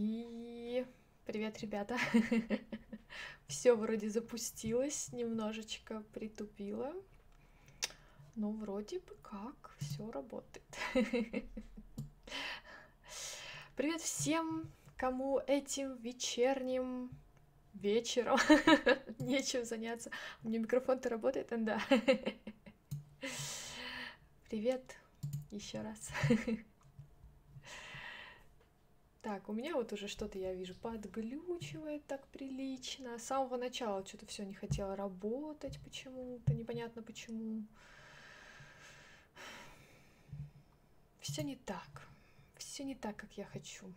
И привет, ребята. Все вроде запустилось, немножечко притупило. Но вроде бы как все работает. Привет всем, кому этим вечерним вечером нечем заняться. У меня микрофон-то работает, да. Привет еще раз. Так, у меня вот уже что-то, я вижу, подглючивает так прилично. С самого начала что-то все не хотело работать почему-то, непонятно почему. Все не так. Все не так, как я хочу.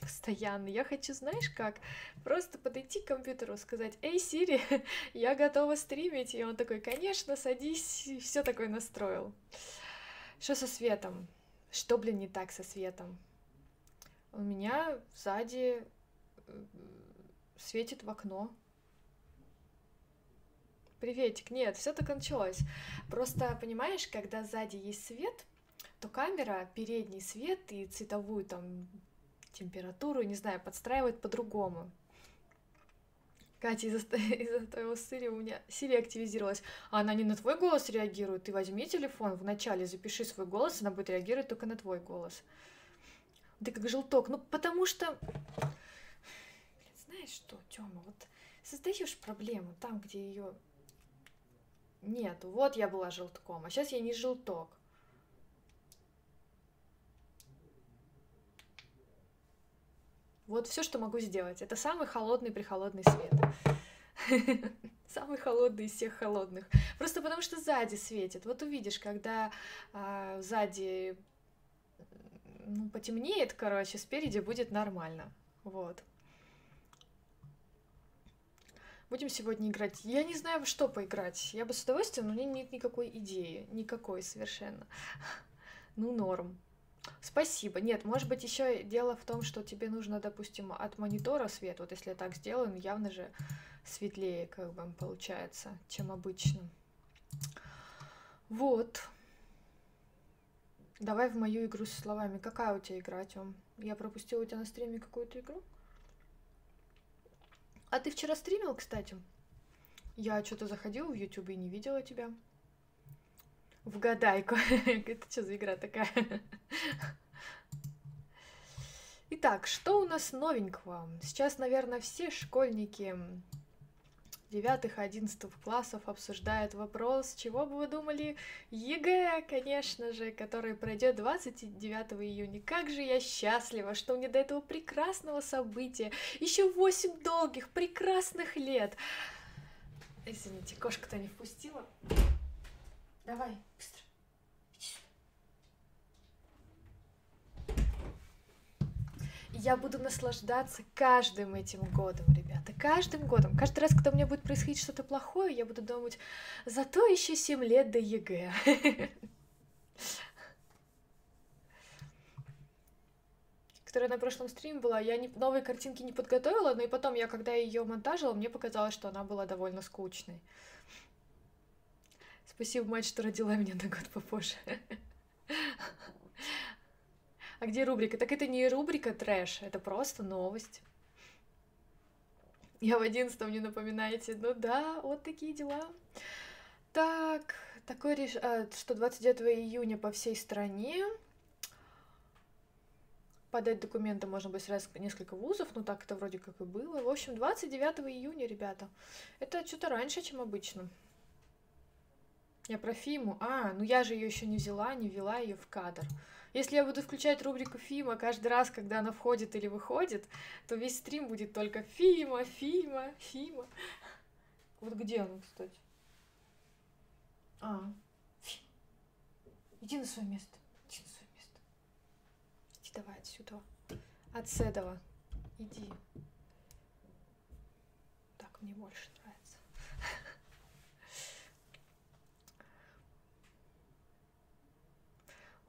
Постоянно. Я хочу, знаешь как? Просто подойти к компьютеру, сказать, эй, Сири, я готова стримить. И он такой, конечно, садись. Все такое настроил. Что со светом? Что, блин, не так со светом? У меня сзади э, светит в окно. Приветик, нет, все так началось. Просто, понимаешь, когда сзади есть свет, то камера передний свет и цветовую там температуру, не знаю, подстраивает по-другому. Катя, из-за из твоего Сири у меня Сири активизировалась. А она не на твой голос реагирует. Ты возьми телефон, вначале запиши свой голос, она будет реагировать только на твой голос. Ты как желток. Ну, потому что... Знаешь что, Тёма, вот создаешь проблему там, где ее нет. Вот я была желтком, а сейчас я не желток. Вот все, что могу сделать. Это самый холодный прихолодный свет. Самый холодный из всех холодных. Просто потому что сзади светит. Вот увидишь, когда э, сзади ну, потемнеет, короче, спереди будет нормально. Вот. Будем сегодня играть. Я не знаю, во что поиграть. Я бы с удовольствием, но у меня нет никакой идеи. Никакой совершенно. Ну, норм. Спасибо. Нет, может быть, еще дело в том, что тебе нужно, допустим, от монитора свет. Вот если я так сделаю, ну, явно же светлее, как бы, получается, чем обычно. Вот. Давай в мою игру со словами. Какая у тебя игра, Тём? Я пропустила у тебя на стриме какую-то игру? А ты вчера стримил, кстати? Я что-то заходила в YouTube и не видела тебя. В гадайку. Это что за игра такая? Итак, что у нас новенького? Сейчас, наверное, все школьники девятых, одиннадцатых классов обсуждают вопрос, чего бы вы думали, ЕГЭ, конечно же, который пройдет 29 июня. Как же я счастлива, что мне до этого прекрасного события еще 8 долгих, прекрасных лет. Извините, кошка-то не впустила. Давай, быстро. Я буду наслаждаться каждым этим годом, ребята, каждым годом. Каждый раз, когда у меня будет происходить что-то плохое, я буду думать, зато еще 7 лет до ЕГЭ. которая на прошлом стриме была, я не, новые картинки не подготовила, но и потом я, когда ее монтажила, мне показалось, что она была довольно скучной. Спасибо, мать, что родила меня на год попозже. А где рубрика? Так это не рубрика трэш, это просто новость. Я в одиннадцатом не напоминаете. Ну да, вот такие дела. Так, такой реш... а, что 29 июня по всей стране подать документы можно будет сразу несколько вузов, ну так это вроде как и было. В общем, 29 июня, ребята. Это что-то раньше, чем обычно. Я про Фиму. А, ну я же ее еще не взяла, не ввела ее в кадр. Если я буду включать рубрику Фима каждый раз, когда она входит или выходит, то весь стрим будет только Фима, Фима, Фима. Вот где она, кстати? А, Фи. Иди на свое место. Иди на свое место. Иди давай отсюда. От Седова. Иди. Так, мне больше нравится.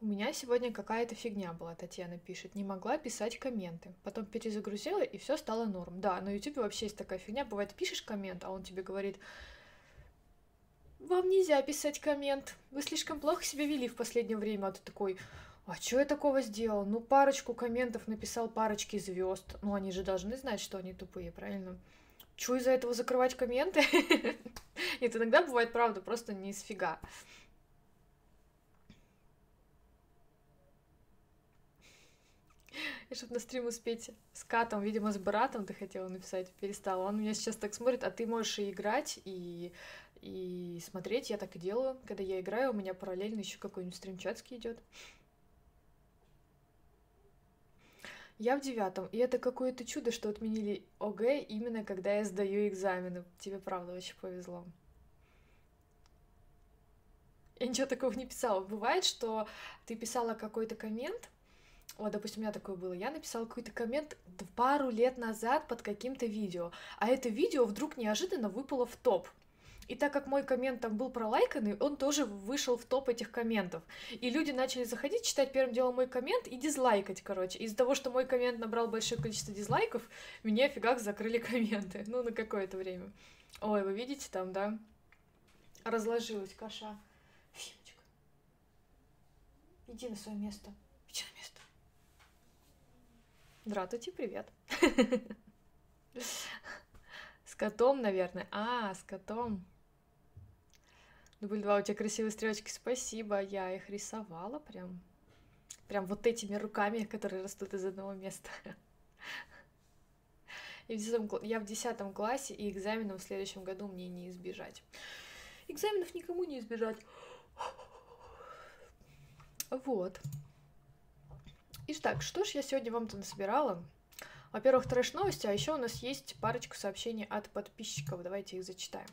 У меня сегодня какая-то фигня была, Татьяна пишет. Не могла писать комменты. Потом перезагрузила, и все стало норм. Да, на YouTube вообще есть такая фигня. Бывает, пишешь коммент, а он тебе говорит, вам нельзя писать коммент. Вы слишком плохо себя вели в последнее время. А ты такой, А что я такого сделал? Ну, парочку комментов написал парочки звезд. Ну, они же должны знать, что они тупые, правильно? Чего из-за этого закрывать комменты? Нет, иногда бывает правда, просто не из фига. И чтобы на стрим успеть с Катом, видимо, с братом ты хотела написать, перестала. Он меня сейчас так смотрит, а ты можешь и играть, и, и смотреть. Я так и делаю. Когда я играю, у меня параллельно еще какой-нибудь стримчатский идет. Я в девятом, и это какое-то чудо, что отменили ОГЭ именно когда я сдаю экзамены. Тебе правда очень повезло. Я ничего такого не писала. Бывает, что ты писала какой-то коммент, вот, допустим, у меня такое было. Я написала какой-то коммент пару лет назад под каким-то видео, а это видео вдруг неожиданно выпало в топ. И так как мой коммент там был пролайканный, он тоже вышел в топ этих комментов. И люди начали заходить, читать первым делом мой коммент и дизлайкать, короче. Из-за того, что мой коммент набрал большое количество дизлайков, меня фигак закрыли комменты. Ну, на какое-то время. Ой, вы видите там, да? Разложилась каша. Фимочка. Иди на свое место. Иди на место. Здравствуйте, привет. С котом, наверное. А, с котом. Дубль 2, у тебя красивые стрелочки, спасибо. Я их рисовала прям. Прям вот этими руками, которые растут из одного места. И в 10, я в десятом классе, и экзаменов в следующем году мне не избежать. Экзаменов никому не избежать. Вот. Итак, что ж я сегодня вам-то насобирала? Во-первых, трэш-новости, а еще у нас есть парочку сообщений от подписчиков. Давайте их зачитаем.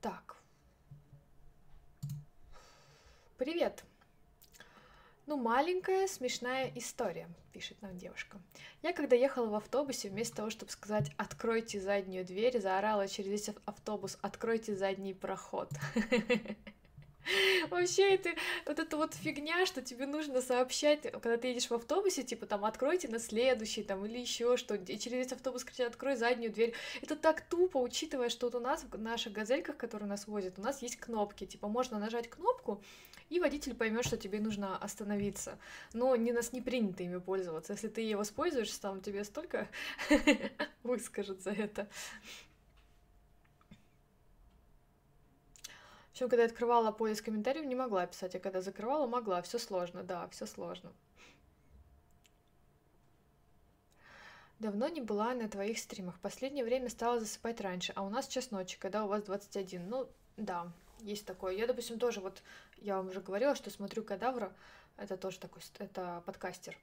Так, Привет! Ну, маленькая смешная история, пишет нам девушка. Я когда ехала в автобусе, вместо того, чтобы сказать «откройте заднюю дверь», заорала через весь автобус «откройте задний проход». Вообще, это вот эта вот фигня, что тебе нужно сообщать, когда ты едешь в автобусе, типа там откройте на следующий, там, или еще что и через весь автобус кричат, открой заднюю дверь. Это так тупо, учитывая, что вот у нас в наших газельках, которые нас возят, у нас есть кнопки, типа можно нажать кнопку, и водитель поймет, что тебе нужно остановиться. Но не нас не принято ими пользоваться. Если ты ей воспользуешься, там тебе столько выскажут за это. Причем, когда я открывала поиск комментариев, не могла писать, а когда закрывала, могла. Все сложно, да, все сложно. Давно не была на твоих стримах. Последнее время стала засыпать раньше, а у нас час ночи, когда у вас 21. Ну, да, есть такое. Я, допустим, тоже вот, я вам уже говорила, что смотрю Кадавра, это тоже такой, это подкастер.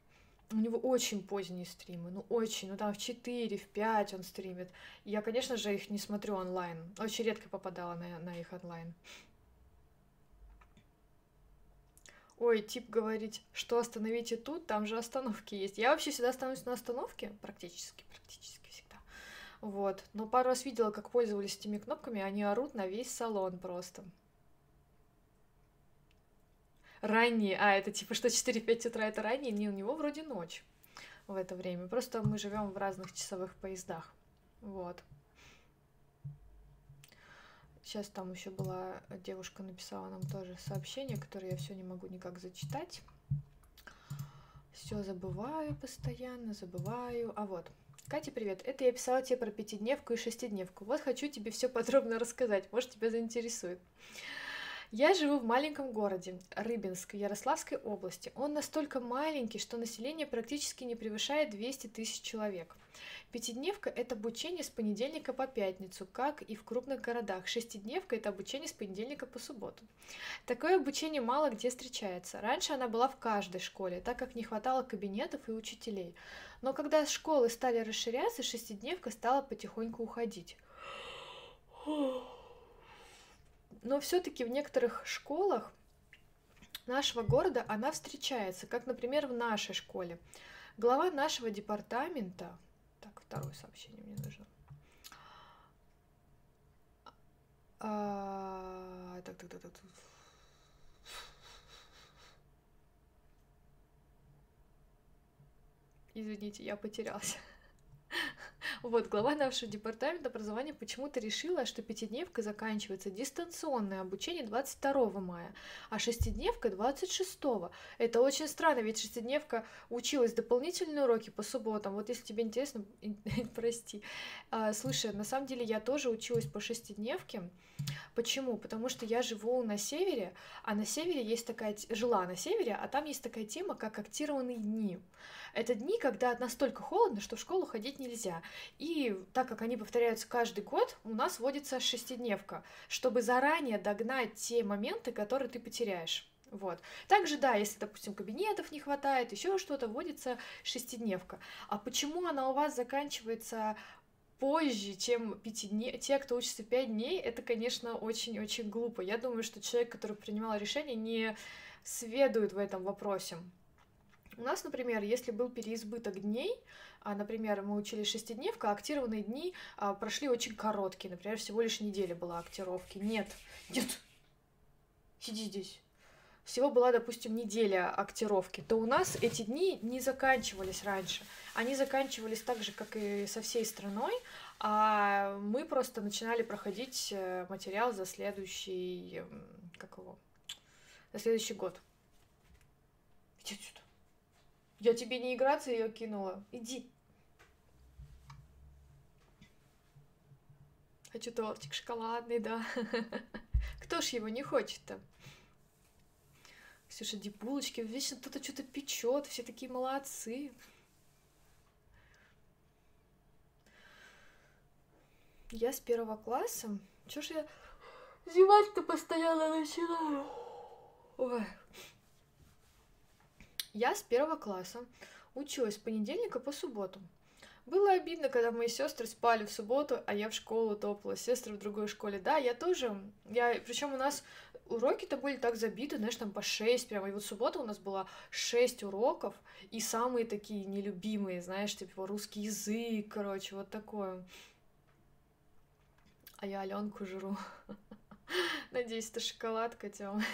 У него очень поздние стримы, ну очень, ну там в 4, в 5 он стримит. Я, конечно же, их не смотрю онлайн. Очень редко попадала на, на их онлайн. Ой, тип говорить, что остановите тут, там же остановки есть. Я вообще всегда становлюсь на остановке, практически, практически всегда. Вот. Но пару раз видела, как пользовались этими кнопками, они орут на весь салон просто. Ранние. А, это типа что 4-5 утра это ранние? Не, у него вроде ночь в это время. Просто мы живем в разных часовых поездах. Вот. Сейчас там еще была девушка написала нам тоже сообщение, которое я все не могу никак зачитать. Все забываю постоянно, забываю. А вот. Катя, привет. Это я писала тебе про пятидневку и шестидневку. Вот хочу тебе все подробно рассказать. Может, тебя заинтересует. Я живу в маленьком городе, Рыбинск, Ярославской области. Он настолько маленький, что население практически не превышает 200 тысяч человек. Пятидневка – это обучение с понедельника по пятницу, как и в крупных городах. Шестидневка – это обучение с понедельника по субботу. Такое обучение мало где встречается. Раньше она была в каждой школе, так как не хватало кабинетов и учителей. Но когда школы стали расширяться, шестидневка стала потихоньку уходить но все-таки в некоторых школах нашего города она встречается, как, например, в нашей школе. Глава нашего департамента, так, второе сообщение мне нужно. А, так, так, так, так. Извините, я потерялась. Вот, глава нашего департамента образования почему-то решила, что пятидневка заканчивается дистанционное обучение 22 мая, а шестидневка 26. Это очень странно, ведь шестидневка училась дополнительные уроки по субботам. Вот если тебе интересно, прости. А, слушай, на самом деле я тоже училась по шестидневке. Почему? Потому что я живу на севере, а на севере есть такая... Жила на севере, а там есть такая тема, как актированные дни. Это дни, когда настолько холодно, что в школу ходить нельзя. И так как они повторяются каждый год, у нас вводится шестидневка, чтобы заранее догнать те моменты, которые ты потеряешь. Вот. Также, да, если, допустим, кабинетов не хватает, еще что-то, вводится шестидневка. А почему она у вас заканчивается позже, чем пяти дней, те, кто учится пять дней, это, конечно, очень-очень глупо. Я думаю, что человек, который принимал решение, не сведует в этом вопросе. У нас, например, если был переизбыток дней, а, например, мы учили шестидневка, а актированные дни а, прошли очень короткие, например, всего лишь неделя была актировки. Нет, нет, сиди здесь. Всего была, допустим, неделя актировки, то у нас эти дни не заканчивались раньше. Они заканчивались так же, как и со всей страной, а мы просто начинали проходить э, материал за следующий, как его, за следующий год. Иди отсюда. Я тебе не играться ее кинула. Иди. Хочу тортик шоколадный, да. Кто ж его не хочет-то? Ксюша, ди булочки, вечно кто-то что-то печет, все такие молодцы. Я с первого класса. Чё ж я зевать-то постоянно начинаю? Ой. Я с первого класса училась с понедельника по субботу. Было обидно, когда мои сестры спали в субботу, а я в школу топала, сестры в другой школе. Да, я тоже. Я, причем у нас уроки-то были так забиты, знаешь, там по шесть прямо. И вот суббота у нас была шесть уроков, и самые такие нелюбимые, знаешь, типа русский язык, короче, вот такое. А я Аленку жру. Надеюсь, это шоколадка, Тём.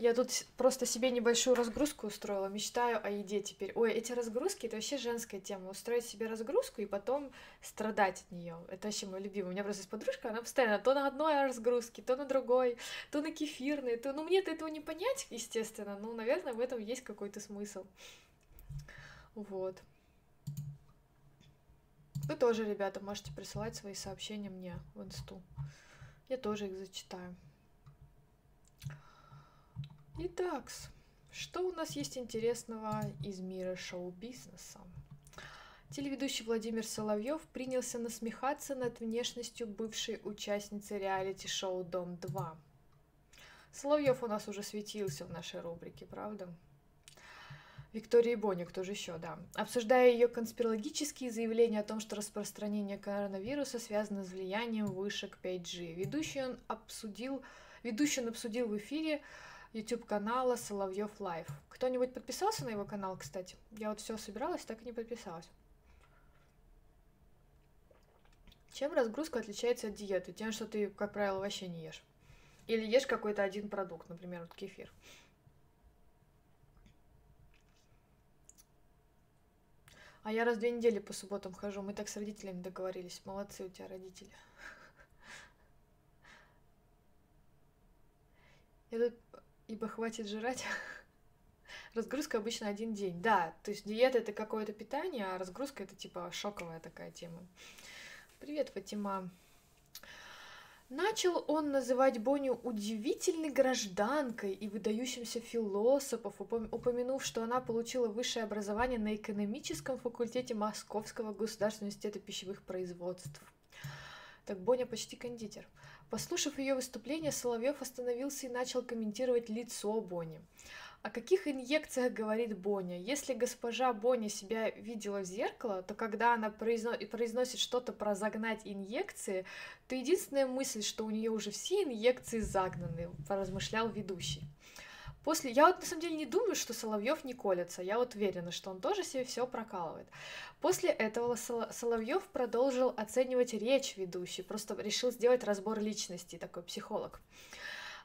Я тут просто себе небольшую разгрузку устроила, мечтаю о еде теперь. Ой, эти разгрузки это вообще женская тема. Устроить себе разгрузку и потом страдать от нее. Это вообще мой любимый. У меня просто есть подружка, она постоянно то на одной разгрузке, то на другой, то на кефирной, то. Ну, мне-то этого не понять, естественно. Ну, наверное, в этом есть какой-то смысл. Вот. Вы тоже, ребята, можете присылать свои сообщения мне в инсту. Я тоже их зачитаю. Итак, что у нас есть интересного из мира шоу-бизнеса? Телеведущий Владимир Соловьев принялся насмехаться над внешностью бывшей участницы реалити-шоу «Дом-2». Соловьев у нас уже светился в нашей рубрике, правда? Виктория Боня, кто же еще, да. Обсуждая ее конспирологические заявления о том, что распространение коронавируса связано с влиянием вышек 5G. Ведущий он обсудил, ведущий он обсудил в эфире YouTube канала Соловьев Лайв. Кто-нибудь подписался на его канал, кстати? Я вот все собиралась, так и не подписалась. Чем разгрузка отличается от диеты? Тем, что ты, как правило, вообще не ешь. Или ешь какой-то один продукт, например, вот кефир. А я раз в две недели по субботам хожу. Мы так с родителями договорились. Молодцы у тебя родители. Я тут ибо хватит жрать. Разгрузка обычно один день. Да, то есть диета это какое-то питание, а разгрузка это типа шоковая такая тема. Привет, Фатима. Начал он называть Боню удивительной гражданкой и выдающимся философом, упомянув, что она получила высшее образование на экономическом факультете Московского государственного университета пищевых производств. Так Боня почти кондитер. Послушав ее выступление, Соловьев остановился и начал комментировать лицо Бони. О каких инъекциях говорит Боня? Если госпожа Боня себя видела в зеркало, то когда она произносит что-то про загнать инъекции, то единственная мысль, что у нее уже все инъекции загнаны, поразмышлял ведущий. После, я вот на самом деле не думаю, что Соловьев не колется, я вот уверена, что он тоже себе все прокалывает. После этого Соловьев продолжил оценивать речь ведущей, просто решил сделать разбор личности, такой психолог.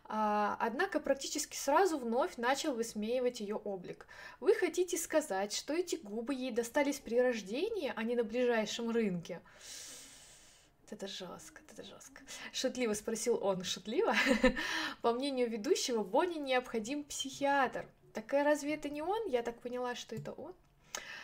а, однако практически сразу вновь начал высмеивать ее облик. Вы хотите сказать, что эти губы ей достались при рождении, а не на ближайшем рынке? Это жестко, это жестко. Шутливо спросил он, шутливо. По мнению ведущего, Бонни необходим психиатр. Так разве это не он? Я так поняла, что это он.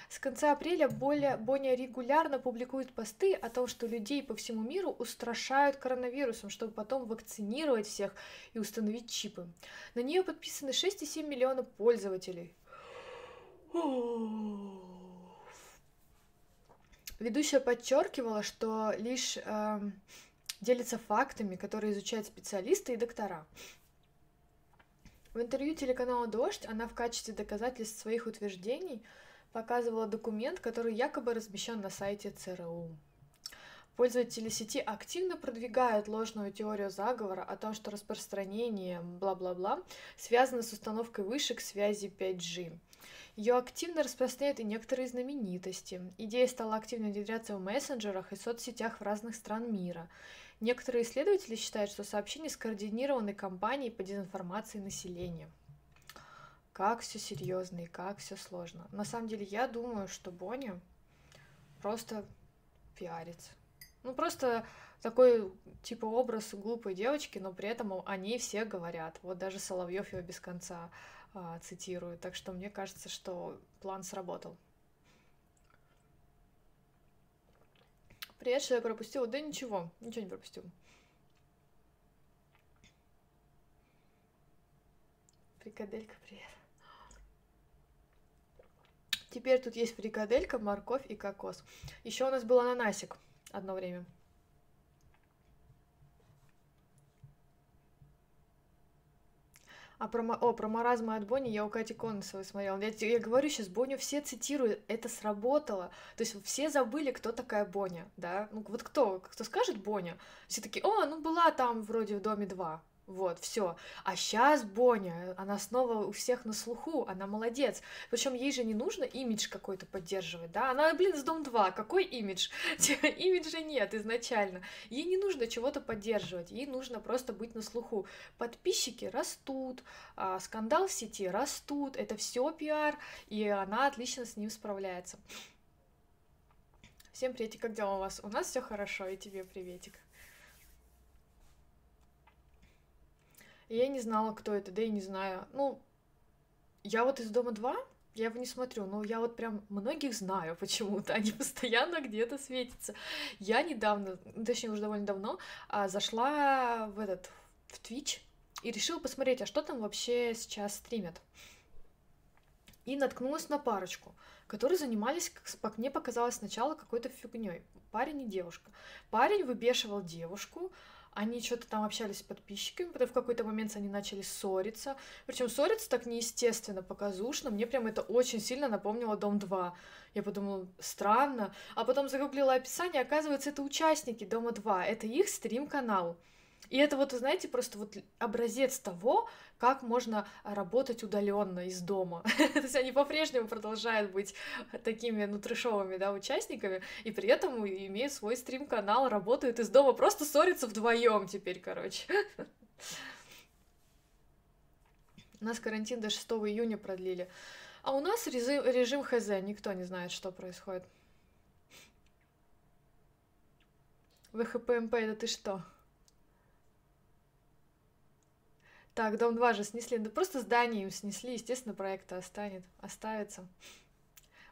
С конца апреля Боня регулярно публикует посты о том, что людей по всему миру устрашают коронавирусом, чтобы потом вакцинировать всех и установить чипы. На нее подписаны 6,7 миллиона пользователей. Ведущая подчеркивала, что лишь э, делится фактами, которые изучают специалисты и доктора. В интервью телеканала «Дождь» она в качестве доказательств своих утверждений – показывала документ, который якобы размещен на сайте ЦРУ. Пользователи сети активно продвигают ложную теорию заговора о том, что распространение бла-бла-бла связано с установкой вышек связи 5G. Ее активно распространяют и некоторые знаменитости. Идея стала активно внедряться в мессенджерах и соцсетях в разных стран мира. Некоторые исследователи считают, что сообщение скоординированной кампанией по дезинформации населения как все серьезно и как все сложно. На самом деле, я думаю, что Бонни просто пиарится. Ну, просто такой, типа, образ глупой девочки, но при этом они все говорят. Вот даже Соловьев его без конца а, цитирует. Так что мне кажется, что план сработал. Привет, что я пропустила? Да ничего, ничего не пропустил. Прикаделька, привет. Теперь тут есть фрикаделька, морковь и кокос. Еще у нас был ананасик одно время. А про, о, про маразмы от Бонни я у Кати Конусовой смотрела. Я, я говорю сейчас, Боню все цитируют, это сработало. То есть все забыли, кто такая Боня, да? Ну вот кто, кто скажет Боня? Все такие, о, ну была там вроде в Доме 2. Вот, все. А сейчас Боня, она снова у всех на слуху, она молодец. Причем ей же не нужно имидж какой-то поддерживать, да? Она, блин, с Дом 2, какой имидж? Имиджа нет изначально. Ей не нужно чего-то поддерживать, ей нужно просто быть на слуху. Подписчики растут, а, скандал в сети растут, это все пиар, и она отлично с ним справляется. Всем приветик, как дела у вас? У нас все хорошо, и тебе приветик. И я не знала, кто это, да и не знаю. Ну, я вот из Дома 2, я его не смотрю, но я вот прям многих знаю почему-то, они постоянно где-то светятся. Я недавно, ну, точнее уже довольно давно, а, зашла в этот, в Twitch и решила посмотреть, а что там вообще сейчас стримят. И наткнулась на парочку, которые занимались, как мне показалось сначала, какой-то фигней. Парень и девушка. Парень выбешивал девушку, они что-то там общались с подписчиками, потом в какой-то момент они начали ссориться. Причем ссориться так неестественно, показушно. Мне прям это очень сильно напомнило Дом 2. Я подумала, странно. А потом загуглила описание, оказывается, это участники Дома 2. Это их стрим-канал. И это вот, знаете, просто вот образец того, как можно работать удаленно из дома. То есть они по-прежнему продолжают быть такими, ну, трешовыми, да, участниками, и при этом имеют свой стрим-канал, работают из дома, просто ссорятся вдвоем теперь, короче. У нас карантин до 6 июня продлили. А у нас режим, режим ХЗ, никто не знает, что происходит. ВХПМП, это ты что? Так, Дом 2 же снесли. Да просто здание им снесли, естественно, проект останет, оставится.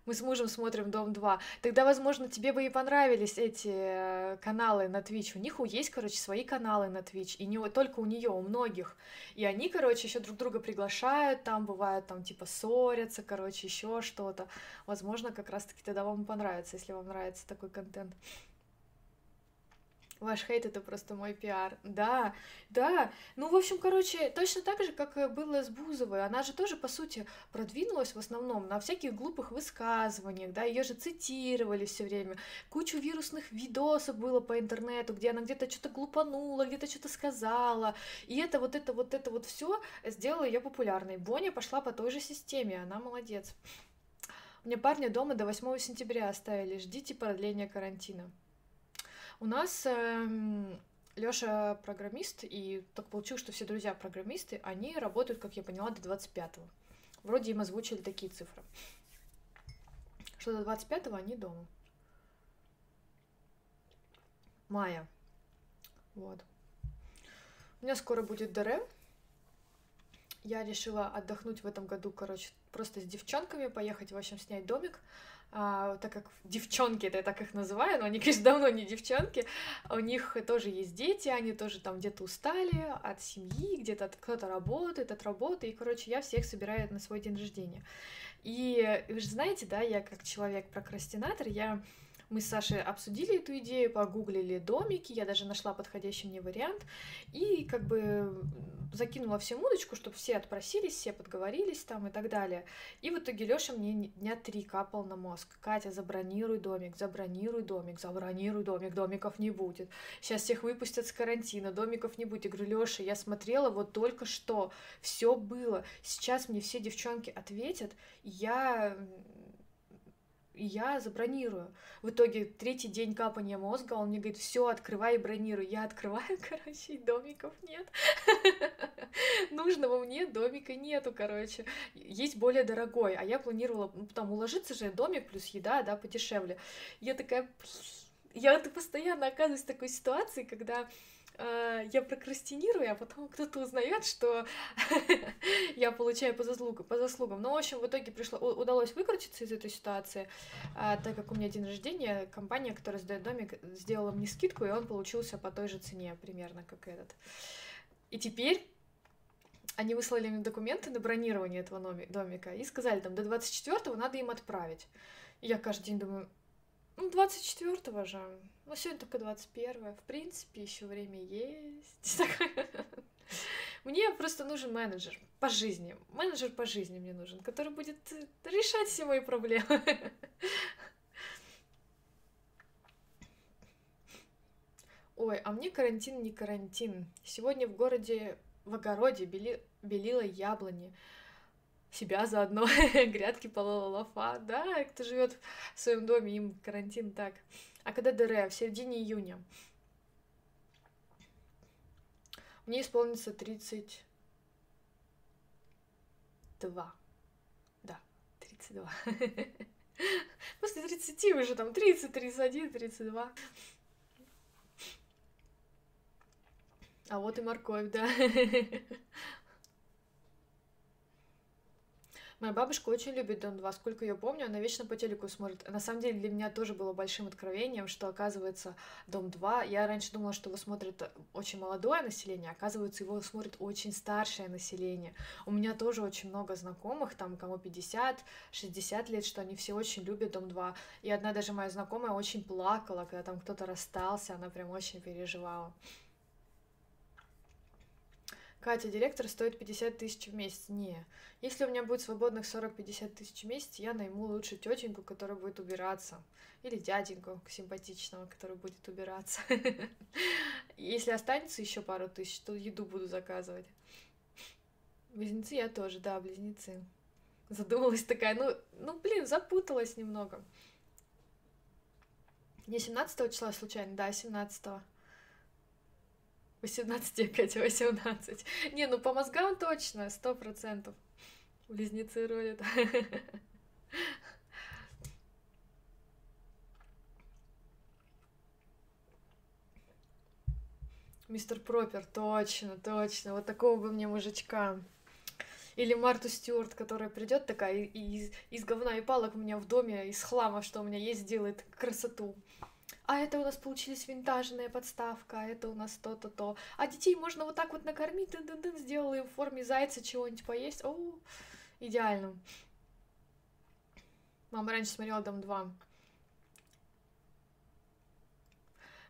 Мы с мужем смотрим Дом 2. Тогда, возможно, тебе бы и понравились эти э, каналы на Twitch. У них есть, короче, свои каналы на Twitch. И не только у нее, у многих. И они, короче, еще друг друга приглашают, там бывает, там, типа, ссорятся, короче, еще что-то. Возможно, как раз-таки тогда вам понравится, если вам нравится такой контент. Ваш хейт это просто мой пиар. Да, да. Ну, в общем, короче, точно так же, как было с Бузовой. Она же тоже, по сути, продвинулась в основном на всяких глупых высказываниях, да, ее же цитировали все время. Кучу вирусных видосов было по интернету, где она где-то что-то глупанула, где-то что-то сказала. И это вот это вот это вот все сделало ее популярной. Боня пошла по той же системе, она молодец. У меня парня дома до 8 сентября оставили. Ждите продления карантина. У нас э, Лёша программист, и так получилось, что все друзья программисты, они работают, как я поняла, до 25-го. Вроде им озвучили такие цифры. Что до 25-го они дома. Мая. Вот. У меня скоро будет ДР. Я решила отдохнуть в этом году, короче, просто с девчонками, поехать, в общем, снять домик а, так как девчонки, это я так их называю, но они, конечно, давно не девчонки, у них тоже есть дети, они тоже там где-то устали от семьи, где-то кто-то работает от работы, и, короче, я всех собираю на свой день рождения. И вы же знаете, да, я как человек-прокрастинатор, я мы с Сашей обсудили эту идею, погуглили домики, я даже нашла подходящий мне вариант, и как бы закинула всем удочку, чтобы все отпросились, все подговорились там и так далее. И в итоге Лёша мне дня три капал на мозг. Катя, забронируй домик, забронируй домик, забронируй домик, домиков не будет. Сейчас всех выпустят с карантина, домиков не будет. Я говорю, Лёша, я смотрела вот только что, все было. Сейчас мне все девчонки ответят, я и я забронирую. В итоге третий день капания мозга, он мне говорит, все, открывай и бронируй. Я открываю, короче, и домиков нет. Нужного мне домика нету, короче. Есть более дорогой, а я планировала, ну, там, уложиться же домик плюс еда, да, подешевле. Я такая, я постоянно оказываюсь в такой ситуации, когда Э, я прокрастинирую, а потом кто-то узнает, что я получаю по заслугам, по заслугам. Но, в общем, в итоге пришло, удалось выкрутиться из этой ситуации, а, так как у меня день рождения, компания, которая сдает домик, сделала мне скидку, и он получился по той же цене примерно, как этот. И теперь они выслали мне документы на бронирование этого домика и сказали, там, до 24-го надо им отправить. И я каждый день думаю, ну, 24-го же. Ну, сегодня только 21 В принципе, еще время есть. Мне просто нужен менеджер по жизни. Менеджер по жизни мне нужен, который будет решать все мои проблемы. Ой, а мне карантин не карантин. Сегодня в городе, в огороде бели, белила яблони себя заодно, грядки полола лафа, да, кто живет в своем доме, им карантин так. А когда ДР? В середине июня. Мне исполнится 32. Да, 32. После 30 уже там 30, 31, 32. А вот и морковь, да. Моя бабушка очень любит Дом 2. Сколько я помню, она вечно по телеку смотрит. На самом деле для меня тоже было большим откровением, что оказывается Дом 2. Я раньше думала, что его смотрит очень молодое население, оказывается, его смотрит очень старшее население. У меня тоже очень много знакомых, там кому 50, 60 лет, что они все очень любят Дом 2. И одна даже моя знакомая очень плакала, когда там кто-то расстался, она прям очень переживала. Катя, директор стоит 50 тысяч в месяц. Не. Если у меня будет свободных 40-50 тысяч в месяц, я найму лучше тетеньку, которая будет убираться. Или дяденьку симпатичного, который будет убираться. Если останется еще пару тысяч, то еду буду заказывать. Близнецы я тоже, да, близнецы. Задумалась такая, ну, ну блин, запуталась немного. Не 17 числа случайно, да, 17 -го. 18 опять, 18. Не, ну по мозгам точно, сто процентов. Близнецы рулят. Мистер Пропер, точно, точно. Вот такого бы мне мужичка. Или Марту Стюарт, которая придет такая и из, из говна и палок у меня в доме, из хлама, что у меня есть, сделает красоту а это у нас получились винтажная подставка, а это у нас то-то, то. А детей можно вот так вот накормить, дын -дын -дын, сделала им в форме зайца чего-нибудь поесть. О, идеально. Мама раньше смотрела «Дом 2».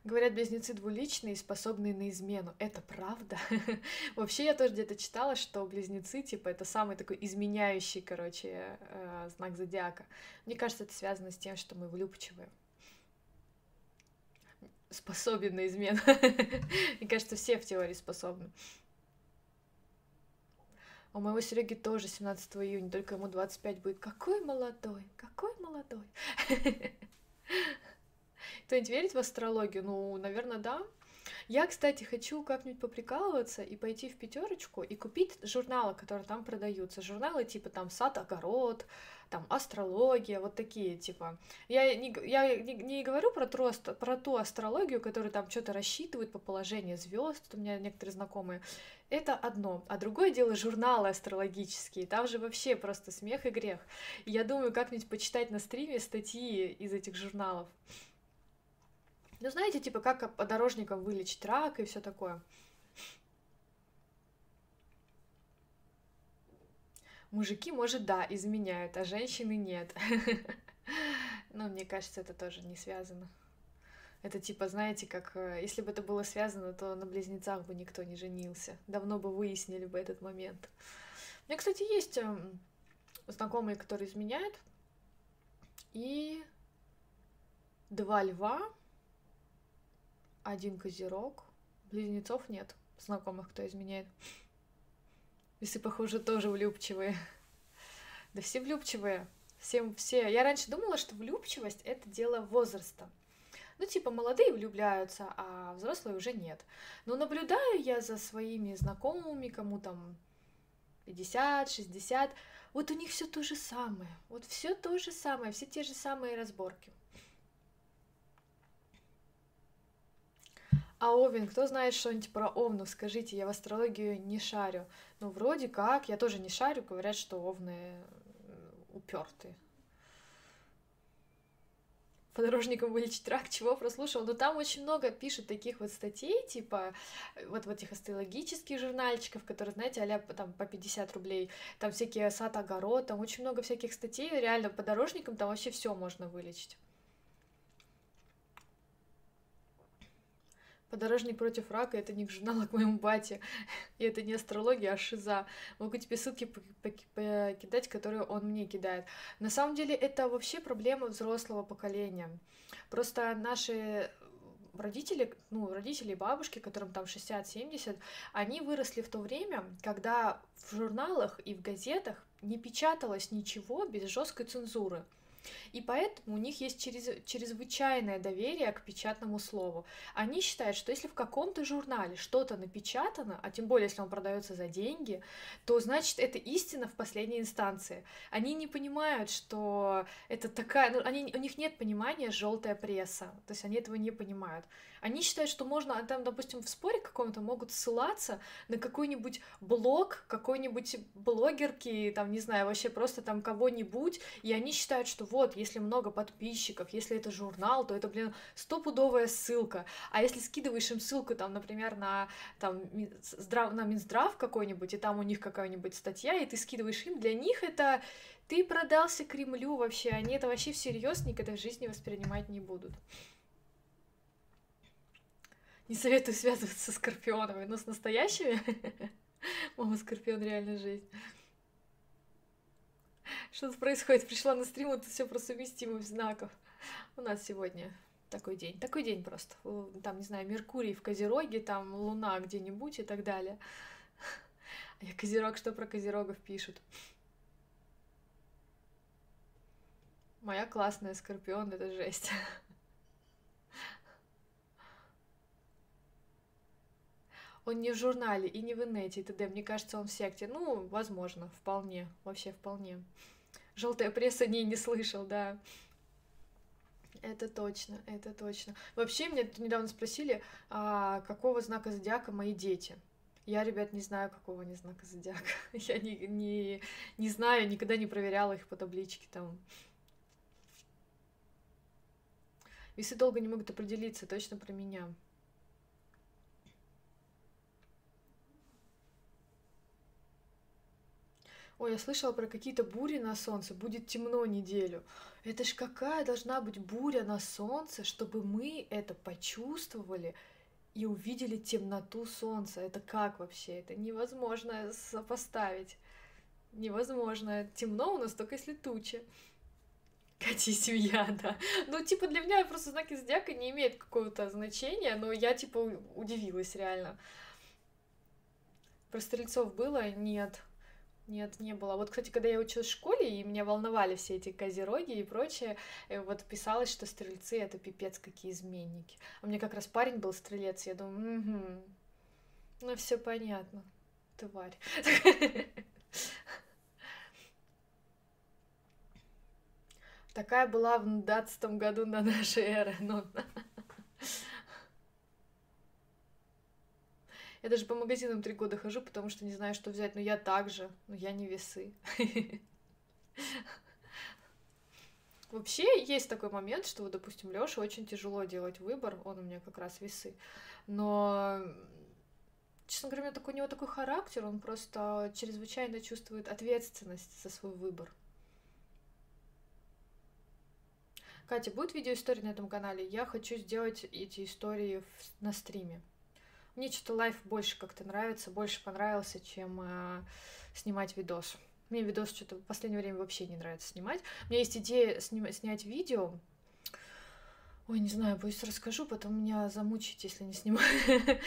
Говорят, близнецы двуличные, способные на измену. Это правда? Вообще, я тоже где-то читала, что близнецы, типа, это самый такой изменяющий, короче, э, знак зодиака. Мне кажется, это связано с тем, что мы влюбчивые способен на измену. Мне кажется, все в теории способны. У моего Сереги тоже 17 июня, только ему 25 будет. Какой молодой, какой молодой. Кто-нибудь верит в астрологию? Ну, наверное, да. Я, кстати, хочу как-нибудь поприкалываться и пойти в пятерочку и купить журналы, которые там продаются. Журналы типа там сад, огород, там астрология, вот такие типа. Я не, я не, не говорю про, ту, про ту астрологию, которая там что-то рассчитывает по положению звезд. У меня некоторые знакомые. Это одно. А другое дело журналы астрологические. Там же вообще просто смех и грех. Я думаю, как-нибудь почитать на стриме статьи из этих журналов. Ну, знаете, типа, как подорожникам вылечить рак и все такое. Мужики, может, да, изменяют, а женщины нет. Но мне кажется, это тоже не связано. Это типа, знаете, как э, если бы это было связано, то на близнецах бы никто не женился. Давно бы выяснили бы этот момент. У меня, кстати, есть эм, знакомые, которые изменяют. И два льва, один козерог. Близнецов нет. Знакомых, кто изменяет. Весы, похоже, тоже влюбчивые. Да все влюбчивые. Всем все. Я раньше думала, что влюбчивость это дело возраста. Ну, типа, молодые влюбляются, а взрослые уже нет. Но наблюдаю я за своими знакомыми, кому там 50, 60, вот у них все то же самое. Вот все то же самое, все те же самые разборки. А Овен, кто знает что-нибудь про Овнов? Скажите, я в астрологию не шарю. Ну, вроде как, я тоже не шарю, говорят, что Овны упертые. Подорожником вылечить рак, чего прослушал. Но там очень много пишут таких вот статей, типа вот в этих астрологических журнальчиков, которые, знаете, а там по 50 рублей, там всякие сад, огород, там очень много всяких статей, реально подорожником там вообще все можно вылечить. Подорожник против рака это не журнал к моему бате. И это не астрология, а шиза. Могу тебе ссылки покидать, которые он мне кидает. На самом деле это вообще проблема взрослого поколения. Просто наши родители, ну, родители и бабушки, которым там 60-70, они выросли в то время, когда в журналах и в газетах не печаталось ничего без жесткой цензуры. И поэтому у них есть через, чрезвычайное доверие к печатному слову. Они считают, что если в каком-то журнале что-то напечатано, а тем более если он продается за деньги, то значит это истина в последней инстанции. Они не понимают, что это такая, ну, они, у них нет понимания желтая пресса, то есть они этого не понимают. Они считают, что можно, а там, допустим, в споре каком-то могут ссылаться на какой-нибудь блог, какой-нибудь блогерки, там, не знаю, вообще просто там кого-нибудь, и они считают, что вот, если много подписчиков, если это журнал, то это, блин, стопудовая ссылка. А если скидываешь им ссылку, там, например, на, там, здрав... на Минздрав какой-нибудь, и там у них какая-нибудь статья, и ты скидываешь им, для них это ты продался Кремлю вообще, они это вообще всерьез никогда в жизни воспринимать не будут. Не советую связываться с скорпионами, но с настоящими. Мама, скорпион, реально жизнь. Что тут происходит? Пришла на стрим, это все про совместимость знаков. У нас сегодня такой день. Такой день просто. Там, не знаю, Меркурий в Козероге, там Луна где-нибудь и так далее. А я Козерог, что про Козерогов пишут? Моя классная Скорпион, это жесть. Он не в журнале и не в инете и т.д. Мне кажется, он в секте. Ну, возможно, вполне. Вообще вполне. Желтая пресса не, не слышал, да. Это точно, это точно. Вообще, меня недавно спросили, а, какого знака зодиака мои дети. Я, ребят, не знаю, какого они знака зодиака. Я не, не, не знаю, никогда не проверяла их по табличке там. Весы долго не могут определиться точно про меня. Ой, я слышала про какие-то бури на солнце, будет темно неделю. Это ж какая должна быть буря на солнце, чтобы мы это почувствовали и увидели темноту солнца. Это как вообще? Это невозможно сопоставить. Невозможно. Темно у нас только если туча. Катя семья, да. Ну, типа, для меня просто знаки зодиака не имеют какого-то значения, но я, типа, удивилась реально. Про стрельцов было? Нет. Нет, не было. Вот, кстати, когда я училась в школе, и меня волновали все эти козероги и прочее, э, вот писалось, что стрельцы — это пипец какие изменники. А мне как раз парень был стрелец, я думаю, угу, ну все понятно, тварь. Такая была в 12 году на нашей эры, но... Я даже по магазинам три года хожу, потому что не знаю, что взять. Но я также, но я не весы. Вообще есть такой момент, что, вот, допустим, Лёше очень тяжело делать выбор, он у меня как раз весы. Но, честно говоря, у, меня такой, у него такой характер, он просто чрезвычайно чувствует ответственность за свой выбор. Катя, будет видео истории на этом канале? Я хочу сделать эти истории в, на стриме. Мне что-то лайф больше как-то нравится, больше понравился, чем э, снимать видос. Мне видос что-то в последнее время вообще не нравится снимать. У меня есть идея снимать, снять видео. Ой, не знаю, боюсь расскажу, потом меня замучить, если не снимаю.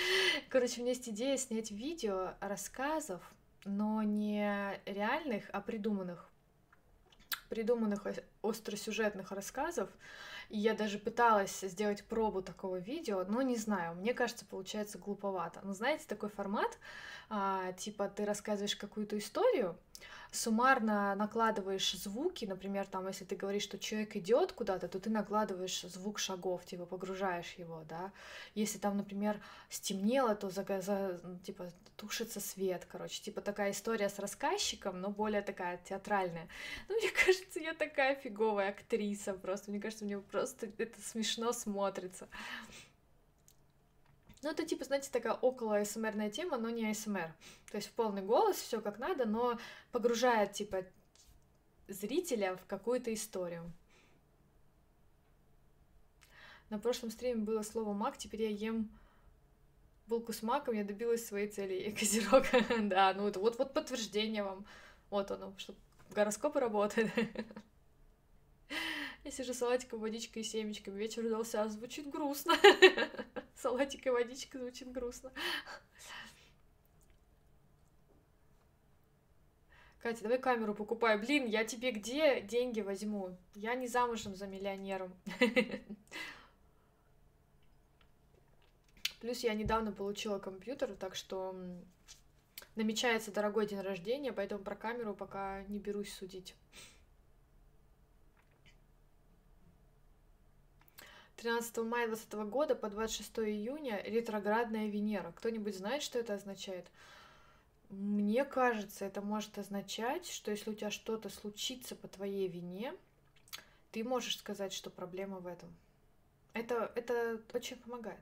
Короче, у меня есть идея снять видео рассказов, но не реальных, а придуманных придуманных остросюжетных рассказов, и я даже пыталась сделать пробу такого видео, но не знаю, мне кажется, получается глуповато. Но знаете, такой формат, а, типа ты рассказываешь какую-то историю, суммарно накладываешь звуки, например, там, если ты говоришь, что человек идет куда-то, то ты накладываешь звук шагов, типа погружаешь его, да. Если там, например, стемнело, то за, за, типа тушится свет, короче, типа такая история с рассказчиком, но более такая театральная. Ну, мне кажется, я такая фиговая актриса просто, мне кажется, мне просто это смешно смотрится. Ну, это типа, знаете, такая около СМРная тема, но не СМР. То есть в полный голос, все как надо, но погружает, типа, зрителя в какую-то историю. На прошлом стриме было слово мак, теперь я ем булку с маком, я добилась своей цели. Я козерог. да, ну это вот, вот подтверждение вам. Вот оно, что гороскопы работают. Я сижу салатиком, водичкой и семечками. Вечер удался, а звучит грустно. Салатик и водичка звучит грустно. Катя, давай камеру покупай. Блин, я тебе где деньги возьму? Я не замужем за миллионером. Плюс я недавно получила компьютер, так что намечается дорогой день рождения, поэтому про камеру пока не берусь судить. 13 мая 2020 года по 26 июня ретроградная Венера. Кто-нибудь знает, что это означает? Мне кажется, это может означать, что если у тебя что-то случится по твоей вине, ты можешь сказать, что проблема в этом. Это, это очень помогает.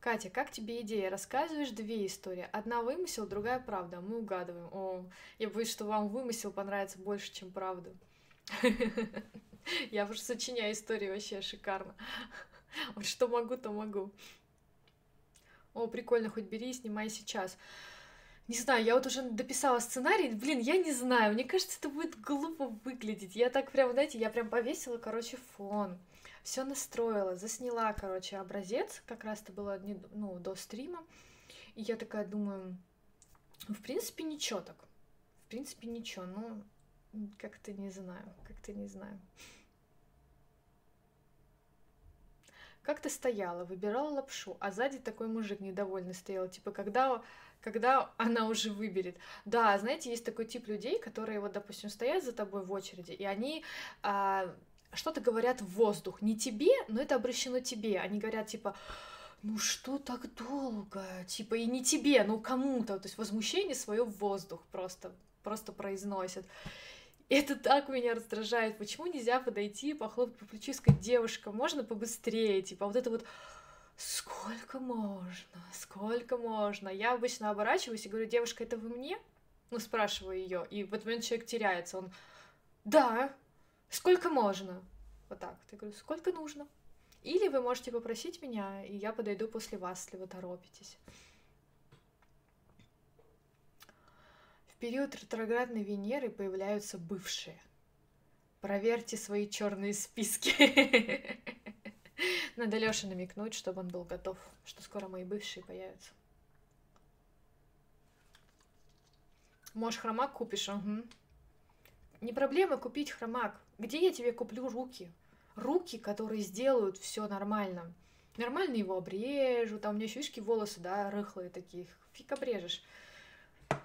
Катя, как тебе идея? Рассказываешь две истории. Одна вымысел, другая правда. Мы угадываем. О, я боюсь, что вам вымысел понравится больше, чем правда. Я уж сочиняю истории вообще шикарно. Вот что могу, то могу. О, прикольно, хоть бери и снимай сейчас. Не знаю, я вот уже дописала сценарий, блин, я не знаю, мне кажется, это будет глупо выглядеть. Я так прям, знаете, я прям повесила, короче, фон все настроила, засняла, короче, образец, как раз это было не, ну, до стрима, и я такая думаю, «Ну, в принципе, ничего так, в принципе, ничего, ну, как-то не знаю, как-то не знаю. Как ты стояла, выбирала лапшу, а сзади такой мужик недовольный стоял, типа, когда когда она уже выберет. Да, знаете, есть такой тип людей, которые вот, допустим, стоят за тобой в очереди, и они а, что-то говорят в воздух. Не тебе, но это обращено тебе. Они говорят, типа, ну что так долго? Типа, и не тебе, ну кому-то. То есть возмущение свое в воздух просто, просто произносят. Это так меня раздражает. Почему нельзя подойти, похлопать по плечу и сказать, девушка, можно побыстрее? Типа, вот это вот сколько можно, сколько можно. Я обычно оборачиваюсь и говорю, девушка, это вы мне? Ну, спрашиваю ее, и в этот момент человек теряется. Он, да, сколько можно? Вот так. Я говорю, сколько нужно? Или вы можете попросить меня, и я подойду после вас, если вы торопитесь. В период ретроградной Венеры появляются бывшие. Проверьте свои черные списки. Надо Лёше намекнуть, чтобы он был готов, что скоро мои бывшие появятся. Может, хромак купишь? Угу. Не проблема купить хромак. Где я тебе куплю руки? Руки, которые сделают все нормально. Нормально его обрежу, там у меня еще, видишь, волосы, да, рыхлые такие. Фиг обрежешь.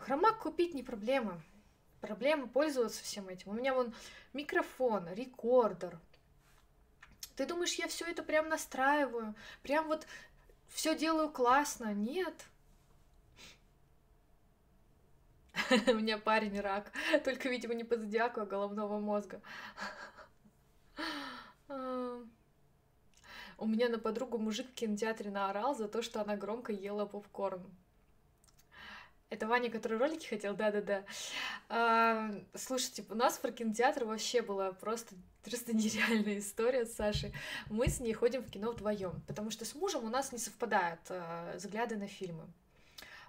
Хромак купить не проблема. Проблема пользоваться всем этим. У меня вон микрофон, рекордер. Ты думаешь, я все это прям настраиваю? Прям вот все делаю классно? Нет. У меня парень рак, только, видимо, не по зодиаку, а головного мозга. У меня на подругу мужик в кинотеатре наорал за то, что она громко ела попкорн. Это Ваня, который ролики хотел, да-да-да. А, слушайте, у нас про кинотеатр вообще была просто, просто нереальная история с Сашей. Мы с ней ходим в кино вдвоем, потому что с мужем у нас не совпадают а, взгляды на фильмы.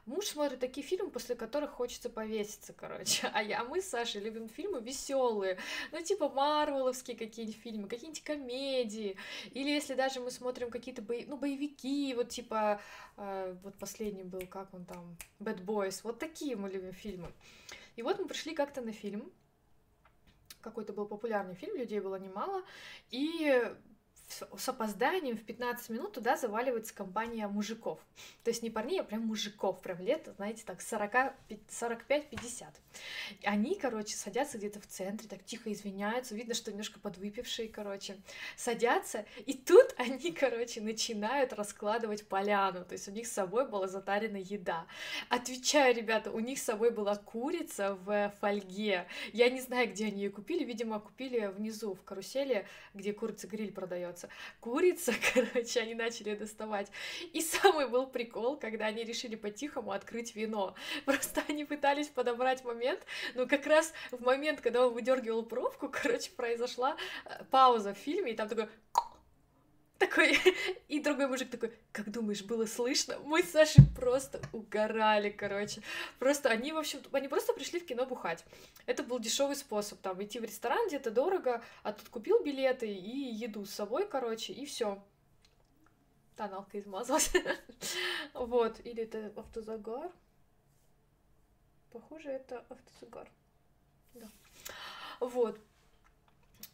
Муж смотрит такие фильмы, после которых хочется повеситься, короче. А я, мы с Сашей любим фильмы веселые, ну типа Марвеловские какие-нибудь фильмы, какие-нибудь комедии. Или если даже мы смотрим какие-то бои, ну, боевики, вот типа, э, вот последний был, как он там, Bad Boys. Вот такие мы любим фильмы. И вот мы пришли как-то на фильм, какой-то был популярный фильм, людей было немало, и с опозданием в 15 минут туда заваливается компания мужиков. То есть не парней, а прям мужиков, прям лет, знаете, так 45-50. Они, короче, садятся где-то в центре, так тихо извиняются, видно, что немножко подвыпившие, короче, садятся, и тут они, короче, начинают раскладывать поляну, то есть у них с собой была затарена еда. Отвечаю, ребята, у них с собой была курица в фольге. Я не знаю, где они ее купили, видимо, купили внизу в карусели, где курица-гриль продается продается. Курица, короче, они начали доставать. И самый был прикол, когда они решили по-тихому открыть вино. Просто они пытались подобрать момент, но как раз в момент, когда он выдергивал пробку, короче, произошла э, пауза в фильме, и там такой такой, и другой мужик такой, как думаешь, было слышно? Мы с Сашей просто угорали, короче. Просто они, в общем, они просто пришли в кино бухать. Это был дешевый способ, там, идти в ресторан где-то дорого, а тут купил билеты и еду с собой, короче, и все. Тоналка измазалась. Вот, или это автозагар. Похоже, это автозагар. Да. Вот,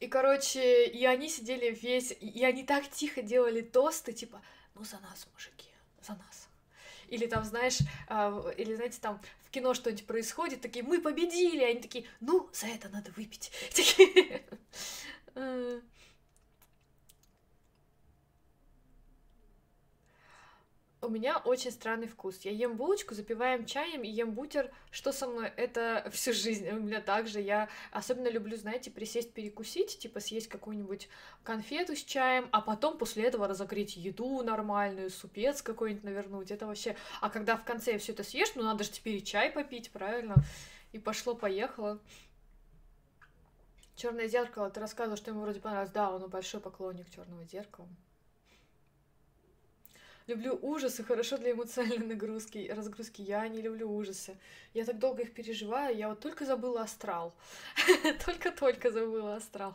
и, короче, и они сидели весь, и они так тихо делали тосты, типа, ну за нас, мужики, за нас. Или там, знаешь, э, или, знаете, там в кино что-нибудь происходит, такие, мы победили, они такие, ну, за это надо выпить. у меня очень странный вкус. Я ем булочку, запиваем чаем и ем бутер. Что со мной? Это всю жизнь. У меня также. Я особенно люблю, знаете, присесть перекусить, типа съесть какую-нибудь конфету с чаем, а потом после этого разогреть еду нормальную, супец какой-нибудь навернуть. Это вообще... А когда в конце все это съешь, ну надо же теперь и чай попить, правильно? И пошло-поехало. Черное зеркало, ты рассказывал, что ему вроде понравилось. Да, он большой поклонник черного зеркала. Люблю ужасы, хорошо для эмоциональной нагрузки, разгрузки. Я не люблю ужасы. Я так долго их переживаю. Я вот только забыла астрал. Только-только забыла астрал.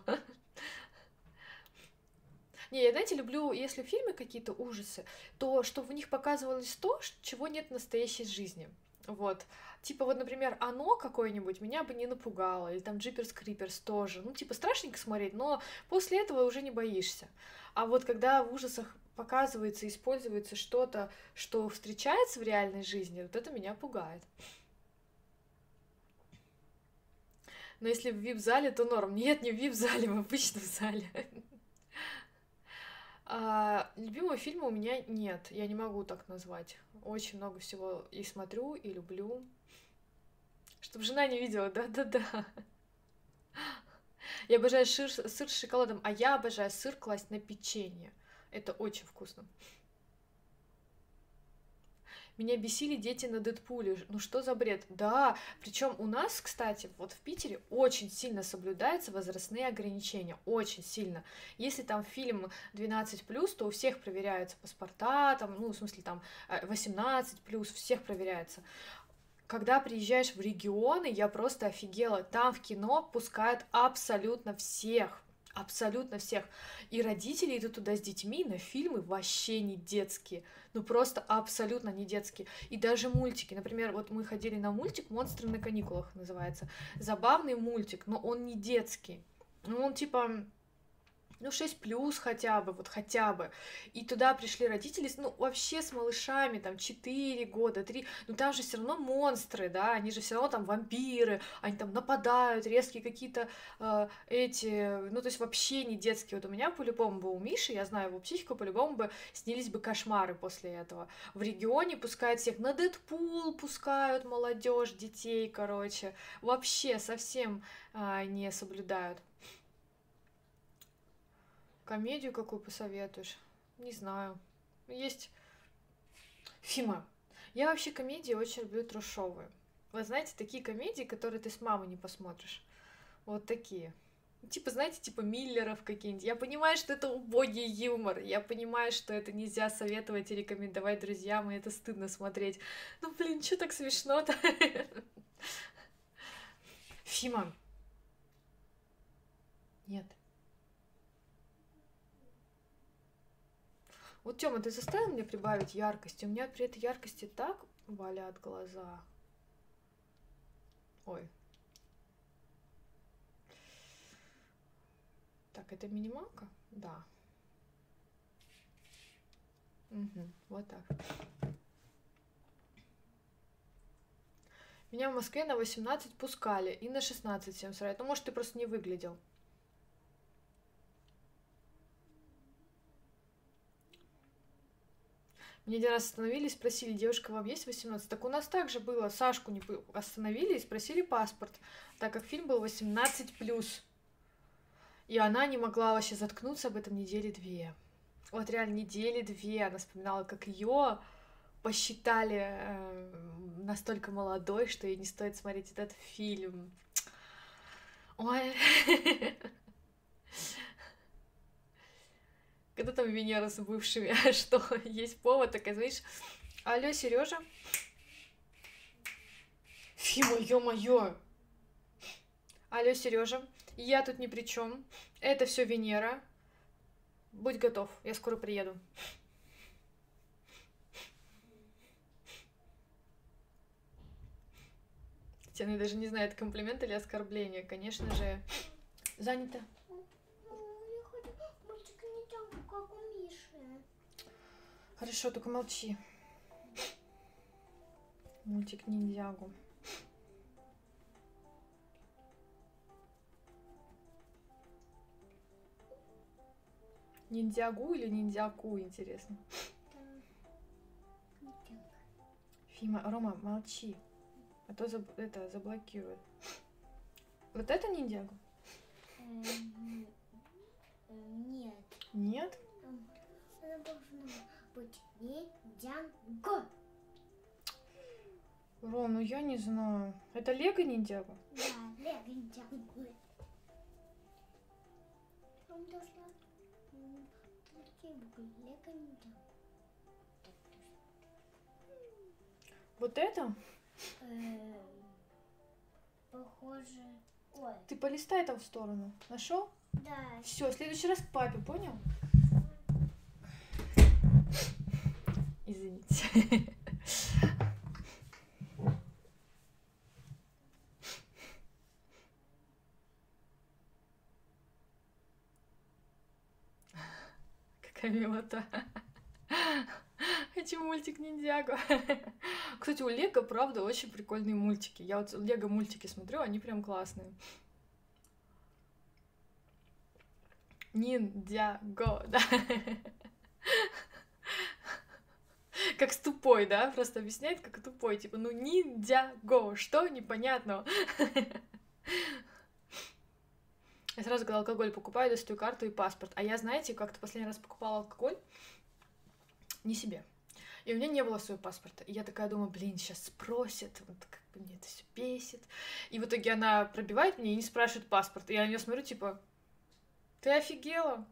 Не, я, знаете, люблю, если фильмы какие-то ужасы, то что в них показывалось то, чего нет в настоящей жизни. Вот. Типа вот, например, оно какое-нибудь меня бы не напугало, или там Джиперс Криперс тоже. Ну, типа, страшненько смотреть, но после этого уже не боишься. А вот когда в ужасах показывается, используется что-то, что встречается в реальной жизни, вот это меня пугает. Но если в вип-зале, то норм. Нет, не в вип-зале, в обычном зале. А, любимого фильма у меня нет, я не могу так назвать. Очень много всего и смотрю, и люблю. Чтобы жена не видела, да-да-да. Я обожаю сыр, сыр с шоколадом, а я обожаю сыр класть на печенье. Это очень вкусно. Меня бесили дети на Дэдпуле. Ну что за бред? Да, причем у нас, кстати, вот в Питере очень сильно соблюдаются возрастные ограничения. Очень сильно. Если там фильм 12+, то у всех проверяются паспорта, там, ну, в смысле, там 18+, всех проверяется. Когда приезжаешь в регионы, я просто офигела. Там в кино пускают абсолютно всех Абсолютно всех. И родители идут туда с детьми на фильмы вообще не детские. Ну просто абсолютно не детские. И даже мультики. Например, вот мы ходили на мультик «Монстры на каникулах» называется. Забавный мультик, но он не детский. Ну, он типа ну, 6 плюс хотя бы, вот хотя бы. И туда пришли родители, ну, вообще с малышами, там, 4 года, 3, ну, там же все равно монстры, да, они же все равно там вампиры, они там нападают, резкие какие-то э, эти, ну, то есть вообще не детские. Вот у меня по-любому был у Миши, я знаю его психику, по-любому бы снились бы кошмары после этого. В регионе пускают всех на Дэдпул, пускают молодежь, детей, короче, вообще совсем э, не соблюдают. Комедию какую посоветуешь? Не знаю. Есть... Фима. Я вообще комедии очень люблю трешовые. Вы знаете, такие комедии, которые ты с мамой не посмотришь. Вот такие. Типа, знаете, типа Миллеров какие-нибудь. Я понимаю, что это убогий юмор. Я понимаю, что это нельзя советовать и рекомендовать друзьям, и это стыдно смотреть. Ну, блин, что так смешно-то? Фима. Нет. Вот, Тёма, ты заставил меня прибавить яркости? У меня при этой яркости так валят глаза. Ой. Так, это минималка? Да. Угу, вот так. Меня в Москве на 18 пускали и на 16 всем срать. Ну, может, ты просто не выглядел. Мне один раз остановили, спросили, девушка, вам есть 18? Так у нас также было, Сашку не остановили и спросили паспорт, так как фильм был 18+. И она не могла вообще заткнуться об этом недели две. Вот реально недели две она вспоминала, как ее посчитали э, настолько молодой, что ей не стоит смотреть этот фильм. Ой. Когда там Венера с бывшими, а что, есть повод, такая, знаешь, алло, Сережа? Фима, ё-моё! Алло, Сережа, я тут ни при чем. Это все Венера. Будь готов, я скоро приеду. Татьяна даже не знает, комплимент или оскорбление. Конечно же, занято. Хорошо, только молчи. Мультик ниндзягу. Ниндзягу или ниндзяку, интересно? Фима, Рома, молчи. А то заб... это заблокирует. Вот это ниндзягу? Нет. Нет? Она должна быть ниндзяго. Ром, ну я не знаю. Это Лего ниндзяго? Да, лего ниндзяго. Он должна буквы. Лего ниндзяго. Вот это? Эм, Похоже. Ой, Ты полистай там в сторону. Нашел? да. Все, в следующий раз папе, понял? Извините. Какая милота. Хочу мультик ниндзяго. Кстати, у Лего, правда, очень прикольные мультики. Я вот Лего мультики смотрю, они прям классные. Ниндзяго, да. Как с тупой, да? Просто объясняет, как тупой. Типа, ну ниндзяго, что непонятного? Я сразу, когда алкоголь покупаю, достаю карту и паспорт. А я, знаете, как-то последний раз покупала алкоголь не себе. И у меня не было своего паспорта. И я такая думаю, блин, сейчас спросят, вот как бы мне это все бесит. И в итоге она пробивает мне и не спрашивает паспорт. И я на нее смотрю, типа, ты офигела?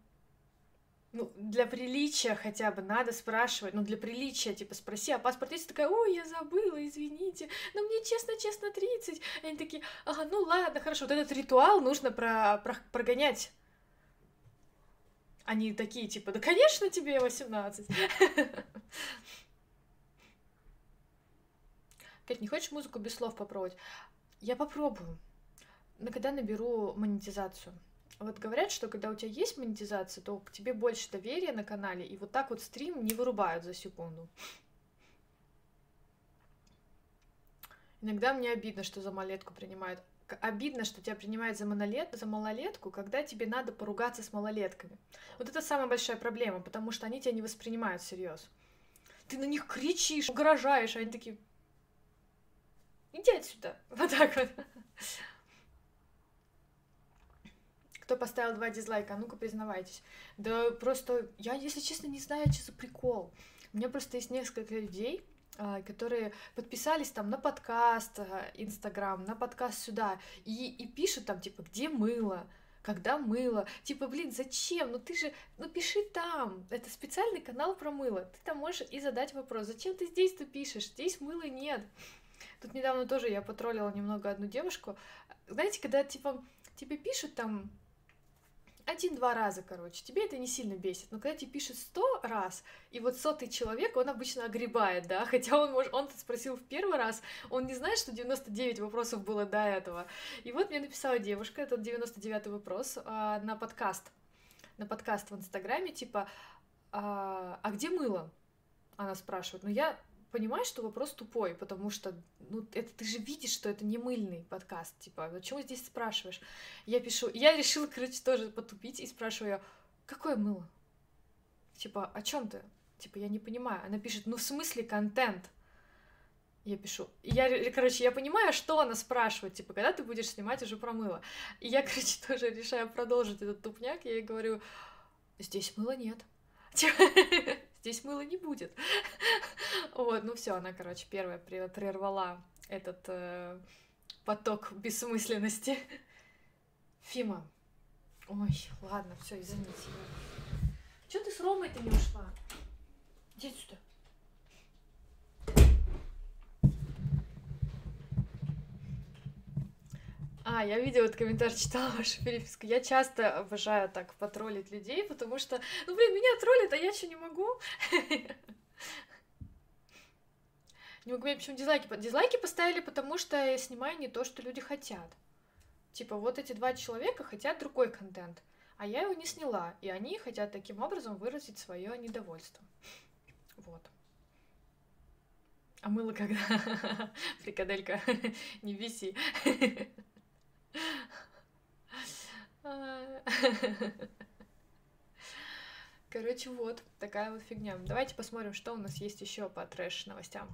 Ну, для приличия хотя бы надо спрашивать. Ну, для приличия, типа, спроси, а паспорт есть? Такая, ой, я забыла, извините. Но мне честно-честно 30. И они такие, ага, ну ладно, хорошо. Вот этот ритуал нужно про, про, прогонять. Они такие, типа, да, конечно, тебе 18. Кать, не хочешь музыку без слов попробовать? Я попробую. Но когда наберу монетизацию. Вот говорят, что когда у тебя есть монетизация, то к тебе больше доверия на канале, и вот так вот стрим не вырубают за секунду. Иногда мне обидно, что за малолетку принимают. Обидно, что тебя принимают за, монолет, за малолетку, когда тебе надо поругаться с малолетками. Вот это самая большая проблема, потому что они тебя не воспринимают всерьез. Ты на них кричишь, угрожаешь, а они такие, иди отсюда. Вот так вот. Кто поставил два дизлайка? А ну-ка, признавайтесь. Да просто, я, если честно, не знаю, что за прикол. У меня просто есть несколько людей, а, которые подписались там на подкаст а, Инстаграм, на подкаст сюда, и, и пишут там, типа, где мыло, когда мыло. Типа, блин, зачем? Ну ты же, ну пиши там. Это специальный канал про мыло. Ты там можешь и задать вопрос, зачем ты здесь-то пишешь? Здесь мыла нет. Тут недавно тоже я потроллила немного одну девушку. Знаете, когда, типа, тебе пишут там один-два раза, короче, тебе это не сильно бесит. Но когда тебе пишет сто раз, и вот сотый человек, он обычно огребает, да, хотя он, может, он спросил в первый раз, он не знает, что 99 вопросов было до этого. И вот мне написала девушка, этот 99 вопрос, а, на подкаст, на подкаст в Инстаграме, типа, а, а где мыло? Она спрашивает. Ну, я понимаешь, что вопрос тупой, потому что, ну, это ты же видишь, что это не мыльный подкаст, типа, почему здесь спрашиваешь? Я пишу, я решила, короче, тоже потупить и спрашиваю, какое мыло? Типа, о чем ты? Типа, я не понимаю. Она пишет, ну, в смысле контент? Я пишу. я, короче, я понимаю, что она спрашивает, типа, когда ты будешь снимать уже про мыло. И я, короче, тоже решаю продолжить этот тупняк, я ей говорю, здесь мыла нет. здесь мыла не будет. вот, ну все, она, короче, первая прервала этот э, поток бессмысленности. Фима. Ой, ладно, все, извините. Че ты с Ромой-то не ушла? Иди сюда. А, я видела этот комментарий, читала вашу переписку. Я часто обожаю так потроллить людей, потому что, ну, блин, меня троллят, а я что, не могу? Не могу понять, почему дизлайки. Дизлайки поставили, потому что я снимаю не то, что люди хотят. Типа, вот эти два человека хотят другой контент, а я его не сняла, и они хотят таким образом выразить свое недовольство. Вот. А мыло когда? Фрикаделька, не виси. Короче, вот такая вот фигня. Давайте посмотрим, что у нас есть еще по трэш новостям.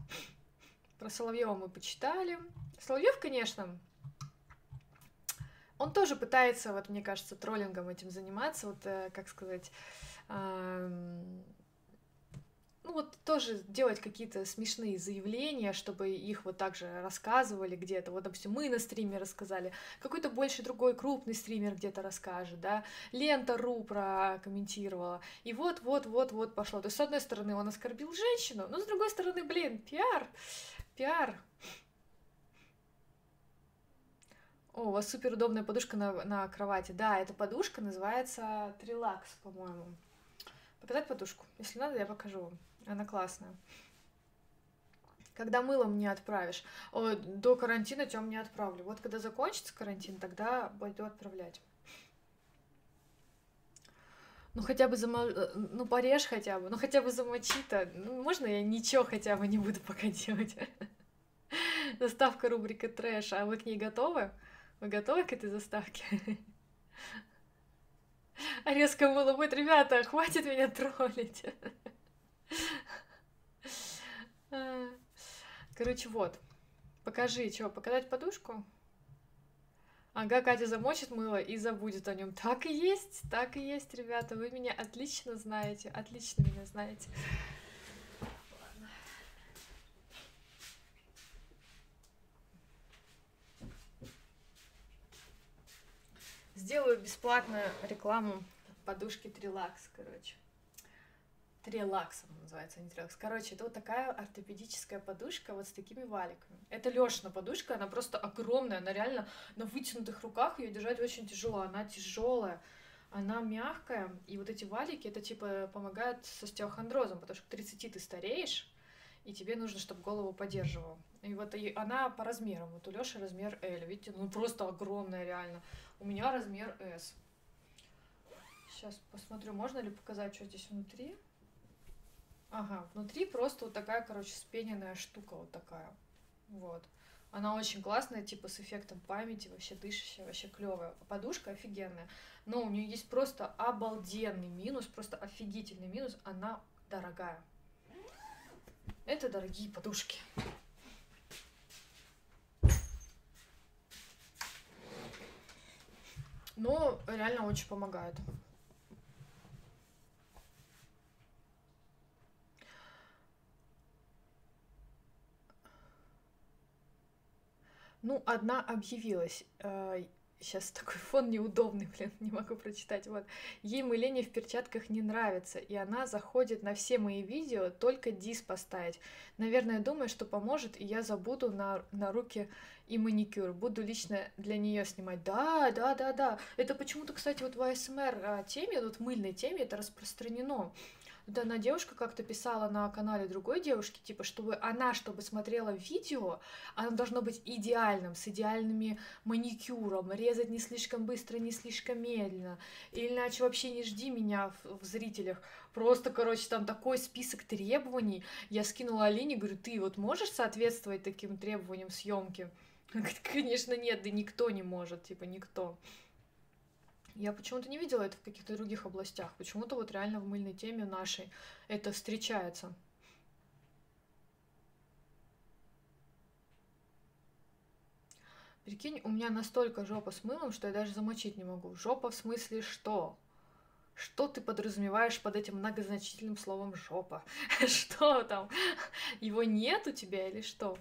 Про Соловьева мы почитали. Соловьев, конечно, он тоже пытается, вот мне кажется, троллингом этим заниматься, вот, э, как сказать, ну вот тоже делать какие-то смешные заявления, чтобы их вот так же рассказывали где-то. Вот, допустим, мы на стриме рассказали, какой-то больше другой крупный стример где-то расскажет, да, Лента Ру прокомментировала. И вот, вот, вот, вот пошло. То есть, с одной стороны, он оскорбил женщину, но с другой стороны, блин, пиар, пиар. О, у вас супер удобная подушка на, на кровати. Да, эта подушка называется Трилакс, по-моему. Показать подушку? Если надо, я покажу вам. Она классная. Когда мылом не отправишь. О, до карантина тем не отправлю. Вот когда закончится карантин, тогда пойду отправлять. Ну хотя бы зам... Э, ну порежь хотя бы, ну хотя бы замочи-то. Ну, можно я ничего хотя бы не буду пока делать? Заставка рубрика трэш. А вы к ней готовы? Вы готовы к этой заставке? А резко было будет, ребята, хватит меня троллить. Короче, вот. Покажи, что, показать подушку? Ага, Катя замочит мыло и забудет о нем. Так и есть, так и есть, ребята. Вы меня отлично знаете, отлично меня знаете. Сделаю бесплатную рекламу подушки Трилакс, короче. Трелакс называется, а не трелакс. Короче, это вот такая ортопедическая подушка вот с такими валиками. Это Лешина подушка, она просто огромная, она реально на вытянутых руках ее держать очень тяжело, она тяжелая. Она мягкая, и вот эти валики, это типа помогают с остеохондрозом, потому что к 30 ты стареешь, и тебе нужно, чтобы голову поддерживал. И вот и она по размерам. Вот у Лёши размер L, видите, ну просто огромная реально. У меня размер S. Сейчас посмотрю, можно ли показать, что здесь внутри. Ага, внутри просто вот такая, короче, спененная штука вот такая. Вот. Она очень классная, типа с эффектом памяти, вообще дышащая, вообще клевая. Подушка офигенная. Но у нее есть просто обалденный минус, просто офигительный минус. Она дорогая. Это дорогие подушки. Но реально очень помогает. Ну, одна объявилась. Сейчас такой фон неудобный, блин, не могу прочитать. Вот. Ей мыление в перчатках не нравится, и она заходит на все мои видео только дис поставить. Наверное, думаю, что поможет, и я забуду на, на руки и маникюр. Буду лично для нее снимать. Да, да, да, да. Это почему-то, кстати, вот в АСМР а, теме, вот мыльной теме это распространено. Да, одна девушка как-то писала на канале другой девушки, типа, чтобы она, чтобы смотрела видео, оно должно быть идеальным, с идеальными маникюром, резать не слишком быстро, не слишком медленно, или иначе вообще не жди меня в, в зрителях. Просто, короче, там такой список требований. Я скинула Алине, говорю, ты вот можешь соответствовать таким требованиям съемки? Конечно, нет, да никто не может, типа, никто. Я почему-то не видела это в каких-то других областях. Почему-то вот реально в мыльной теме нашей это встречается. Прикинь, у меня настолько жопа с мылом, что я даже замочить не могу. Жопа в смысле что? Что ты подразумеваешь под этим многозначительным словом жопа? Что там? Его нет у тебя или что?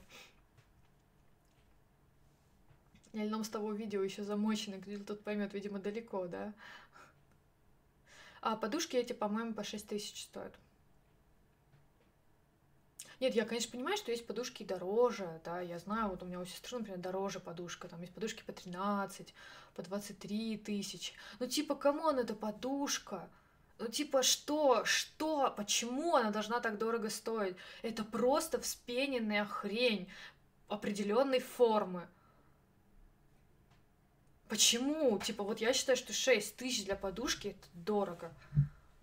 Или нам с того видео еще замочены, где тот поймет, видимо, далеко, да? А подушки эти, по-моему, по 6 тысяч стоят. Нет, я, конечно, понимаю, что есть подушки дороже, да, я знаю, вот у меня у сестры, например, дороже подушка, там есть подушки по 13, по 23 тысячи. Ну, типа, кому она эта подушка? Ну, типа, что, что, почему она должна так дорого стоить? Это просто вспененная хрень определенной формы. Почему? Типа, вот я считаю, что 6 тысяч для подушки это дорого.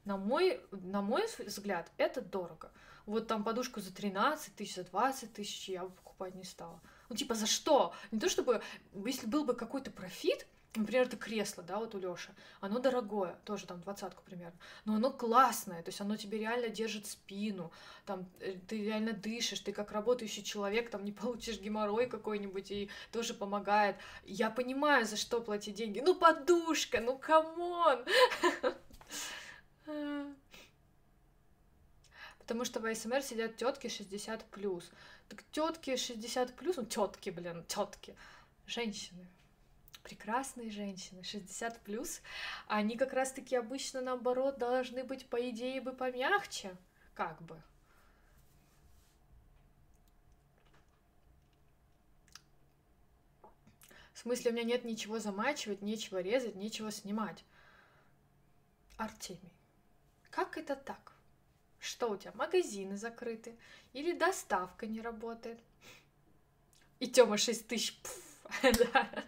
На мой, на мой взгляд, это дорого. Вот там подушку за 13 тысяч, за 20 тысяч я бы покупать не стала. Ну, типа, за что? Не то чтобы, если был бы какой-то профит, Например, это кресло, да, вот у Лёши. Оно дорогое, тоже там двадцатку примерно. Но оно классное, то есть оно тебе реально держит спину. Там э, ты реально дышишь, ты как работающий человек, там не получишь геморрой какой-нибудь и тоже помогает. Я понимаю, за что платить деньги. Ну, подушка, ну, come on! Потому что в АСМР сидят тетки 60 плюс. Так тетки 60 плюс, ну тетки, блин, тетки, женщины прекрасные женщины, 60 плюс, они как раз-таки обычно наоборот должны быть, по идее, бы помягче, как бы. В смысле, у меня нет ничего замачивать, нечего резать, нечего снимать. Артемий, как это так? Что у тебя, магазины закрыты? Или доставка не работает? И Тёма 6 тысяч. да.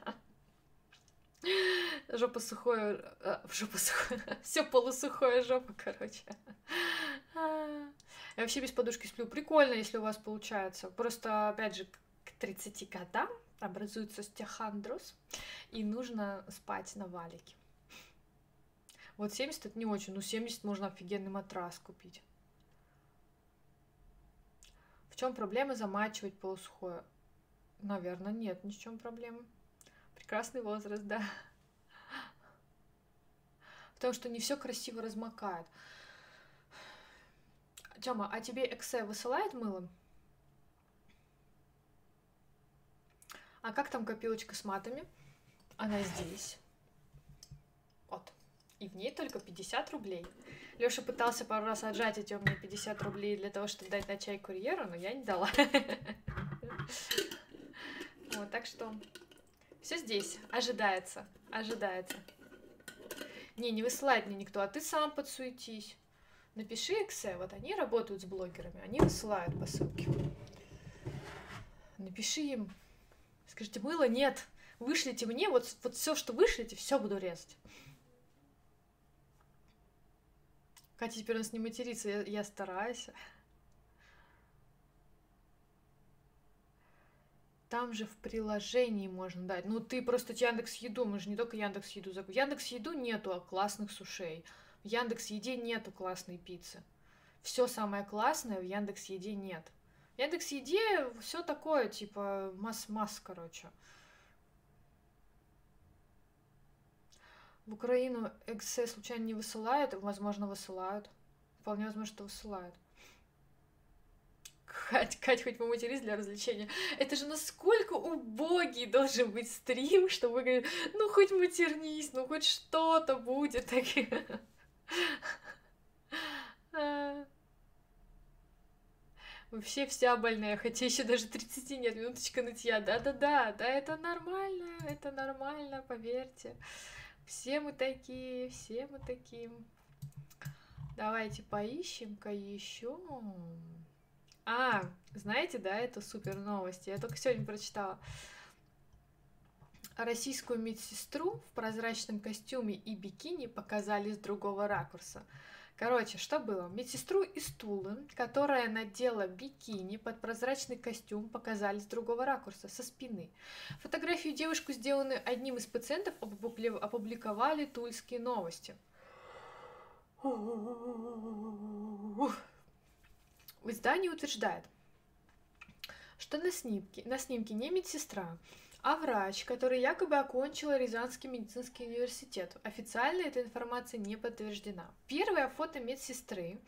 Жопа сухое, а, жопа сухое, все полусухое жопа, короче. Я вообще без подушки сплю. Прикольно, если у вас получается. Просто, опять же, к 30 годам образуется стехандроз, и нужно спать на валике. Вот 70 это не очень, ну 70 можно офигенный матрас купить. В чем проблема замачивать полусухое? Наверное, нет ни в чем проблемы. Прекрасный возраст, да. Потому что не все красиво размокает. Тёма, а тебе Эксе высылает мылом? А как там копилочка с матами? Она здесь. Вот. И в ней только 50 рублей. Лёша пытался пару раз отжать эти у меня 50 рублей для того, чтобы дать на чай курьеру, но я не дала. Вот, так что все здесь ожидается, ожидается. Не, не высылает мне никто, а ты сам подсуетись. Напиши Эксе, вот они работают с блогерами, они высылают посылки. Напиши им, скажите, мыло нет, вышлите мне, вот, вот все, что вышлите, все буду резать. Катя теперь у нас не матерится, я, я стараюсь. Там же в приложении можно дать. Ну, ты просто Яндекс Еду, мы же не только Яндекс Еду закупим. Яндекс Еду нету классных сушей. В Яндекс Еде нету классной пиццы. Все самое классное в Яндекс Еде нет. В Яндекс Еде все такое, типа масс-масс, короче. В Украину ЭКС случайно не высылают? Возможно, высылают. Вполне возможно, что высылают. Кать, Кать, хоть поматерись для развлечения. Это же насколько убогий должен быть стрим, чтобы говорить, ну хоть матернись, ну хоть что-то будет. Мы все вся больная, хотя еще даже 30 нет, минуточка нытья. Да-да-да, да, это нормально, это нормально, поверьте. Все мы такие, все мы такие. Давайте поищем-ка еще. А, знаете, да, это супер новости. Я только сегодня прочитала. Российскую медсестру в прозрачном костюме и бикини показали с другого ракурса. Короче, что было? Медсестру из Тулы, которая надела бикини под прозрачный костюм, показали с другого ракурса, со спины. Фотографию девушку, сделанную одним из пациентов, опубликовали тульские новости. В издании утверждает, что на снимке, на снимке не медсестра, а врач, который якобы окончил Рязанский медицинский университет. Официально эта информация не подтверждена. Первое фото медсестры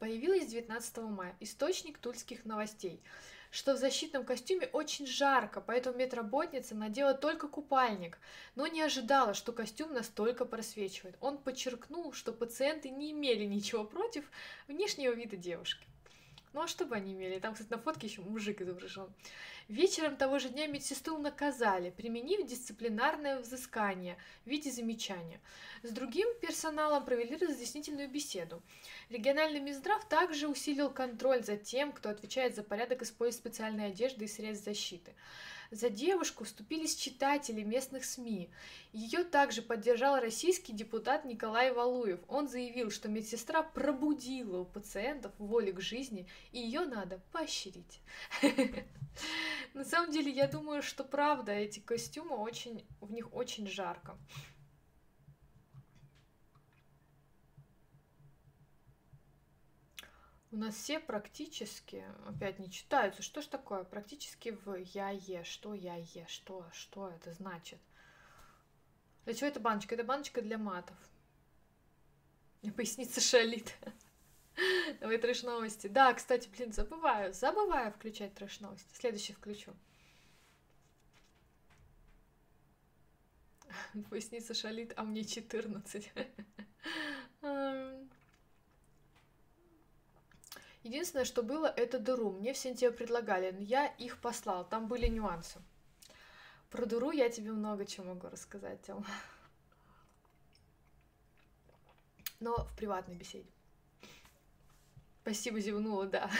появилось 19 мая. Источник тульских новостей что в защитном костюме очень жарко, поэтому медработница надела только купальник, но не ожидала, что костюм настолько просвечивает. Он подчеркнул, что пациенты не имели ничего против внешнего вида девушки. Ну а что бы они имели? Там, кстати, на фотке еще мужик изображен. Вечером того же дня медсестру наказали, применив дисциплинарное взыскание в виде замечания. С другим персоналом провели разъяснительную беседу. Региональный Минздрав также усилил контроль за тем, кто отвечает за порядок использования специальной одежды и средств защиты. За девушку вступились читатели местных СМИ. Ее также поддержал российский депутат Николай Валуев. Он заявил, что медсестра пробудила у пациентов волю к жизни, и ее надо поощрить. На самом деле, я думаю, что правда, эти костюмы очень, в них очень жарко. У нас все практически, опять не читаются. Что ж такое? Практически в я е. Что я е? Что? Что это значит? Для чего эта баночка? Это баночка для матов. Поясница шалит. Давай трэш новости. Да, кстати, блин, забываю, забываю включать трэш новости. Следующий включу. Поясница шалит, а мне 14. Единственное, что было, это дыру. Мне в сентябре предлагали, но я их послал. Там были нюансы. Про дуру я тебе много чего могу рассказать, Тём. Но в приватной беседе. Спасибо, зевнула, да.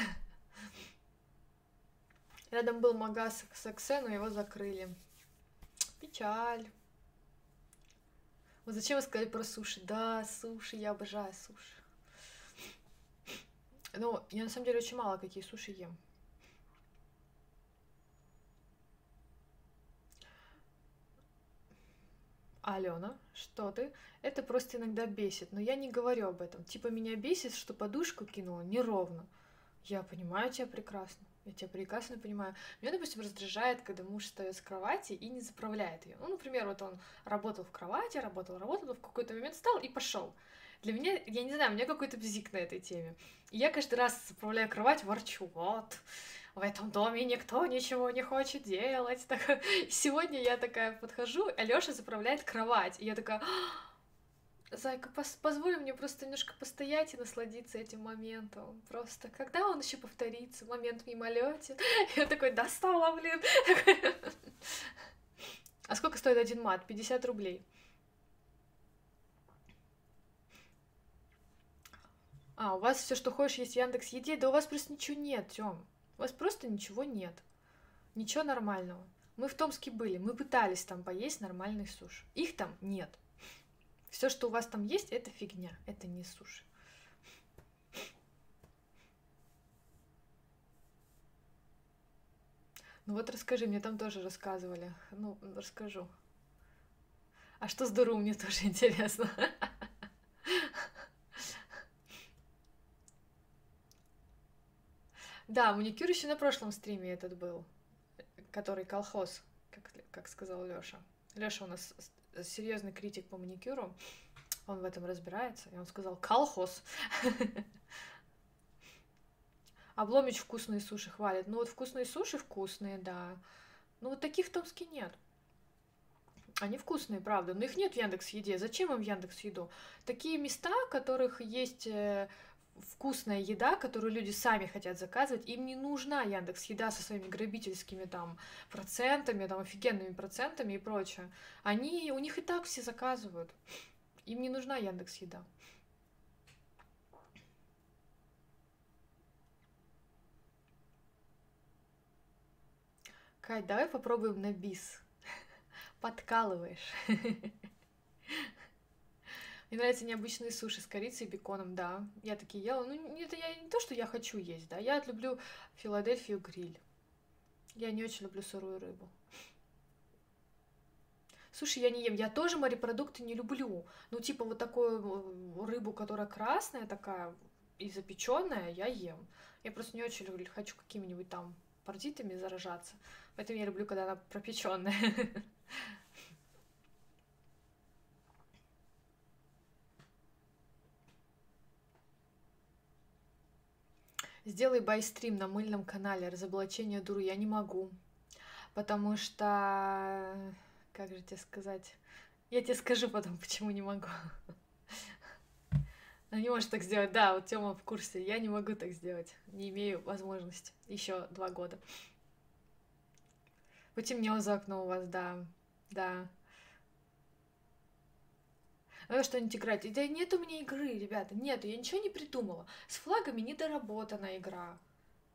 Рядом был магаз Саксе, но его закрыли. Печаль. Вот зачем вы сказали про суши? Да, суши, я обожаю суши. Ну, я на самом деле очень мало какие суши ем. Алена, что ты? Это просто иногда бесит, но я не говорю об этом. Типа меня бесит, что подушку кинула неровно. Я понимаю тебя прекрасно. Я тебя прекрасно понимаю. Меня, допустим, раздражает, когда муж встает с кровати и не заправляет ее. Ну, например, вот он работал в кровати, работал, работал, но в какой-то момент встал и пошел. Для меня, я не знаю, у меня какой-то бзик на этой теме. И я каждый раз, заправляя кровать, ворчу. Вот, в этом доме никто ничего не хочет делать. Так, сегодня я такая подхожу, Алёша заправляет кровать. И я такая, «А, Зайка, пос позволь мне просто немножко постоять и насладиться этим моментом. Просто когда он еще повторится, момент в мимолете. Я такой, достала, блин. А сколько стоит один мат? 50 рублей. А, у вас все, что хочешь, есть Яндекс Еде, да у вас просто ничего нет, Тём. У вас просто ничего нет. Ничего нормального. Мы в Томске были, мы пытались там поесть нормальный суши. Их там нет. Все, что у вас там есть, это фигня, это не суши. Ну вот расскажи, мне там тоже рассказывали. Ну, расскажу. А что с Дуру, мне тоже интересно. Да, маникюр еще на прошлом стриме этот был, который колхоз, как, как сказал Лёша. Лёша у нас серьезный критик по маникюру, он в этом разбирается, и он сказал колхоз. Обломич вкусные суши хвалит. Ну вот вкусные суши вкусные, да. Ну вот таких в Томске нет. Они вкусные, правда, но их нет в Яндекс Еде. Зачем им Яндекс Еду? Такие места, в которых есть э, вкусная еда, которую люди сами хотят заказывать, им не нужна Яндекс Еда со своими грабительскими там процентами, там офигенными процентами и прочее. Они, у них и так все заказывают. Им не нужна Яндекс Еда. Кать, давай попробуем на бис. Подкалываешь. Мне нравятся необычные суши с корицей и беконом, да. Я такие ела. Ну, это я не то, что я хочу есть, да. Я люблю Филадельфию гриль. Я не очень люблю сырую рыбу. Слушай, я не ем. Я тоже морепродукты не люблю. Ну, типа вот такую рыбу, которая красная такая и запеченная, я ем. Я просто не очень люблю. Хочу какими-нибудь там паразитами заражаться. Поэтому я люблю, когда она пропеченная. Сделай байстрим на мыльном канале разоблачение дуру. Я не могу. Потому что... Как же тебе сказать? Я тебе скажу потом, почему не могу. Она не может так сделать. Да, вот Тёма в курсе. Я не могу так сделать. Не имею возможности. Еще два года. Потемнело за окном у вас, да. Да. Надо что-нибудь играть. Да нет у меня игры, ребята. Нет, я ничего не придумала. С флагами недоработана игра.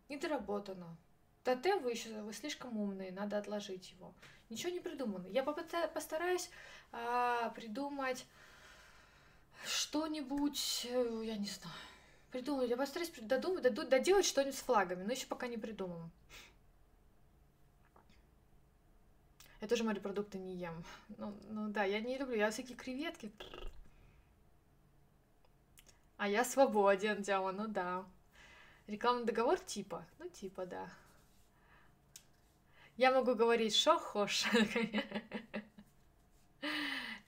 Недоработана. ТТ вы еще вы слишком умные, надо отложить его. Ничего не придумано. Я постараюсь а, придумать что-нибудь, э, я не знаю. Придумать, я постараюсь додумать, доделать что-нибудь с флагами, но еще пока не придумала. Я тоже морепродукты не ем. Ну, ну да, я не люблю. Я всякие креветки. А я свободен, Диама, ну да. Рекламный договор типа. Ну, типа, да. Я могу говорить, что хошь.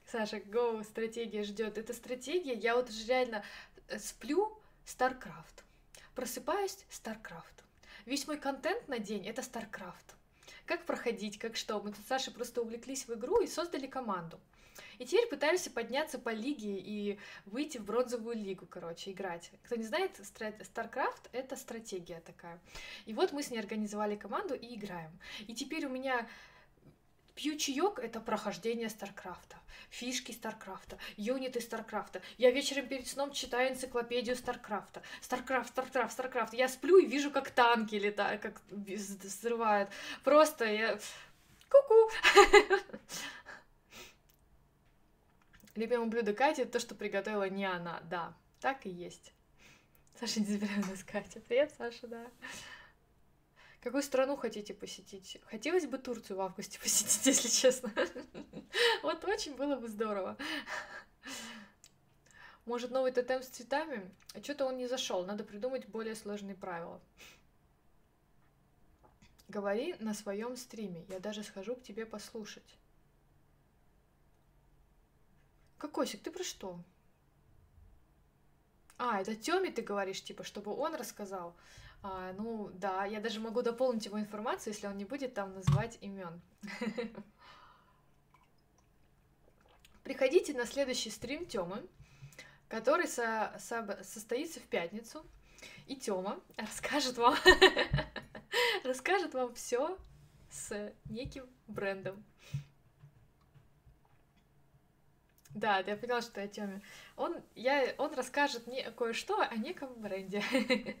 Саша, go, стратегия ждет. Это стратегия. Я вот уже реально сплю StarCraft. Просыпаюсь StarCraft. Весь мой контент на день это StarCraft как проходить, как что. Мы тут с Сашей просто увлеклись в игру и создали команду. И теперь пытаемся подняться по лиге и выйти в бронзовую лигу, короче, играть. Кто не знает, StarCraft — это стратегия такая. И вот мы с ней организовали команду и играем. И теперь у меня Пью чаек — это прохождение StarCraft а, фишки StarCraft а, юниты StarCraft а. Я вечером перед сном читаю энциклопедию StarCraft а. StarCraft, StarCraft, StarCraft. Я сплю и вижу, как танки летают, как взрывают. Просто я... Ку-ку! Любимое блюдо Кати — то, что приготовила не она. Да, так и есть. Саша не забирай нас, Катя. Привет, Саша, да. Какую страну хотите посетить? Хотелось бы Турцию в августе посетить, если честно. Вот очень было бы здорово. Может, новый тотем с цветами? А что-то он не зашел. Надо придумать более сложные правила. Говори на своем стриме. Я даже схожу к тебе послушать. Кокосик, ты про что? А, это Тёме ты говоришь, типа, чтобы он рассказал. А, ну да, я даже могу дополнить его информацию, если он не будет там называть имен. Приходите на следующий стрим Тёмы, который со со состоится в пятницу, и Тёма расскажет вам расскажет вам все с неким брендом. Да, да, я поняла, что я Тёме. Он, я, он расскажет мне кое-что о неком бренде.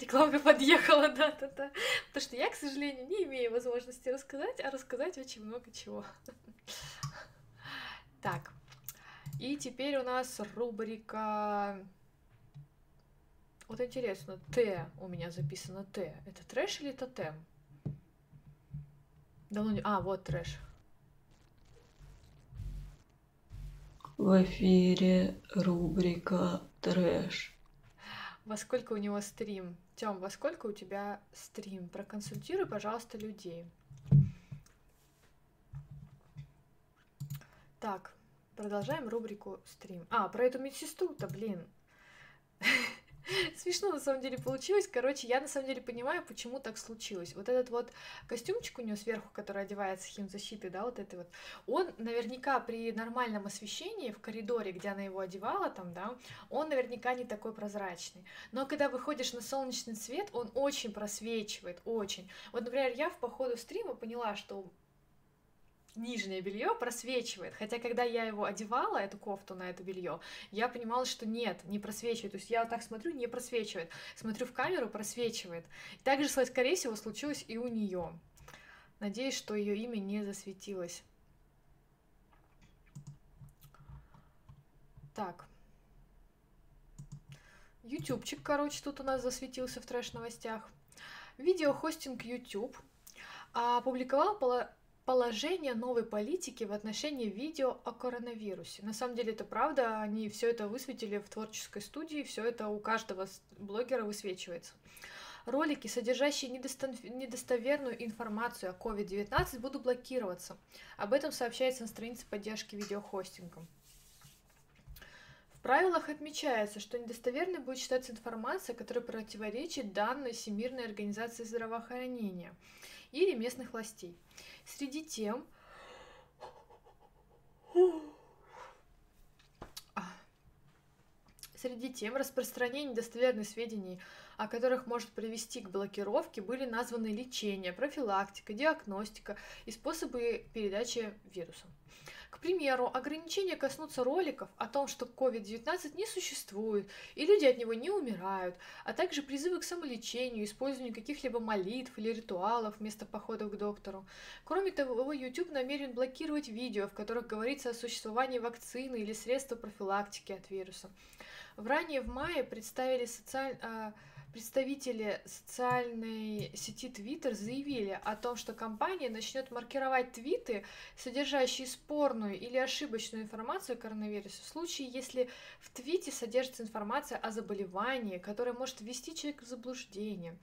Рекламка подъехала, да-да-да. Потому что я, к сожалению, не имею возможности рассказать, а рассказать очень много чего. Так, и теперь у нас рубрика... Вот интересно, Т у меня записано Т. Это трэш или тотем? Да ну не... А, вот трэш. В эфире рубрика Трэш. Во сколько у него стрим? Тём, во сколько у тебя стрим? Проконсультируй, пожалуйста, людей. Так, продолжаем рубрику стрим. А, про эту медсестру-то, блин. Смешно на самом деле получилось. Короче, я на самом деле понимаю, почему так случилось. Вот этот вот костюмчик у нее сверху, который одевается химзащиты, да, вот это вот, он наверняка при нормальном освещении в коридоре, где она его одевала там, да, он наверняка не такой прозрачный. Но когда выходишь на солнечный свет, он очень просвечивает, очень. Вот, например, я в походу стрима поняла, что нижнее белье просвечивает. Хотя, когда я его одевала, эту кофту на это белье, я понимала, что нет, не просвечивает. То есть я вот так смотрю, не просвечивает. Смотрю в камеру, просвечивает. Так же, скорее всего, случилось и у нее. Надеюсь, что ее имя не засветилось. Так. Ютубчик, короче, тут у нас засветился в трэш-новостях. Видеохостинг YouTube опубликовал положение новой политики в отношении видео о коронавирусе. На самом деле это правда, они все это высветили в творческой студии, все это у каждого блогера высвечивается. Ролики, содержащие недостоверную информацию о COVID-19, будут блокироваться. Об этом сообщается на странице поддержки видеохостингом. В правилах отмечается, что недостоверной будет считаться информация, которая противоречит данной Всемирной организации здравоохранения или местных властей. Среди тем, Среди тем распространение недостоверных сведений, о которых может привести к блокировке, были названы лечение, профилактика, диагностика и способы передачи вируса. К примеру, ограничения коснутся роликов о том, что COVID-19 не существует и люди от него не умирают, а также призывы к самолечению, использованию каких-либо молитв или ритуалов вместо походов к доктору. Кроме того, YouTube намерен блокировать видео, в которых говорится о существовании вакцины или средства профилактики от вируса. В ранее в мае представили социально Представители социальной сети Twitter заявили о том, что компания начнет маркировать твиты, содержащие спорную или ошибочную информацию о коронавирусе, в случае, если в твите содержится информация о заболевании, которая может ввести человека в заблуждение.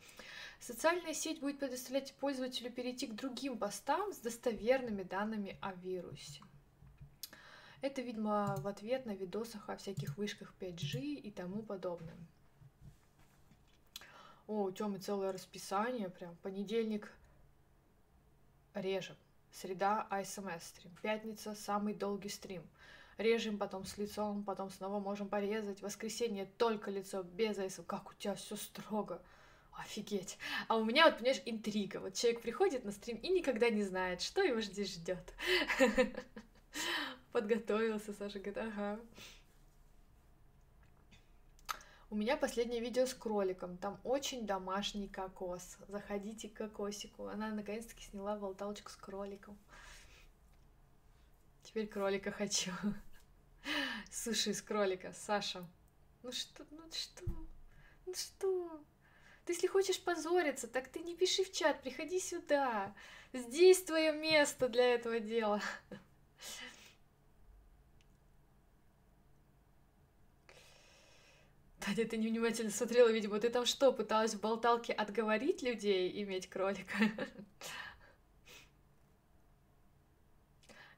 Социальная сеть будет предоставлять пользователю перейти к другим постам с достоверными данными о вирусе. Это, видимо, в ответ на видосах о всяких вышках 5G и тому подобное. О, у Тёмы целое расписание, прям понедельник режем, среда АСМС стрим, пятница самый долгий стрим, режем потом с лицом, потом снова можем порезать, воскресенье только лицо, без АСМ, как у тебя все строго, офигеть. А у меня вот, понимаешь, интрига, вот человек приходит на стрим и никогда не знает, что его здесь ждет. Подготовился, Саша говорит, ага. У меня последнее видео с кроликом. Там очень домашний кокос. Заходите к кокосику. Она наконец-таки сняла болталочку с кроликом. Теперь кролика хочу. Суши из кролика. Саша. Ну что, ну что, ну что? Ты если хочешь позориться, так ты не пиши в чат, приходи сюда. Здесь твое место для этого дела. Таня, ты невнимательно смотрела, видимо, ты там что, пыталась в болталке отговорить людей иметь кролика?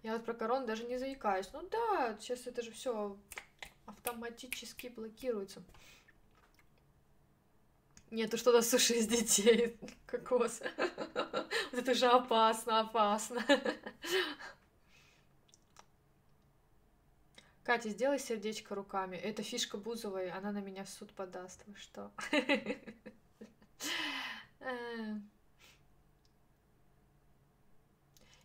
Я вот про корону даже не заикаюсь. Ну да, сейчас это же все автоматически блокируется. Нету что-то суши из детей. Кокос. Вот это же опасно, опасно. Катя, сделай сердечко руками. Это фишка Бузовой, она на меня в суд подаст. Вы что?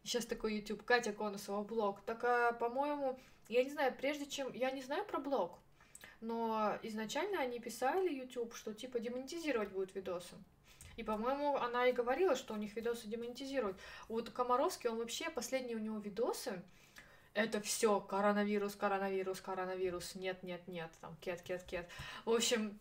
Сейчас такой YouTube, Катя Конусова, блог. Так, а, по-моему, я не знаю, прежде чем... Я не знаю про блог, но изначально они писали YouTube, что типа демонетизировать будут видосы. И, по-моему, она и говорила, что у них видосы демонетизируют. Вот Комаровский, он вообще, последние у него видосы, это все коронавирус, коронавирус, коронавирус, нет, нет, нет, там, кет, кет, кет. В общем,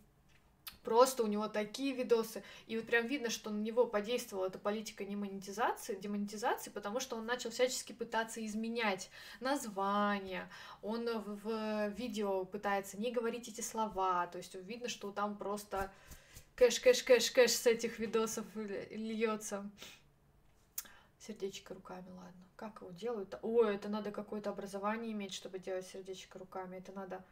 просто у него такие видосы, и вот прям видно, что на него подействовала эта политика демонетизации, демонетизации, потому что он начал всячески пытаться изменять название, он в, в видео пытается не говорить эти слова, то есть видно, что там просто кэш, кэш, кэш, кэш с этих видосов льется. Сердечко руками, ладно. Как его делают? Ой, это надо какое-то образование иметь, чтобы делать сердечко руками. Это надо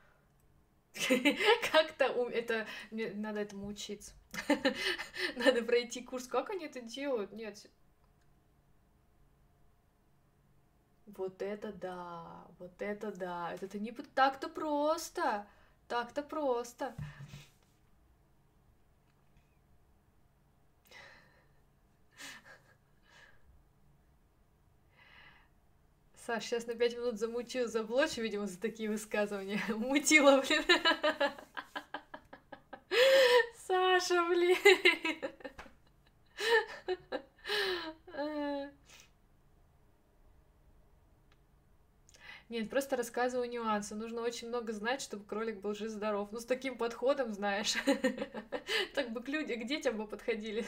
как-то это надо этому учиться. Надо пройти курс. Как они это делают? Нет. Вот это да, вот это да. Это не так-то просто. Так-то просто. Саш, сейчас на пять минут замутил, заблочу, видимо, за такие высказывания. Мутила, блин. Саша, блин. Нет, просто рассказываю нюансы. Нужно очень много знать, чтобы кролик был жив-здоров. Ну, с таким подходом, знаешь. Так бы к людям, к детям бы подходили.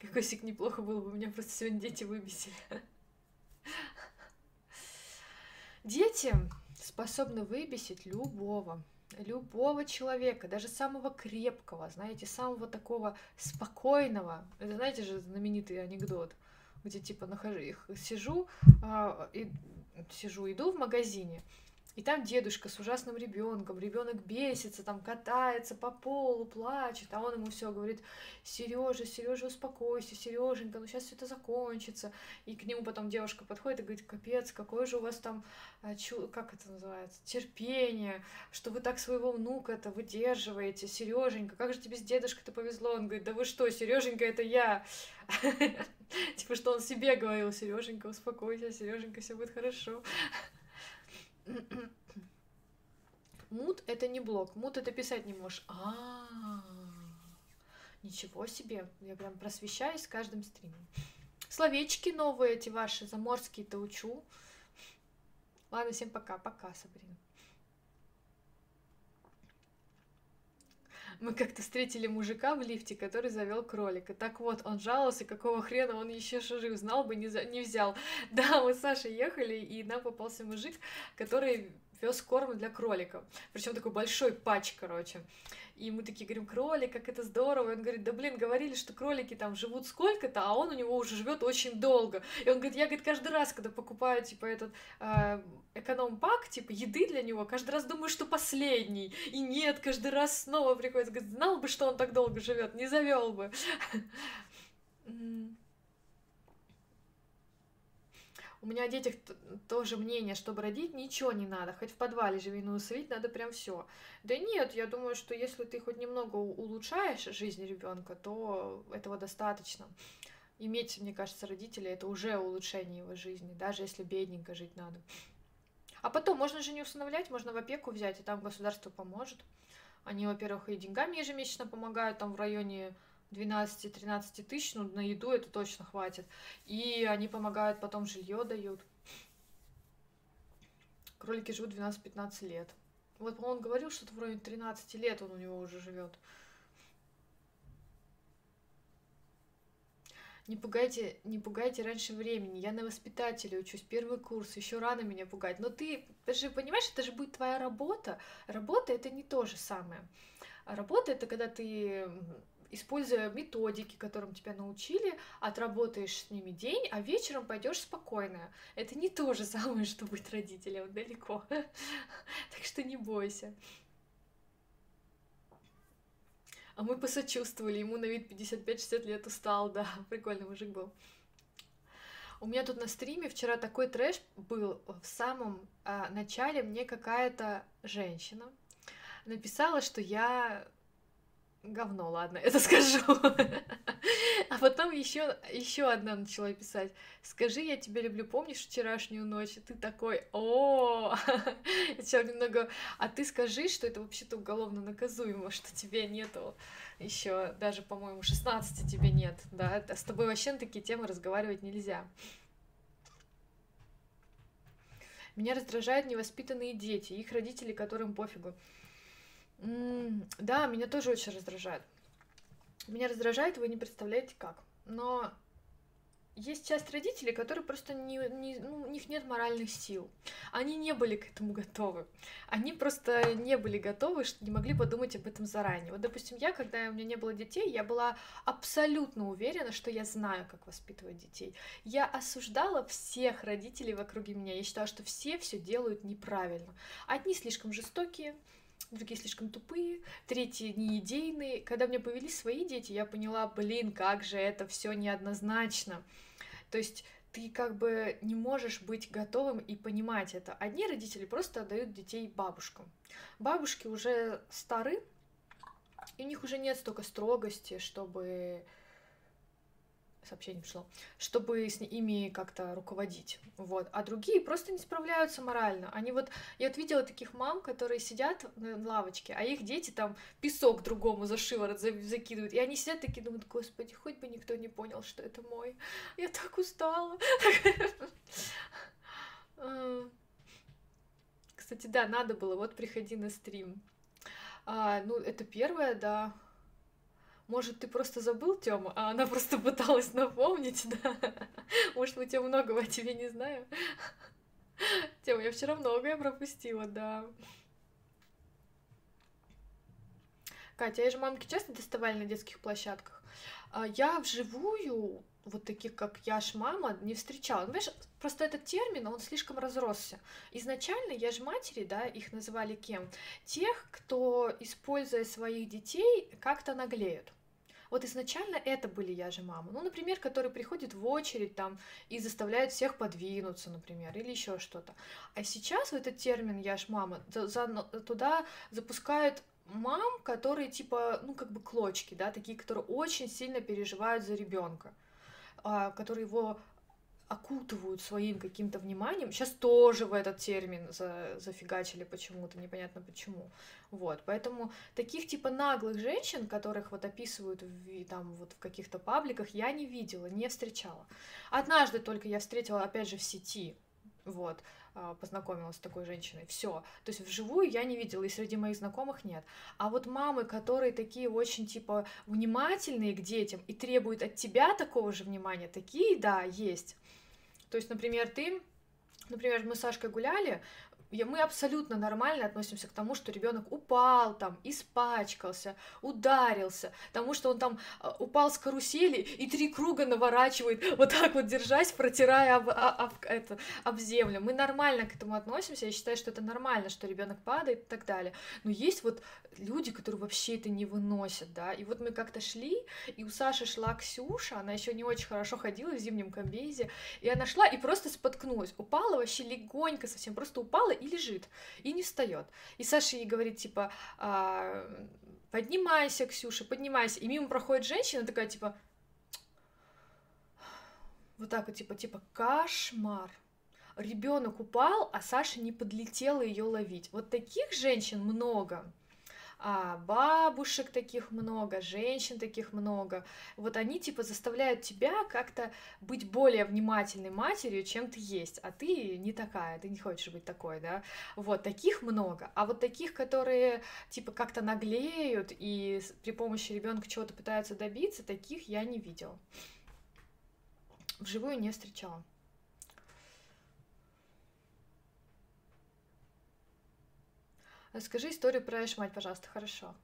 Какой сик неплохо было бы, меня просто сегодня дети выбесили. Дети способны выбесить любого, любого человека, даже самого крепкого, знаете, самого такого спокойного. Это, знаете же, знаменитый анекдот, где типа нахожу их, сижу, э, и, сижу, иду в магазине, и там дедушка с ужасным ребенком, ребенок бесится, там катается по полу, плачет, а он ему все говорит, Сережа, Сережа, успокойся, Сереженька, ну сейчас все это закончится. И к нему потом девушка подходит и говорит, капец, какое же у вас там, а, как это называется, терпение, что вы так своего внука это выдерживаете, Сереженька, как же тебе с дедушкой-то повезло? Он говорит, да вы что, Сереженька, это я. Типа, что он себе говорил, Сереженька, успокойся, Сереженька, все будет хорошо. Мут это не блок. Мут это писать не можешь. А, ничего себе. Я прям просвещаюсь с каждым стримом. Словечки новые эти ваши, заморские-то учу. Ладно, всем пока. Пока, Сабрина. Мы как-то встретили мужика в лифте, который завел кролика. Так вот, он жаловался, какого хрена он еще жив, знал бы, не, за... не взял. Да, мы с Сашей ехали, и нам попался мужик, который вез корм для кроликов. Причем такой большой патч, короче. И мы такие говорим, кролик, как это здорово. И он говорит, да блин, говорили, что кролики там живут сколько-то, а он у него уже живет очень долго. И он говорит, я, говорит, каждый раз, когда покупаю, типа, этот э, эконом-пак, типа, еды для него, каждый раз думаю, что последний. И нет, каждый раз снова приходится, говорит, знал бы, что он так долго живет, не завел бы. У меня о детях тоже мнение, чтобы родить ничего не надо, хоть в подвале живи, но надо прям все. Да нет, я думаю, что если ты хоть немного улучшаешь жизнь ребенка, то этого достаточно. Иметь, мне кажется, родителей это уже улучшение его жизни, даже если бедненько жить надо. А потом можно же не усыновлять, можно в опеку взять, и там государство поможет. Они, во-первых, и деньгами ежемесячно помогают, там в районе 12-13 тысяч, ну, на еду это точно хватит. И они помогают, потом жилье дают. Кролики живут 12-15 лет. Вот, по-моему, он говорил, что-то вроде 13 лет он у него уже живет. Не пугайте, не пугайте раньше времени. Я на воспитателя учусь, первый курс, еще рано меня пугать. Но ты, ты же понимаешь, это же будет твоя работа. Работа это не то же самое. А работа это когда ты используя методики, которым тебя научили, отработаешь с ними день, а вечером пойдешь спокойно. Это не то же самое, что быть родителем, далеко. Так что не бойся. А мы посочувствовали, ему на вид 55-60 лет устал, да, прикольный мужик был. У меня тут на стриме вчера такой трэш был. В самом а, начале мне какая-то женщина написала, что я говно, ладно, это скажу. А потом еще, еще одна начала писать. Скажи, я тебя люблю, помнишь вчерашнюю ночь? И ты такой, о, сейчас немного, а ты скажи, что это вообще-то уголовно наказуемо, что тебе нету еще даже, по-моему, 16 тебе нет, да, с тобой вообще на такие темы разговаривать нельзя. Меня раздражают невоспитанные дети, их родители, которым пофигу. Да, меня тоже очень раздражает. Меня раздражает, вы не представляете как. Но есть часть родителей, которые просто не, не, ну, у них нет моральных сил. Они не были к этому готовы. Они просто не были готовы, что не могли подумать об этом заранее. Вот, допустим, я, когда у меня не было детей, я была абсолютно уверена, что я знаю, как воспитывать детей. Я осуждала всех родителей вокруг меня. Я считала, что все все делают неправильно. Одни слишком жестокие, другие слишком тупые, третьи неидейные. Когда у меня появились свои дети, я поняла, блин, как же это все неоднозначно. То есть ты как бы не можешь быть готовым и понимать это. Одни родители просто отдают детей бабушкам. Бабушки уже стары, и у них уже нет столько строгости, чтобы сообщение пришло, чтобы с ими как-то руководить, вот, а другие просто не справляются морально, они вот, я вот видела таких мам, которые сидят на лавочке, а их дети там песок другому за шиворот закидывают, и они сидят такие, думают, господи, хоть бы никто не понял, что это мой, я так устала. Кстати, да, надо было, вот приходи на стрим. А, ну, это первое, да, может, ты просто забыл, Тёма, а она просто пыталась напомнить, да? Может быть, я многого о тебе не знаю. Тёма, я вчера многое пропустила, да. Катя, я же мамки часто доставали на детских площадках. А я вживую вот таких, как я ж мама, не встречала. Ну, знаешь, просто этот термин, он слишком разросся. Изначально я ж матери, да, их называли кем? Тех, кто, используя своих детей, как-то наглеют. Вот изначально это были я же мама. Ну, например, которые приходят в очередь там и заставляют всех подвинуться, например, или еще что-то. А сейчас в этот термин я ж мама туда запускают мам, которые типа, ну, как бы клочки, да, такие, которые очень сильно переживают за ребенка, а, которые его окутывают своим каким-то вниманием. Сейчас тоже в этот термин за, зафигачили почему-то, непонятно почему. Вот, поэтому таких типа наглых женщин, которых вот описывают в, там вот в каких-то пабликах, я не видела, не встречала. Однажды только я встретила, опять же, в сети, вот, а, познакомилась с такой женщиной. Все. То есть вживую я не видела, и среди моих знакомых нет. А вот мамы, которые такие очень, типа, внимательные к детям и требуют от тебя такого же внимания, такие, да, есть. То есть, например, ты Например, мы с Сашкой гуляли, мы абсолютно нормально относимся к тому, что ребенок упал там, испачкался, ударился, тому, что он там а, упал с карусели и три круга наворачивает, вот так вот держась, протирая об, а, об, это, об землю. Мы нормально к этому относимся, я считаю, что это нормально, что ребенок падает и так далее. Но есть вот люди, которые вообще это не выносят, да, и вот мы как-то шли, и у Саши шла Ксюша, она еще не очень хорошо ходила в зимнем комбезе, и она шла и просто споткнулась, упала вообще легонько совсем, просто упала и лежит, и не встает. И Саша ей говорит, типа, а, поднимайся, Ксюша, поднимайся. И мимо проходит женщина такая, типа, вот так вот, типа, типа, кошмар. Ребенок упал, а Саша не подлетела ее ловить. Вот таких женщин много а, бабушек таких много, женщин таких много. Вот они типа заставляют тебя как-то быть более внимательной матерью, чем ты есть, а ты не такая, ты не хочешь быть такой, да. Вот таких много. А вот таких, которые типа как-то наглеют и при помощи ребенка чего-то пытаются добиться, таких я не видела. Вживую не встречала. Расскажи историю про Эшмать, пожалуйста, хорошо.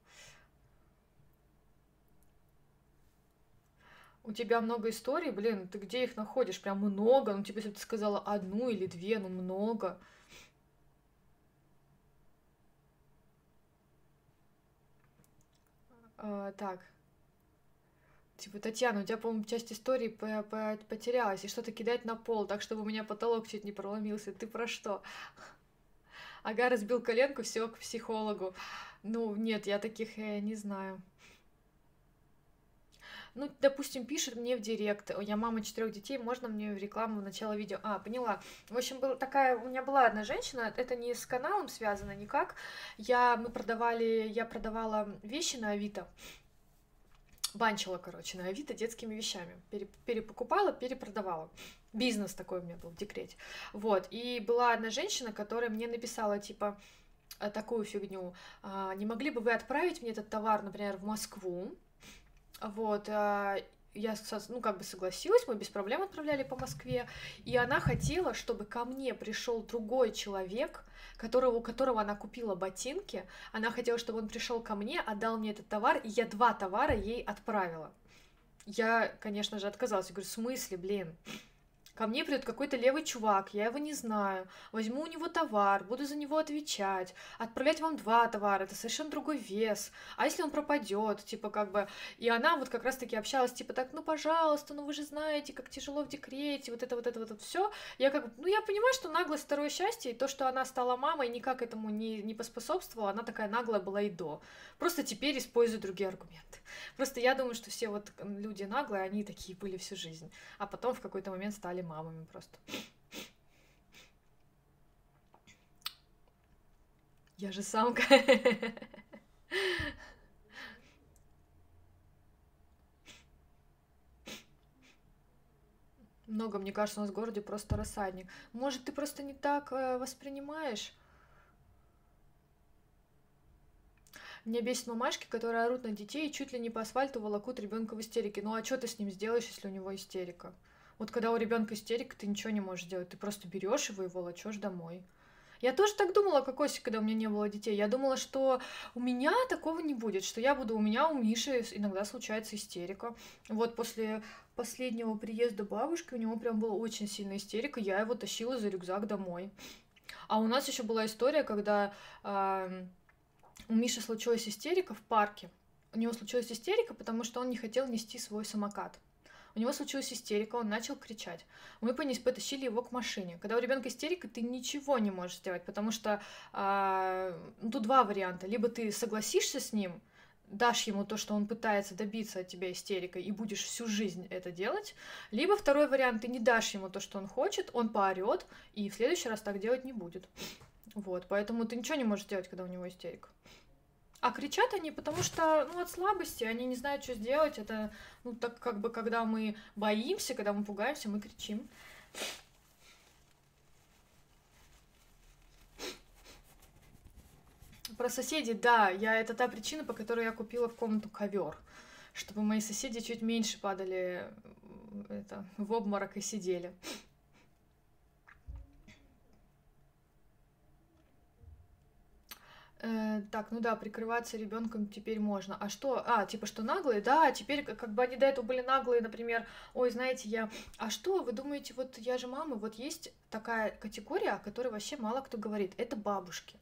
У тебя много историй, блин, ты где их находишь? Прям много. Ну, типа, если бы ты сказала одну или две, ну, много. А, так. Типа, Татьяна, у тебя, по-моему, часть истории по потерялась, и что-то кидать на пол, так, чтобы у меня потолок чуть не проломился. Ты про что? Ага, разбил коленку, все к психологу. Ну, нет, я таких э, не знаю. ну, допустим, пишет мне в директ, я мама четырех детей, можно мне в рекламу в начало видео? А, поняла. В общем, была такая, у меня была одна женщина, это не с каналом связано никак. Я, мы продавали, я продавала вещи на Авито, банчила, короче, на Авито детскими вещами. Перепокупала, перепродавала. Бизнес такой у меня был в декрете. Вот. И была одна женщина, которая мне написала, типа, э, такую фигню. «А, не могли бы вы отправить мне этот товар, например, в Москву? Вот. Я, ну, как бы согласилась, мы без проблем отправляли по Москве, и она хотела, чтобы ко мне пришел другой человек, которого, у которого она купила ботинки, она хотела, чтобы он пришел ко мне, отдал мне этот товар, и я два товара ей отправила. Я, конечно же, отказалась. Я говорю, в смысле, блин? Ко мне придет какой-то левый чувак, я его не знаю, возьму у него товар, буду за него отвечать, отправлять вам два товара, это совершенно другой вес. А если он пропадет, типа как бы... И она вот как раз-таки общалась, типа так, ну пожалуйста, ну вы же знаете, как тяжело в декрете, вот это вот это вот это все. Я как бы, ну я понимаю, что наглость второе счастье, и то, что она стала мамой, никак этому не, не поспособствовала, она такая наглая была и до. Просто теперь использую другие аргументы. Просто я думаю, что все вот люди наглые, они такие были всю жизнь, а потом в какой-то момент стали мамами просто. Я же самка. Много, мне кажется, у нас в городе просто рассадник. Может, ты просто не так э, воспринимаешь? Меня бесит мамашки, которые орут на детей и чуть ли не по асфальту волокут ребенка в истерике. Ну а что ты с ним сделаешь, если у него истерика? Вот когда у ребенка истерика, ты ничего не можешь делать. Ты просто берешь его и волочешь домой. Я тоже так думала, как Оси, когда у меня не было детей. Я думала, что у меня такого не будет, что я буду, у меня, у Миши иногда случается истерика. Вот после последнего приезда бабушки у него прям была очень сильная истерика, я его тащила за рюкзак домой. А у нас еще была история, когда э, у Миши случилась истерика в парке. У него случилась истерика, потому что он не хотел нести свой самокат. У него случилась истерика, он начал кричать. Мы понес, потащили его к машине. Когда у ребенка истерика, ты ничего не можешь сделать, потому что а, ну, тут два варианта. Либо ты согласишься с ним, дашь ему то, что он пытается добиться от тебя истерикой, и будешь всю жизнь это делать. Либо второй вариант, ты не дашь ему то, что он хочет, он поорет, и в следующий раз так делать не будет. Вот, поэтому ты ничего не можешь делать, когда у него истерика. А кричат они, потому что, ну, от слабости, они не знают, что сделать. Это, ну, так как бы, когда мы боимся, когда мы пугаемся, мы кричим. Про соседей, да, я это та причина, по которой я купила в комнату ковер, чтобы мои соседи чуть меньше падали это, в обморок и сидели. Э, так, ну да, прикрываться ребенком теперь можно. А что? А, типа, что наглые? Да, теперь как бы они до этого были наглые, например, ой, знаете, я... А что, вы думаете, вот я же мама, вот есть такая категория, о которой вообще мало кто говорит. Это бабушки.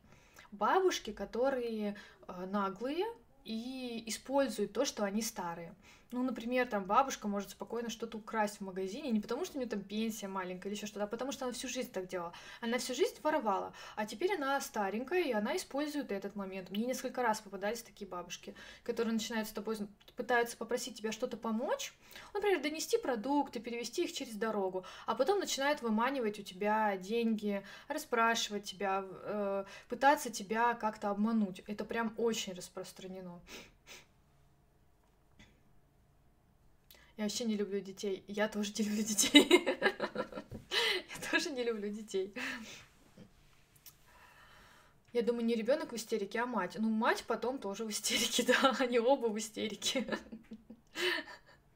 Бабушки, которые э, наглые и используют то, что они старые. Ну, например, там бабушка может спокойно что-то украсть в магазине, не потому что у нее там пенсия маленькая или еще что-то, а потому что она всю жизнь так делала. Она всю жизнь воровала, а теперь она старенькая, и она использует этот момент. Мне несколько раз попадались такие бабушки, которые начинают с тобой, пытаются попросить тебя что-то помочь, например, донести продукты, перевести их через дорогу, а потом начинают выманивать у тебя деньги, расспрашивать тебя, э, пытаться тебя как-то обмануть. Это прям очень распространено. Я вообще не люблю детей. Я тоже не люблю детей. Я тоже не люблю детей. Я думаю, не ребенок в истерике, а мать. Ну, мать потом тоже в истерике, да, они оба в истерике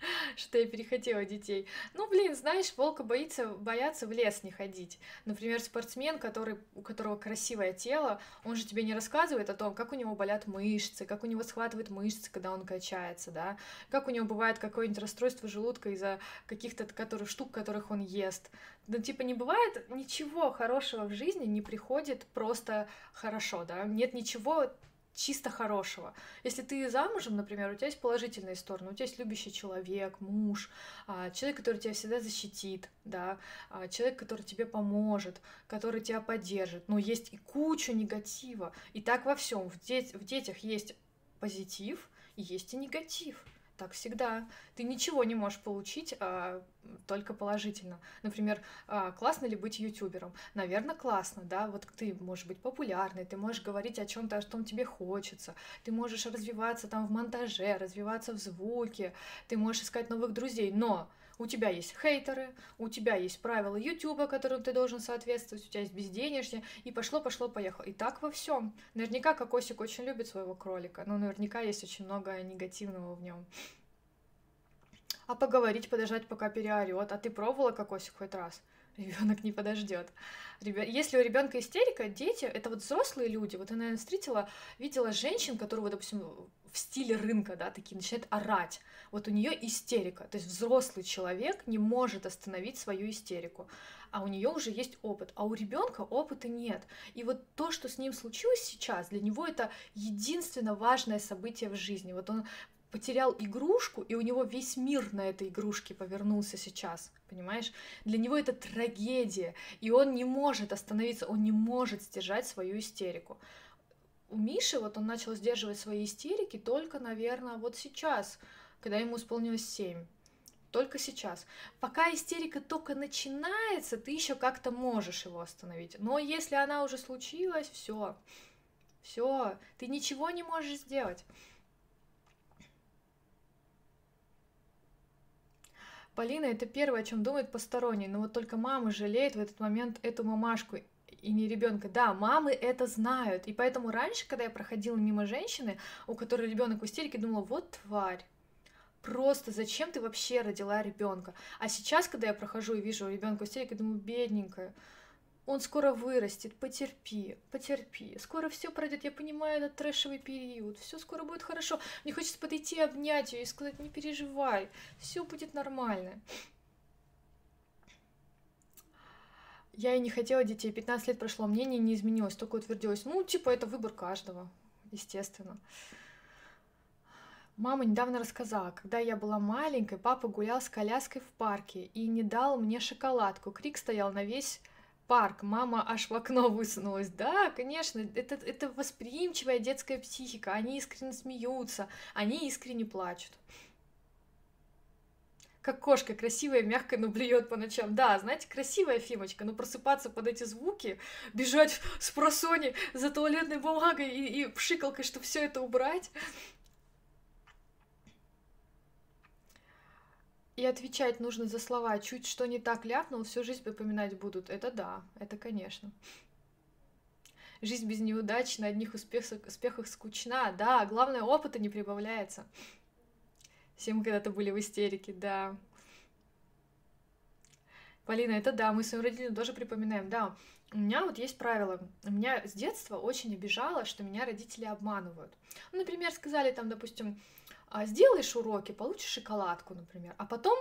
что я перехотела детей. Ну, блин, знаешь, волка боится, боятся в лес не ходить. Например, спортсмен, который, у которого красивое тело, он же тебе не рассказывает о том, как у него болят мышцы, как у него схватывают мышцы, когда он качается, да, как у него бывает какое-нибудь расстройство желудка из-за каких-то которых, штук, которых он ест. Ну, типа, не бывает ничего хорошего в жизни, не приходит просто хорошо, да, нет ничего чисто хорошего. Если ты замужем, например, у тебя есть положительные стороны, у тебя есть любящий человек, муж, а, человек, который тебя всегда защитит, да, а, человек, который тебе поможет, который тебя поддержит. Но есть и куча негатива. И так во всем. В, де- в детях есть позитив есть и негатив. Так всегда. Ты ничего не можешь получить а, только положительно. Например, а, классно ли быть ютубером? Наверное, классно, да. Вот ты можешь быть популярной, ты можешь говорить о чем-то, о чем тебе хочется, ты можешь развиваться там в монтаже, развиваться в звуке, ты можешь искать новых друзей, но у тебя есть хейтеры, у тебя есть правила Ютуба, которым ты должен соответствовать, у тебя есть безденежье, и пошло, пошло, поехало. И так во всем. Наверняка Кокосик очень любит своего кролика, но наверняка есть очень много негативного в нем. А поговорить, подождать, пока переорет. А ты пробовала Кокосик хоть раз? Ребенок не подождет. Если у ребенка истерика, дети это вот взрослые люди. Вот я, наверное, встретила, видела женщин, которые, допустим, в стиле рынка, да, такие начинают орать. Вот у нее истерика. То есть взрослый человек не может остановить свою истерику. А у нее уже есть опыт, а у ребенка опыта нет. И вот то, что с ним случилось сейчас, для него это единственно важное событие в жизни. Вот он потерял игрушку, и у него весь мир на этой игрушке повернулся сейчас, понимаешь? Для него это трагедия, и он не может остановиться, он не может сдержать свою истерику. У Миши вот он начал сдерживать свои истерики только, наверное, вот сейчас, когда ему исполнилось 7. Только сейчас. Пока истерика только начинается, ты еще как-то можешь его остановить. Но если она уже случилась, все, все, ты ничего не можешь сделать. Полина это первое, о чем думает посторонний, но вот только мама жалеет в этот момент эту мамашку и не ребенка. Да, мамы это знают. И поэтому раньше, когда я проходила мимо женщины, у которой ребенок в истерике, думала, вот тварь. Просто зачем ты вообще родила ребенка? А сейчас, когда я прохожу и вижу ребенка в истерике, думаю, бедненькая. Он скоро вырастет, потерпи, потерпи. Скоро все пройдет, я понимаю этот трэшевый период. Все скоро будет хорошо. Мне хочется подойти, обнять ее и сказать, не переживай, все будет нормально. Я и не хотела детей, 15 лет прошло, мнение не изменилось, только утвердилось. Ну, типа, это выбор каждого, естественно. Мама недавно рассказала, когда я была маленькой, папа гулял с коляской в парке и не дал мне шоколадку. Крик стоял на весь парк, мама аж в окно высунулась. Да, конечно, это, это восприимчивая детская психика, они искренне смеются, они искренне плачут. Как кошка красивая, мягкая, но блюет по ночам. Да, знаете, красивая Фимочка, но просыпаться под эти звуки, бежать с просони за туалетной бумагой и, и пшикалкой, чтобы все это убрать, И отвечать нужно за слова. Чуть что не так ляпнул, всю жизнь припоминать будут. Это да, это конечно. Жизнь без неудач, на одних успехах, успехах скучна. Да, главное, опыта не прибавляется. Все мы когда-то были в истерике, да. Полина, это да, мы своим родителям тоже припоминаем. Да, у меня вот есть правило. У меня с детства очень обижало, что меня родители обманывают. Ну, например, сказали там, допустим, сделаешь уроки, получишь шоколадку, например, а потом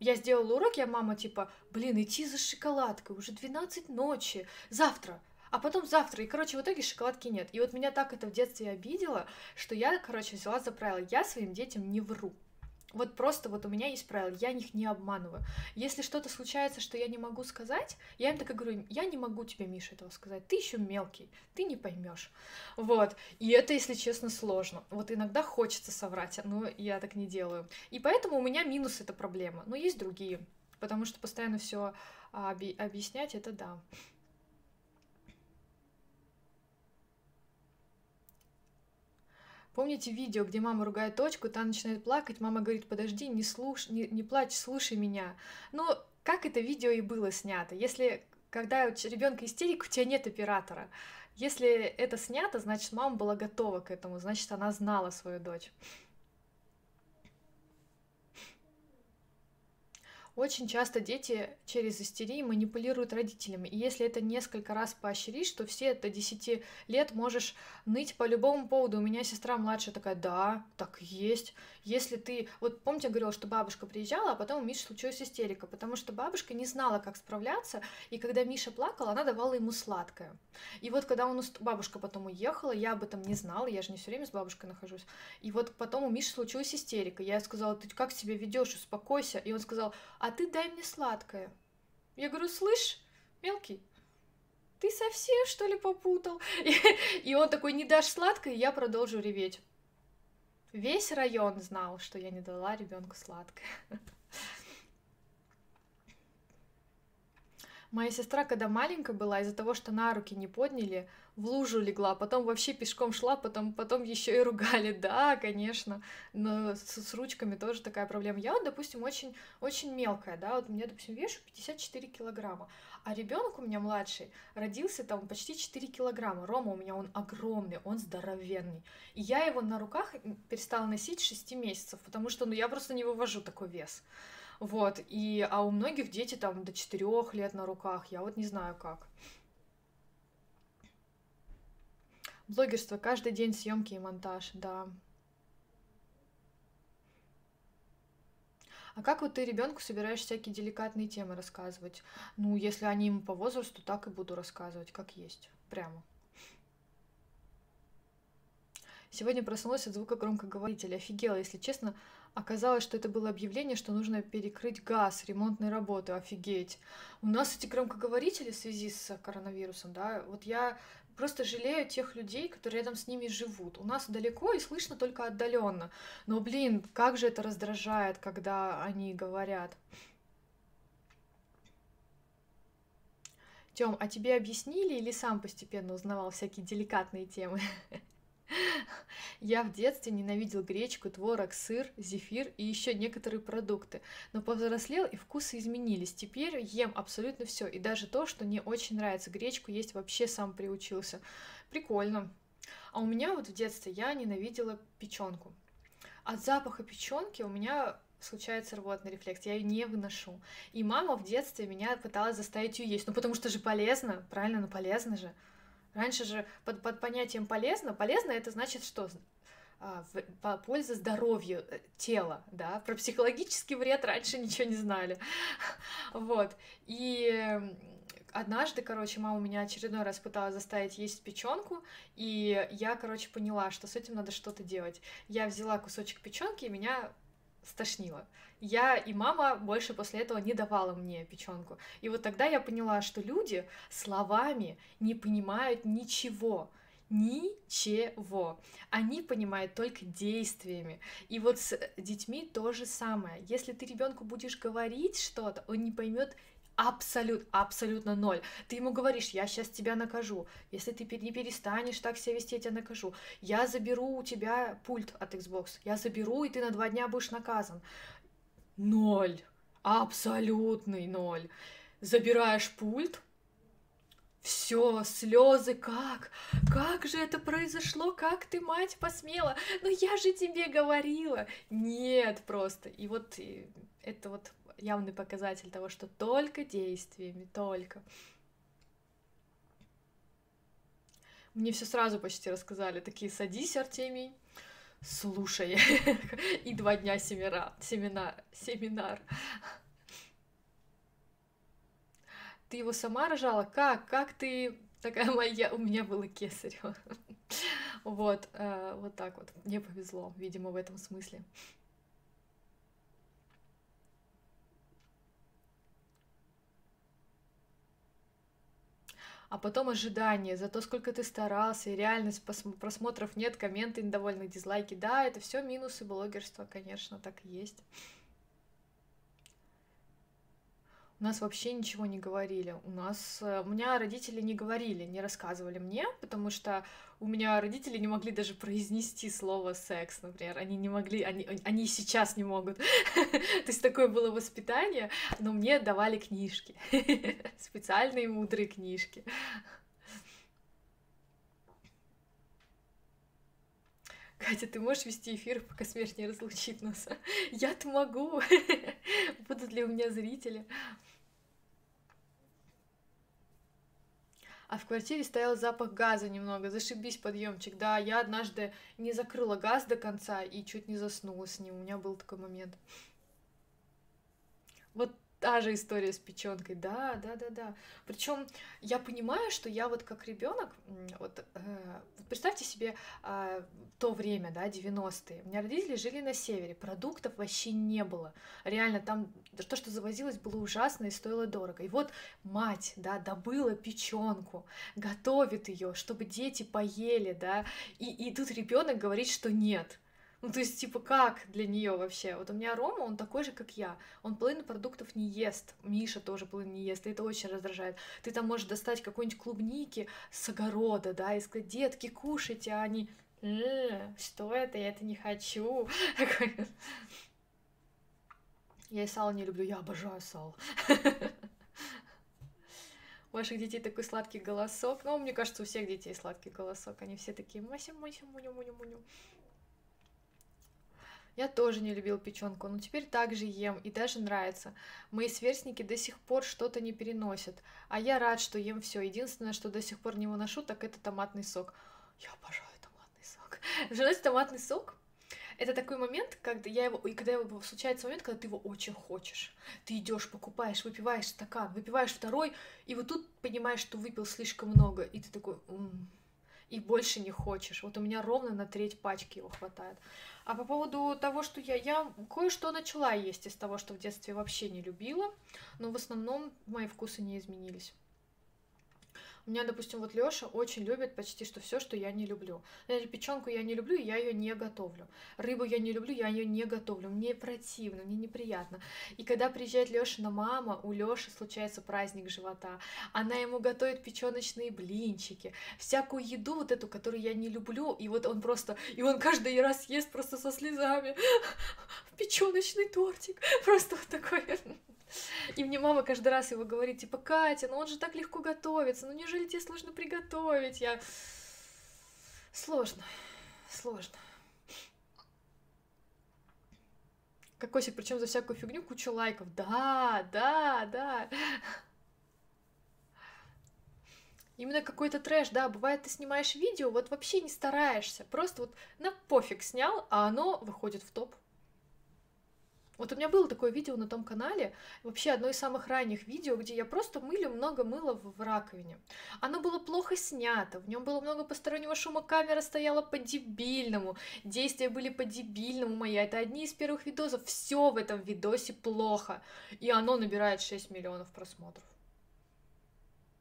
я сделала уроки, а мама типа, блин, идти за шоколадкой, уже 12 ночи, завтра, а потом завтра, и, короче, в итоге шоколадки нет. И вот меня так это в детстве обидело, что я, короче, взяла за правило, я своим детям не вру. Вот просто вот у меня есть правило, я их не обманываю. Если что-то случается, что я не могу сказать, я им так и говорю, я не могу тебе, Миша, этого сказать, ты еще мелкий, ты не поймешь. Вот, и это, если честно, сложно. Вот иногда хочется соврать, но я так не делаю. И поэтому у меня минус эта проблема, но есть другие, потому что постоянно все объяснять, это да. Помните видео, где мама ругает дочку, та начинает плакать, мама говорит, подожди, не, слуш... не, не плачь, слушай меня. Ну, как это видео и было снято? Если когда у ребенка истерика, у тебя нет оператора. Если это снято, значит, мама была готова к этому, значит, она знала свою дочь. Очень часто дети через истерии манипулируют родителями. И если это несколько раз поощришь, то все это 10 лет можешь ныть по любому поводу. У меня сестра младшая такая, да, так есть. Если ты... Вот помните, я говорила, что бабушка приезжала, а потом у Миши случилась истерика, потому что бабушка не знала, как справляться, и когда Миша плакал, она давала ему сладкое. И вот когда он, бабушка потом уехала, я об этом не знала, я же не все время с бабушкой нахожусь. И вот потом у Миши случилась истерика. Я сказала, ты как себя ведешь, успокойся. И он сказал, а ты дай мне сладкое. Я говорю, слышь, мелкий, ты совсем что ли попутал? И, и он такой, не дашь сладкое, я продолжу реветь. Весь район знал, что я не дала ребенку сладкое. Моя сестра, когда маленькая была, из-за того, что на руки не подняли, в лужу легла, потом вообще пешком шла, потом, потом еще и ругали. Да, конечно, но с, с ручками тоже такая проблема. Я вот, допустим, очень, очень мелкая, да, вот мне, допустим, вешу 54 килограмма, а ребенок у меня младший родился там почти 4 килограмма. Рома у меня, он огромный, он здоровенный. И я его на руках перестала носить 6 месяцев, потому что, ну, я просто не вывожу такой вес. Вот, и, а у многих дети там до четырех лет на руках, я вот не знаю как. Блогерство, каждый день съемки и монтаж, да. А как вот ты ребенку собираешь всякие деликатные темы рассказывать? Ну, если они ему по возрасту, так и буду рассказывать, как есть, прямо. Сегодня проснулась от звука громкоговорителя. Офигела, если честно. Оказалось, что это было объявление, что нужно перекрыть газ, ремонтные работы. Офигеть. У нас эти громкоговорители в связи с коронавирусом, да, вот я просто жалею тех людей, которые рядом с ними живут. У нас далеко и слышно только отдаленно. Но, блин, как же это раздражает, когда они говорят. Тём, а тебе объяснили или сам постепенно узнавал всякие деликатные темы? Я в детстве ненавидел гречку, творог, сыр, зефир и еще некоторые продукты, но повзрослел и вкусы изменились. Теперь ем абсолютно все, и даже то, что не очень нравится. Гречку есть вообще сам приучился. Прикольно. А у меня вот в детстве я ненавидела печенку. От запаха печенки у меня случается рвотный рефлекс, я ее не выношу. И мама в детстве меня пыталась заставить ее есть, ну потому что же полезно, правильно, ну полезно же. Раньше же под, под понятием полезно, полезно это значит что? А, в, польза здоровью э, тела, да, про психологический вред раньше ничего не знали, вот, и однажды, короче, мама меня очередной раз пыталась заставить есть печенку, и я, короче, поняла, что с этим надо что-то делать. Я взяла кусочек печенки, и меня стошнило. Я и мама больше после этого не давала мне печенку. И вот тогда я поняла, что люди словами не понимают ничего. Ничего. Они понимают только действиями. И вот с детьми то же самое. Если ты ребенку будешь говорить что-то, он не поймет абсолют, абсолютно ноль. Ты ему говоришь, я сейчас тебя накажу. Если ты не перестанешь так себя вести, я тебя накажу. Я заберу у тебя пульт от Xbox. Я заберу, и ты на два дня будешь наказан. Ноль. Абсолютный ноль. Забираешь пульт, все, слезы, как? Как же это произошло? Как ты, мать, посмела? Ну я же тебе говорила. Нет, просто. И вот и это вот явный показатель того, что только действиями, только. Мне все сразу почти рассказали. Такие, садись, Артемий, слушай. И два дня семинар. Семинар. семинар. Ты его сама рожала? Как? Как ты... Такая моя... У меня было кесарево. Вот, э, вот так вот. Мне повезло, видимо, в этом смысле. А потом ожидание за то, сколько ты старался, и реальность просмотров нет, комменты недовольны, дизлайки. Да, это все минусы блогерства, конечно, так и есть. У нас вообще ничего не говорили. У нас... Э, у меня родители не говорили, не рассказывали мне, потому что у меня родители не могли даже произнести слово секс, например. Они не могли, они, они сейчас не могут. То есть такое было воспитание, но мне давали книжки. Специальные мудрые книжки. Катя, ты можешь вести эфир, пока смерть не разлучит нас? Я-то могу. Будут ли у меня зрители? А в квартире стоял запах газа немного, зашибись подъемчик. Да, я однажды не закрыла газ до конца и чуть не заснула с ним, у меня был такой момент. Вот та же история с печенкой, да, да, да, да. Причем я понимаю, что я вот как ребенок, вот, э, представьте себе э, то время, да, 90-е. У меня родители жили на севере, продуктов вообще не было. Реально, там то, что завозилось, было ужасно и стоило дорого. И вот мать, да, добыла печенку, готовит ее, чтобы дети поели, да, и, и тут ребенок говорит, что нет Ну, то есть, типа, как для нее вообще? Вот у меня Рома, он такой же, как я. Он половину продуктов не ест. Миша тоже половину не ест. И это очень раздражает. Ты там можешь достать какой-нибудь клубники с огорода, да, и сказать, детки, кушайте, а они... «Э, что это? Я это не хочу. Я и сало не люблю, я обожаю сало. У ваших детей такой сладкий голосок. Ну, мне кажется, у всех детей сладкий голосок. Они все такие мася, мася, муню, муню, муню. Я тоже не любил печенку, но теперь также ем и даже нравится. Мои сверстники до сих пор что-то не переносят, а я рад, что ем все. Единственное, что до сих пор не выношу, так это томатный сок. Я обожаю томатный сок. Знаете, томатный сок это такой момент, когда я его, и когда его случается момент, когда ты его очень хочешь. Ты идешь, покупаешь, выпиваешь стакан, выпиваешь второй, и вот тут понимаешь, что выпил слишком много, и ты такой, м-м", и больше не хочешь. Вот у меня ровно на треть пачки его хватает. А по поводу того, что я, я кое-что начала есть из того, что в детстве вообще не любила, но в основном мои вкусы не изменились. У меня, допустим, вот Лёша очень любит почти что все, что я не люблю. Например, печенку я не люблю, я ее не готовлю. Рыбу я не люблю, я ее не готовлю. Мне противно, мне неприятно. И когда приезжает Лёшина мама, у Лёши случается праздник живота. Она ему готовит печеночные блинчики, всякую еду вот эту, которую я не люблю, и вот он просто, и он каждый раз ест просто со слезами печеночный тортик, просто вот такой. И мне мама каждый раз его говорит, типа, Катя, ну он же так легко готовится, ну неужели тебе сложно приготовить? Я... Сложно, сложно. Кокосик, причем за всякую фигню кучу лайков. Да, да, да. Именно какой-то трэш, да, бывает, ты снимаешь видео, вот вообще не стараешься, просто вот на пофиг снял, а оно выходит в топ. Вот у меня было такое видео на том канале, вообще одно из самых ранних видео, где я просто мылю много мыла в, раковине. Оно было плохо снято, в нем было много постороннего шума, камера стояла по-дебильному, действия были по-дебильному мои. Это одни из первых видосов, все в этом видосе плохо, и оно набирает 6 миллионов просмотров.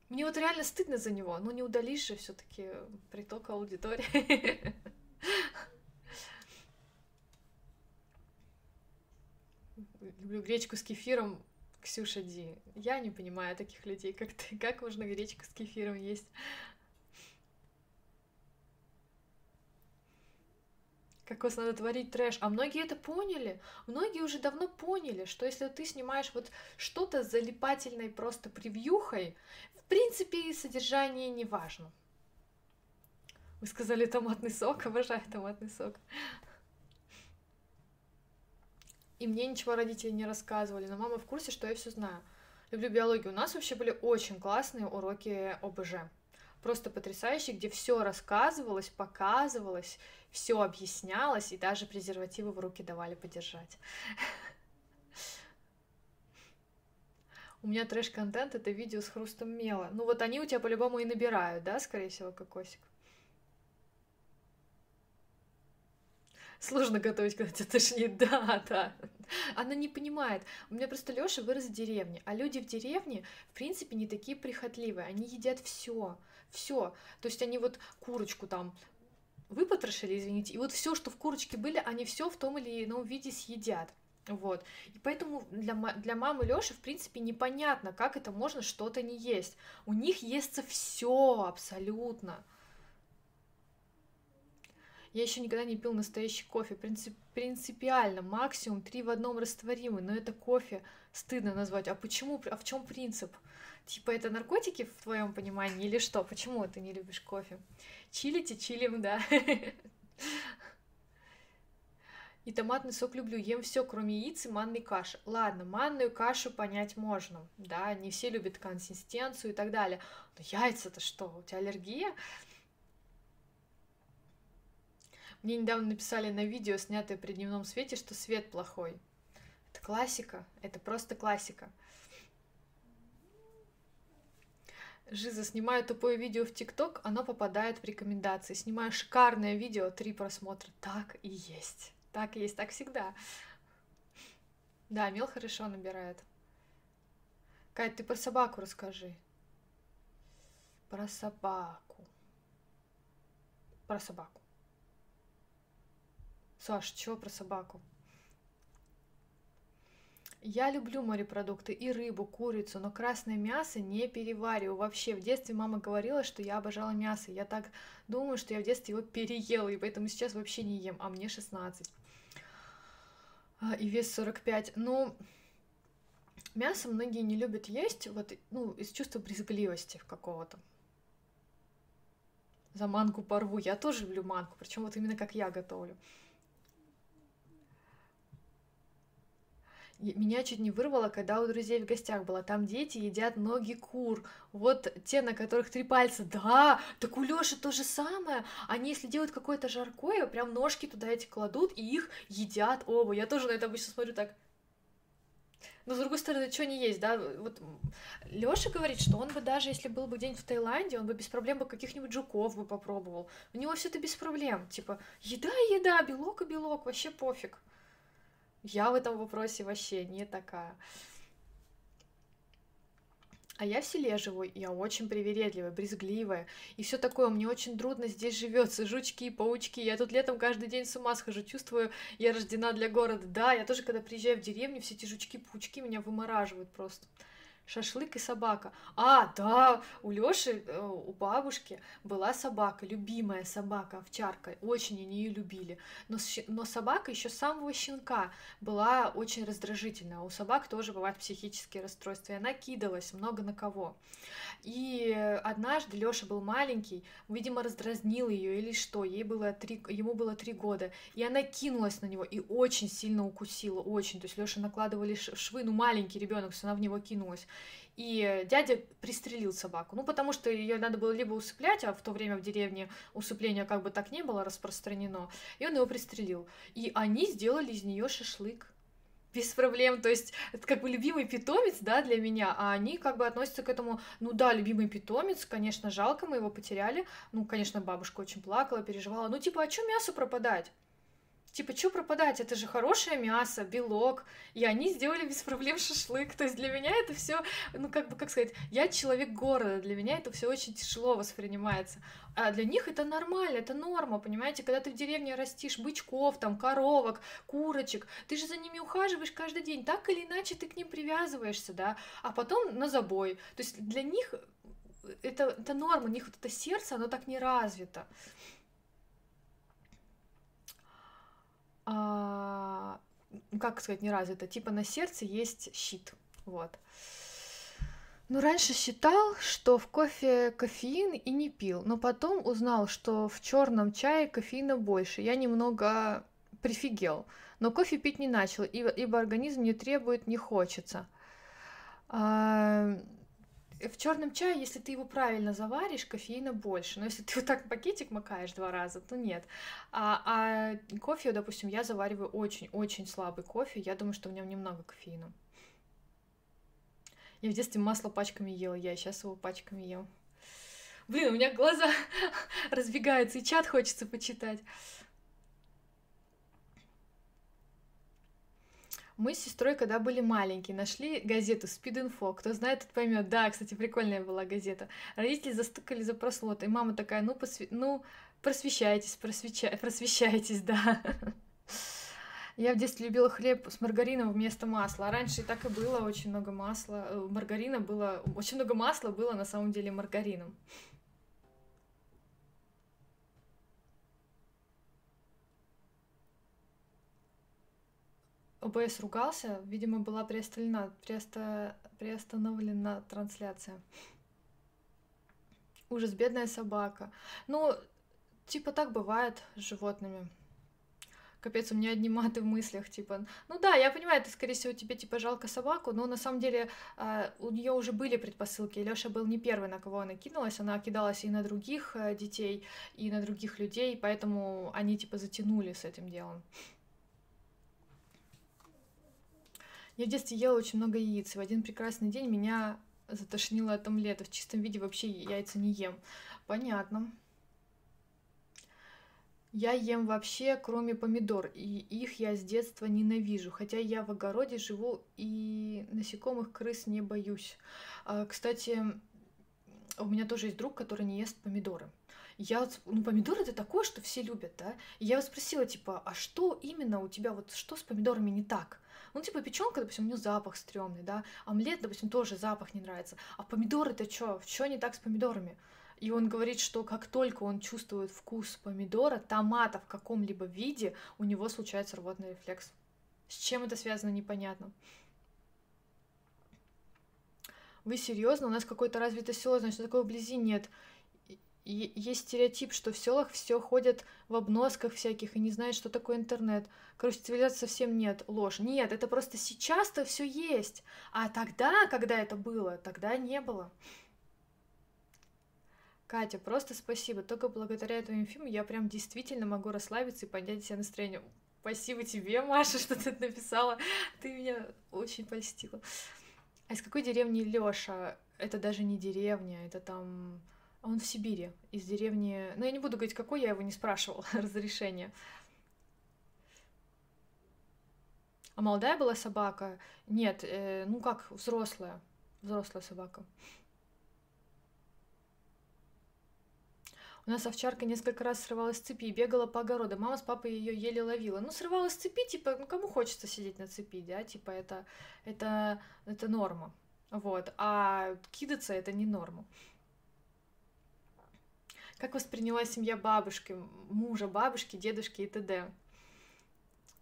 Мне вот реально стыдно за него, но не удалишь же все-таки приток аудитории. люблю гречку с кефиром. Ксюша Ди. Я не понимаю таких людей, как ты. Как можно гречку с кефиром есть? Кокос надо творить трэш. А многие это поняли. Многие уже давно поняли, что если ты снимаешь вот что-то с залипательной просто превьюхой, в принципе, содержание не важно. Вы сказали томатный сок, обожаю томатный сок. И мне ничего родители не рассказывали, но мама в курсе, что я все знаю. Люблю биологию. У нас вообще были очень классные уроки ОБЖ. Просто потрясающие, где все рассказывалось, показывалось, все объяснялось, и даже презервативы в руки давали подержать. У меня трэш-контент — это видео с хрустом мела. Ну вот они у тебя по-любому и набирают, да, скорее всего, кокосик? Сложно готовить, когда тебя тошнит. Да, да. Она не понимает. У меня просто Лёша вырос в деревне, а люди в деревне, в принципе, не такие прихотливые. Они едят все, все. То есть они вот курочку там выпотрошили, извините, и вот все, что в курочке были, они все в том или ином виде съедят. Вот. И поэтому для, для мамы Лёши, в принципе, непонятно, как это можно что-то не есть. У них естся все абсолютно. Я еще никогда не пил настоящий кофе. Принцип, принципиально, максимум три в одном растворимый, но это кофе стыдно назвать. А почему? А в чем принцип? Типа это наркотики в твоем понимании или что? Почему ты не любишь кофе? Чилите, чилим, да. И томатный сок люблю, ем все, кроме яиц и манной каши. Ладно, манную кашу понять можно, да, не все любят консистенцию и так далее. Но яйца-то что, у тебя аллергия? Мне недавно написали на видео, снятое при дневном свете, что свет плохой. Это классика, это просто классика. Жиза, снимаю тупое видео в ТикТок, оно попадает в рекомендации. Снимаю шикарное видео, три просмотра. Так и есть. Так и есть, так всегда. Да, мел хорошо набирает. Кать, ты про собаку расскажи. Про собаку. Про собаку. Саш, чё про собаку? Я люблю морепродукты и рыбу, курицу, но красное мясо не перевариваю вообще. В детстве мама говорила, что я обожала мясо. Я так думаю, что я в детстве его переела, и поэтому сейчас вообще не ем, а мне 16. А, и вес 45. Ну, мясо многие не любят есть, вот, ну, из чувства брезгливости какого-то. За манку порву. Я тоже люблю манку, причем вот именно как я готовлю. Меня чуть не вырвало, когда у друзей в гостях была. Там дети едят ноги кур. Вот те, на которых три пальца. Да, так у Лёши то же самое. Они, если делают какое-то жаркое, прям ножки туда эти кладут и их едят оба. Я тоже на это обычно смотрю так. Но с другой стороны, что не есть, да? Вот Лёша говорит, что он бы даже, если был бы день в Таиланде, он бы без проблем бы каких-нибудь жуков бы попробовал. У него все это без проблем. Типа, еда еда, белок и белок, вообще пофиг. Я в этом вопросе вообще не такая. А я в селе живу, я очень привередливая, брезгливая, и все такое, мне очень трудно здесь живется, жучки, паучки, я тут летом каждый день с ума схожу, чувствую, я рождена для города, да, я тоже, когда приезжаю в деревню, все эти жучки, паучки меня вымораживают просто шашлык и собака. А, да, у Лёши, э, у бабушки была собака, любимая собака, овчарка. Очень они ее любили. Но, но собака еще с самого щенка была очень раздражительная. У собак тоже бывают психические расстройства. И она кидалась много на кого. И однажды Лёша был маленький, видимо, раздразнил ее или что. Ей было три, ему было три года. И она кинулась на него и очень сильно укусила. Очень. То есть Лёша накладывали швы, ну маленький ребенок, она в него кинулась. И дядя пристрелил собаку. Ну, потому что ее надо было либо усыплять, а в то время в деревне усыпления как бы так не было распространено. И он его пристрелил. И они сделали из нее шашлык без проблем, то есть это как бы любимый питомец, да, для меня, а они как бы относятся к этому, ну да, любимый питомец, конечно, жалко, мы его потеряли, ну, конечно, бабушка очень плакала, переживала, ну, типа, а чё мясо пропадать? Типа, что пропадать? Это же хорошее мясо, белок. И они сделали без проблем шашлык. То есть для меня это все, ну как бы, как сказать, я человек города, для меня это все очень тяжело воспринимается. А для них это нормально, это норма, понимаете? Когда ты в деревне растишь бычков, там, коровок, курочек, ты же за ними ухаживаешь каждый день, так или иначе ты к ним привязываешься, да, а потом на забой. То есть для них это, это норма, у них вот это сердце, оно так не развито. А, как сказать, не развито, типа на сердце есть щит, вот. Ну, раньше считал, что в кофе кофеин и не пил, но потом узнал, что в черном чае кофеина больше. Я немного прифигел, но кофе пить не начал, ибо, организм не требует, не хочется. А, в черном чае, если ты его правильно заваришь, кофеина больше. Но если ты вот так пакетик макаешь два раза, то нет. А, а кофе, допустим, я завариваю очень-очень слабый кофе. Я думаю, что в нем немного кофеина. Я в детстве масло пачками ела, я сейчас его пачками ем. Блин, у меня глаза разбегаются, и чат хочется почитать. Мы с сестрой, когда были маленькие, нашли газету Speed Info. Кто знает, тот поймет. Да, кстати, прикольная была газета. Родители застукали за просмотр. И мама такая, ну, посвя... ну просвещайтесь, просвеща... просвещайтесь, да. Я в детстве любила хлеб с маргарином вместо масла. А раньше так и было очень много масла. Э, маргарина было... Очень много масла было на самом деле маргарином. ОБС ругался, видимо, была приостановлена, приостановлена трансляция. Ужас, бедная собака. Ну, типа так бывает с животными. Капец, у меня одни маты в мыслях, типа, ну да, я понимаю, ты, скорее всего, тебе, типа, жалко собаку, но на самом деле э, у нее уже были предпосылки, Лёша был не первый, на кого она кинулась, она кидалась и на других э, детей, и на других людей, поэтому они, типа, затянули с этим делом. Я в детстве ела очень много яиц, и в один прекрасный день меня затошнило от омлета. В чистом виде вообще яйца не ем. Понятно. Я ем вообще, кроме помидор, и их я с детства ненавижу, хотя я в огороде живу и насекомых, крыс не боюсь. А, кстати, у меня тоже есть друг, который не ест помидоры. Я ну, помидоры это такое, что все любят, да? И я его спросила, типа, а что именно у тебя, вот что с помидорами не так? Ну, типа, печенка, допустим, у нее запах стрёмный, да, омлет, допустим, тоже запах не нравится. А помидоры-то что? Что не так с помидорами? И он говорит, что как только он чувствует вкус помидора, томата в каком-либо виде, у него случается рвотный рефлекс. С чем это связано, непонятно. Вы серьезно? У нас какое-то развитое село, значит, такое вблизи нет. И есть стереотип, что в селах все ходят в обносках всяких и не знают, что такое интернет. Короче, цивилизации совсем нет. Ложь. Нет, это просто сейчас-то все есть. А тогда, когда это было, тогда не было. Катя, просто спасибо. Только благодаря твоим фильмам я прям действительно могу расслабиться и поднять себе настроение. Спасибо тебе, Маша, что ты написала. Ты меня очень польстила. А из какой деревни Лёша? Это даже не деревня, это там он в Сибири, из деревни... Ну, я не буду говорить, какой, я его не спрашивала разрешения. А молодая была собака? Нет, э, ну как, взрослая. Взрослая собака. У нас овчарка несколько раз срывалась с цепи и бегала по огороду. Мама с папой ее еле ловила. Ну, срывалась с цепи, типа, ну, кому хочется сидеть на цепи, да? Типа, это, это, это норма. Вот. А кидаться это не норма. Как восприняла семья бабушки, мужа бабушки, дедушки и т.д.?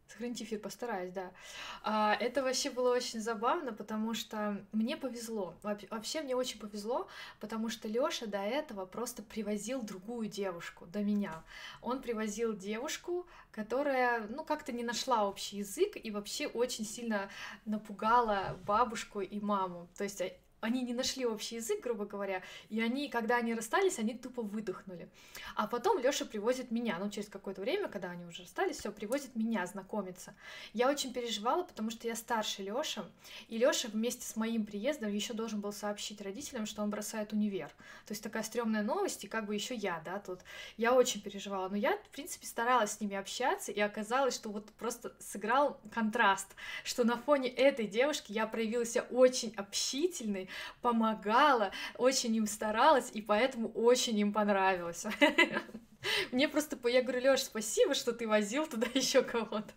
Сохраните эфир, постараюсь, да. А, это вообще было очень забавно, потому что мне повезло. Вообще мне очень повезло, потому что Лёша до этого просто привозил другую девушку, до меня. Он привозил девушку, которая, ну, как-то не нашла общий язык и вообще очень сильно напугала бабушку и маму. То есть они не нашли общий язык, грубо говоря, и они, когда они расстались, они тупо выдохнули. А потом Лёша привозит меня, ну, через какое-то время, когда они уже расстались, все, привозит меня знакомиться. Я очень переживала, потому что я старше Лёши, и Лёша вместе с моим приездом еще должен был сообщить родителям, что он бросает универ. То есть такая стрёмная новость, и как бы еще я, да, тут. Я очень переживала, но я, в принципе, старалась с ними общаться, и оказалось, что вот просто сыграл контраст, что на фоне этой девушки я проявилась очень общительной, помогала, очень им старалась, и поэтому очень им понравилось. Мне просто, я говорю, Лёш, спасибо, что ты возил туда еще кого-то.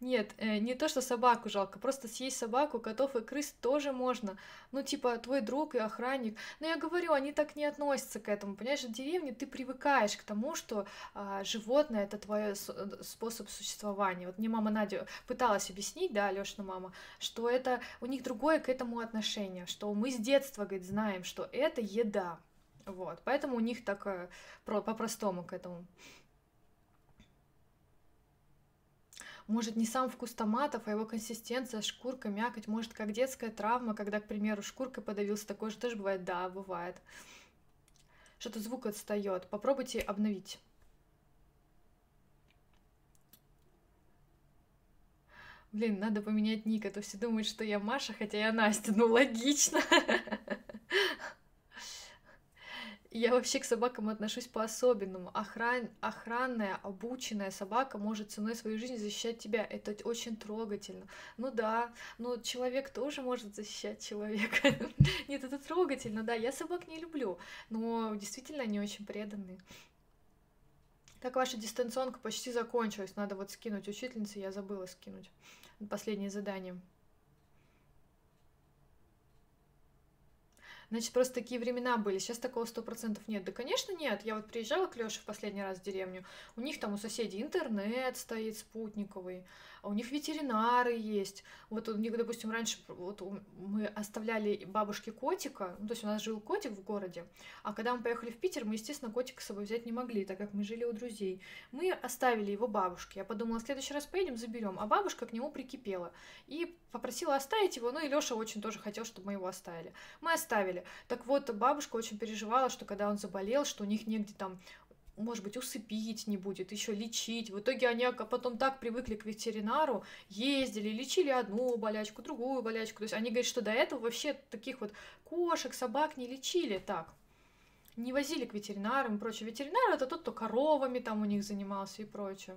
Нет, э, не то, что собаку жалко, просто съесть собаку, котов и крыс тоже можно. Ну, типа, твой друг и охранник. Но я говорю, они так не относятся к этому. Понимаешь, в деревне ты привыкаешь к тому, что а, животное это твой э, способ существования. Вот мне мама Надя пыталась объяснить, да, Алёшина мама, что это у них другое к этому отношение, что мы с детства, говорит, знаем, что это еда. Вот, поэтому у них так э, по-простому к этому. Может, не сам вкус томатов, а его консистенция, шкурка, мякоть, может, как детская травма, когда, к примеру, шкуркой подавился, такое же тоже бывает, да, бывает. Что-то звук отстает. Попробуйте обновить. Блин, надо поменять ник, а то все думают, что я Маша, хотя я Настя. Ну, логично. Я вообще к собакам отношусь по-особенному. Охран... Охранная, обученная собака может ценой своей жизни защищать тебя. Это очень трогательно. Ну да, но человек тоже может защищать человека. Нет, это трогательно, да. Я собак не люблю, но действительно они очень преданные. Так ваша дистанционка почти закончилась. Надо вот скинуть учительнице, я забыла скинуть. Последнее задание. Значит, просто такие времена были. Сейчас такого сто процентов нет. Да, конечно, нет. Я вот приезжала к Лёше в последний раз в деревню. У них там у соседей интернет стоит спутниковый у них ветеринары есть. Вот у них, допустим, раньше вот мы оставляли бабушке котика, ну, то есть у нас жил котик в городе, а когда мы поехали в Питер, мы, естественно, котика с собой взять не могли, так как мы жили у друзей. Мы оставили его бабушке. Я подумала, в следующий раз поедем, заберем. А бабушка к нему прикипела и попросила оставить его, ну и Лёша очень тоже хотел, чтобы мы его оставили. Мы оставили. Так вот, бабушка очень переживала, что когда он заболел, что у них негде там может быть, усыпить не будет, еще лечить. В итоге они потом так привыкли к ветеринару, ездили, лечили одну болячку, другую болячку. То есть они говорят, что до этого вообще таких вот кошек, собак не лечили так. Не возили к ветеринарам и прочее. Ветеринар это тот, кто коровами там у них занимался и прочее.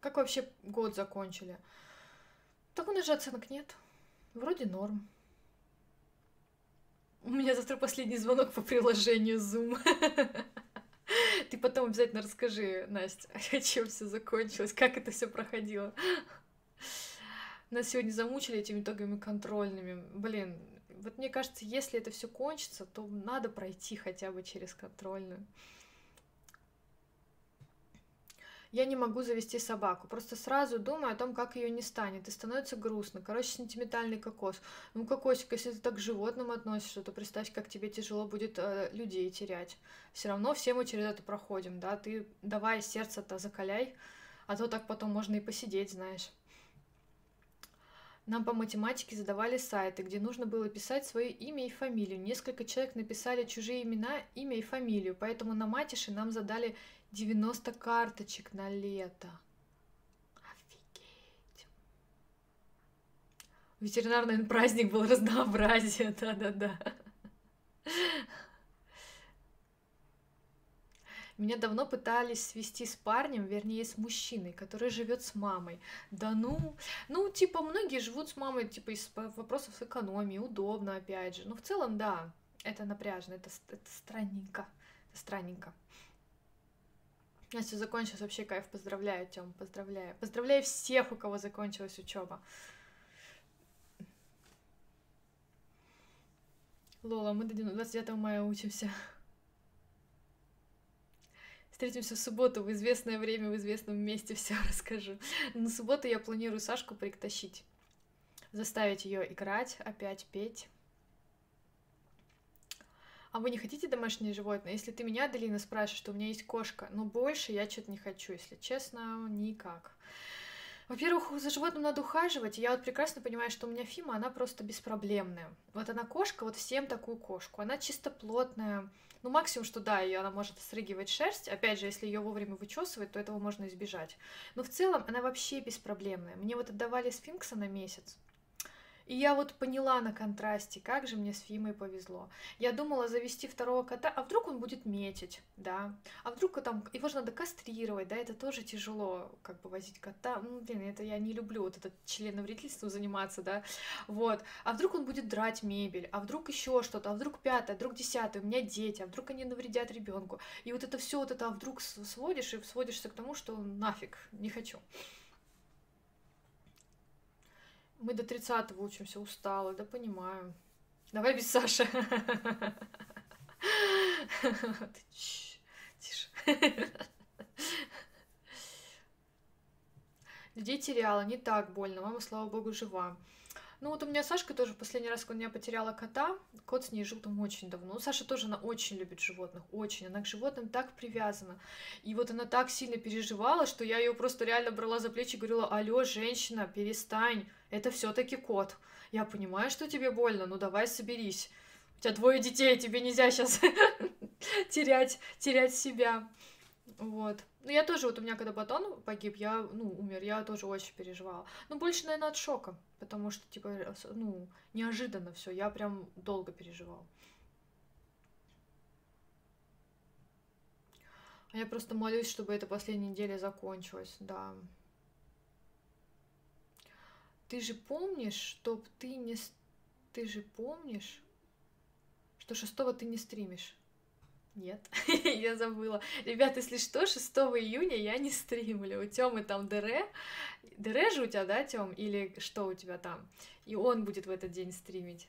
Как вообще год закончили? Так у нас же оценок нет. Вроде норм. У меня завтра последний звонок по приложению Zoom. Ты потом обязательно расскажи, Настя, чем все закончилось, как это все проходило. Нас сегодня замучили этими итогами контрольными. Блин, вот мне кажется, если это все кончится, то надо пройти хотя бы через контрольную. Я не могу завести собаку. Просто сразу думаю о том, как ее не станет. И становится грустно. Короче, сентиментальный кокос. Ну, кокосик, если ты так к животным относишься, то представь, как тебе тяжело будет э, людей терять. Все равно все мы через это проходим, да. Ты давай сердце-то закаляй, а то так потом можно и посидеть, знаешь. Нам по математике задавали сайты, где нужно было писать свое имя и фамилию. Несколько человек написали чужие имена, имя и фамилию, поэтому на матише нам задали 90 карточек на лето. Офигеть. Ветеринарный праздник был разнообразие, да-да-да. Меня давно пытались свести с парнем, вернее, с мужчиной, который живет с мамой. Да ну, ну, типа, многие живут с мамой, типа, из вопросов экономии, удобно, опять же. Ну, в целом, да, это напряжно, это, это странненько, это странненько. Настя закончилась, вообще кайф, поздравляю, Тём, поздравляю. Поздравляю всех, у кого закончилась учеба. Лола, мы до 29 мая учимся. Встретимся в субботу в известное время, в известном месте, все расскажу. На субботу я планирую Сашку притащить. Заставить ее играть, опять петь. А вы не хотите домашнее животное? Если ты меня, Аделина, спрашиваешь, что у меня есть кошка, но больше я что-то не хочу, если честно, никак. Во-первых, за животным надо ухаживать. Я вот прекрасно понимаю, что у меня Фима, она просто беспроблемная. Вот она кошка, вот всем такую кошку. Она чисто плотная, ну, максимум, что да, ее она может срыгивать шерсть. Опять же, если ее вовремя вычесывать, то этого можно избежать. Но в целом она вообще беспроблемная. Мне вот отдавали сфинкса на месяц. И я вот поняла на контрасте, как же мне с Фимой повезло. Я думала завести второго кота, а вдруг он будет метить, да? А вдруг там его же надо кастрировать, да? Это тоже тяжело, как бы возить кота. Ну, блин, это я не люблю вот это членовредительством заниматься, да? Вот. А вдруг он будет драть мебель, а вдруг еще что-то, а вдруг пятое, а вдруг десятое, у меня дети, а вдруг они навредят ребенку. И вот это все вот это а вдруг сводишь и сводишься к тому, что нафиг, не хочу. Мы до 30-го учимся, устала, да понимаю. Давай без Саши. Тише. Людей теряла, не так больно. Мама, слава богу, жива. Ну вот у меня Сашка тоже последний раз, когда я потеряла кота, кот с ней жил там очень давно. Ну, Саша тоже, она очень любит животных, очень. Она к животным так привязана. И вот она так сильно переживала, что я ее просто реально брала за плечи и говорила, алло, женщина, перестань, это все таки кот. Я понимаю, что тебе больно, но давай соберись. У тебя двое детей, тебе нельзя сейчас терять, терять себя. Вот. Ну, я тоже, вот у меня когда батон погиб, я, ну, умер, я тоже очень переживала. Ну, больше, наверное, от шока, потому что, типа, ну, неожиданно все, я прям долго переживала. А я просто молюсь, чтобы эта последняя неделя закончилась, да. Ты же помнишь, чтоб ты не... Ты же помнишь, что шестого ты не стримишь? Нет, я забыла. Ребят, если что, 6 июня я не стримлю. У Тёмы там ДР. ДР же у тебя, да, Тём? Или что у тебя там? И он будет в этот день стримить.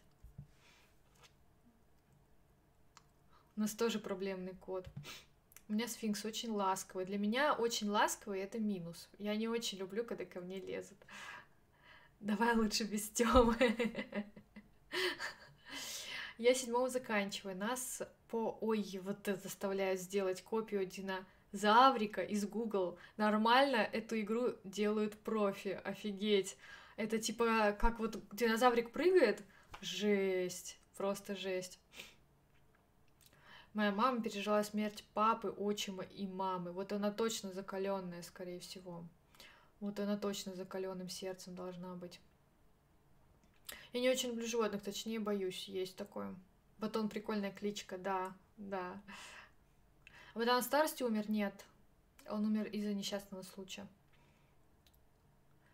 У нас тоже проблемный код. У меня сфинкс очень ласковый. Для меня очень ласковый это минус. Я не очень люблю, когда ко мне лезут. Давай лучше без Тёмы. Я седьмого заканчиваю. Нас по... Ой, вот это заставляют сделать копию динозаврика из Google. Нормально эту игру делают профи. Офигеть. Это типа как вот динозаврик прыгает. Жесть. Просто жесть. Моя мама пережила смерть папы, отчима и мамы. Вот она точно закаленная, скорее всего. Вот она точно закаленным сердцем должна быть. Я не очень люблю животных, точнее боюсь, есть такое. Батон прикольная кличка, да, да. А когда на старости умер, нет. Он умер из-за несчастного случая.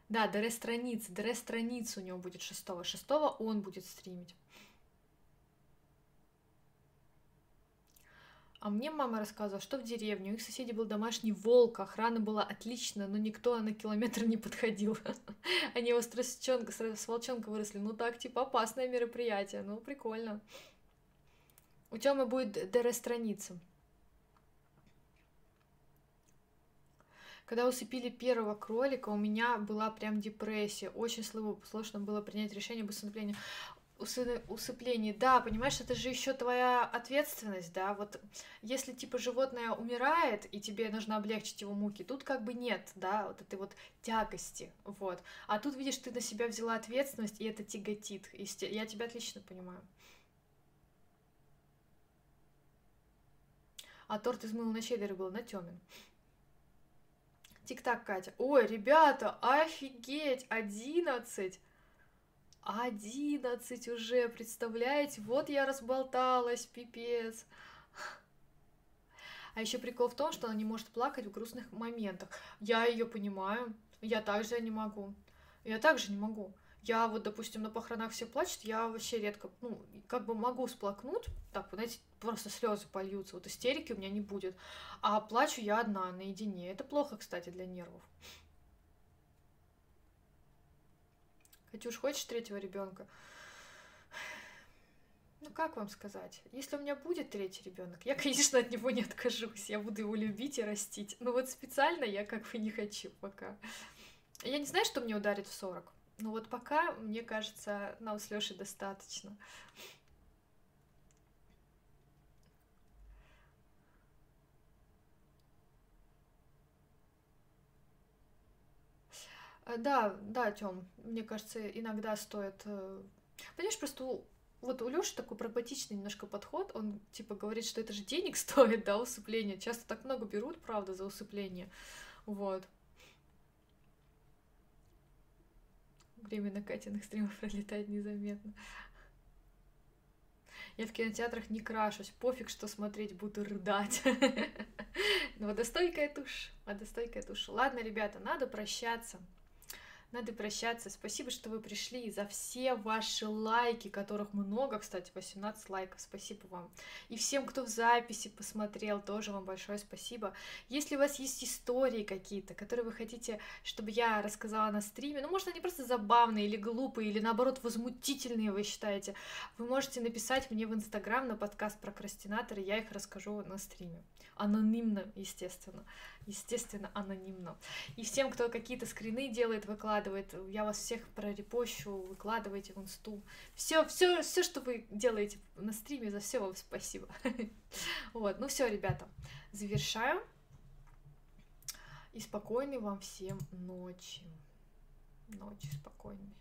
Да, ДР страницы, ДР страница у него будет шестого. Шестого он будет стримить. А мне мама рассказывала, что в деревне у их соседей был домашний волк, охрана была отличная, но никто на километр не подходил. Они его с, волчонка выросли. Ну так, типа, опасное мероприятие. Ну, прикольно. У Тёмы будет ДР-страница. Когда усыпили первого кролика, у меня была прям депрессия. Очень сложно было принять решение об усыплении усыплении, да, понимаешь, это же еще твоя ответственность, да, вот если типа животное умирает и тебе нужно облегчить его муки, тут как бы нет, да, вот этой вот тягости, вот, а тут видишь, ты на себя взяла ответственность и это тяготит, я тебя отлично понимаю. А торт из мыла на чеддере был на Тёмин. Тик-так, Катя. Ой, ребята, офигеть, одиннадцать! Одиннадцать уже, представляете? Вот я разболталась, пипец. А еще прикол в том, что она не может плакать в грустных моментах. Я ее понимаю, я также не могу. Я также не могу. Я вот, допустим, на похоронах все плачут, я вообще редко, ну, как бы могу сплакнуть, так, знаете, просто слезы польются, вот истерики у меня не будет. А плачу я одна, наедине. Это плохо, кстати, для нервов. Катюш, хочешь третьего ребенка? Ну, как вам сказать? Если у меня будет третий ребенок, я, конечно, от него не откажусь. Я буду его любить и растить. Но вот специально я как бы не хочу пока. Я не знаю, что мне ударит в 40. Но вот пока, мне кажется, нам с Лешей достаточно. Да, да, Тём, мне кажется, иногда стоит... Э, понимаешь, просто вот у Лёши такой прагматичный немножко подход, он типа говорит, что это же денег стоит, да, усыпление. Часто так много берут, правда, за усыпление. Вот. Время на Катиных стримах пролетает незаметно. Я в кинотеатрах не крашусь, пофиг, что смотреть, буду рыдать. Водостойкая тушь, водостойкая тушь. Ладно, ребята, надо прощаться надо прощаться. Спасибо, что вы пришли, за все ваши лайки, которых много, кстати, 18 лайков, спасибо вам. И всем, кто в записи посмотрел, тоже вам большое спасибо. Если у вас есть истории какие-то, которые вы хотите, чтобы я рассказала на стриме, ну, может, они просто забавные или глупые, или, наоборот, возмутительные, вы считаете, вы можете написать мне в Инстаграм на подкаст прокрастинатор, и я их расскажу на стриме. Анонимно, естественно естественно, анонимно. И всем, кто какие-то скрины делает, выкладывает, я вас всех прорепощу, выкладывайте в инсту. Все, все, все, что вы делаете на стриме, за все вам спасибо. Вот, ну все, ребята, завершаю. И спокойной вам всем ночи. Ночи спокойной.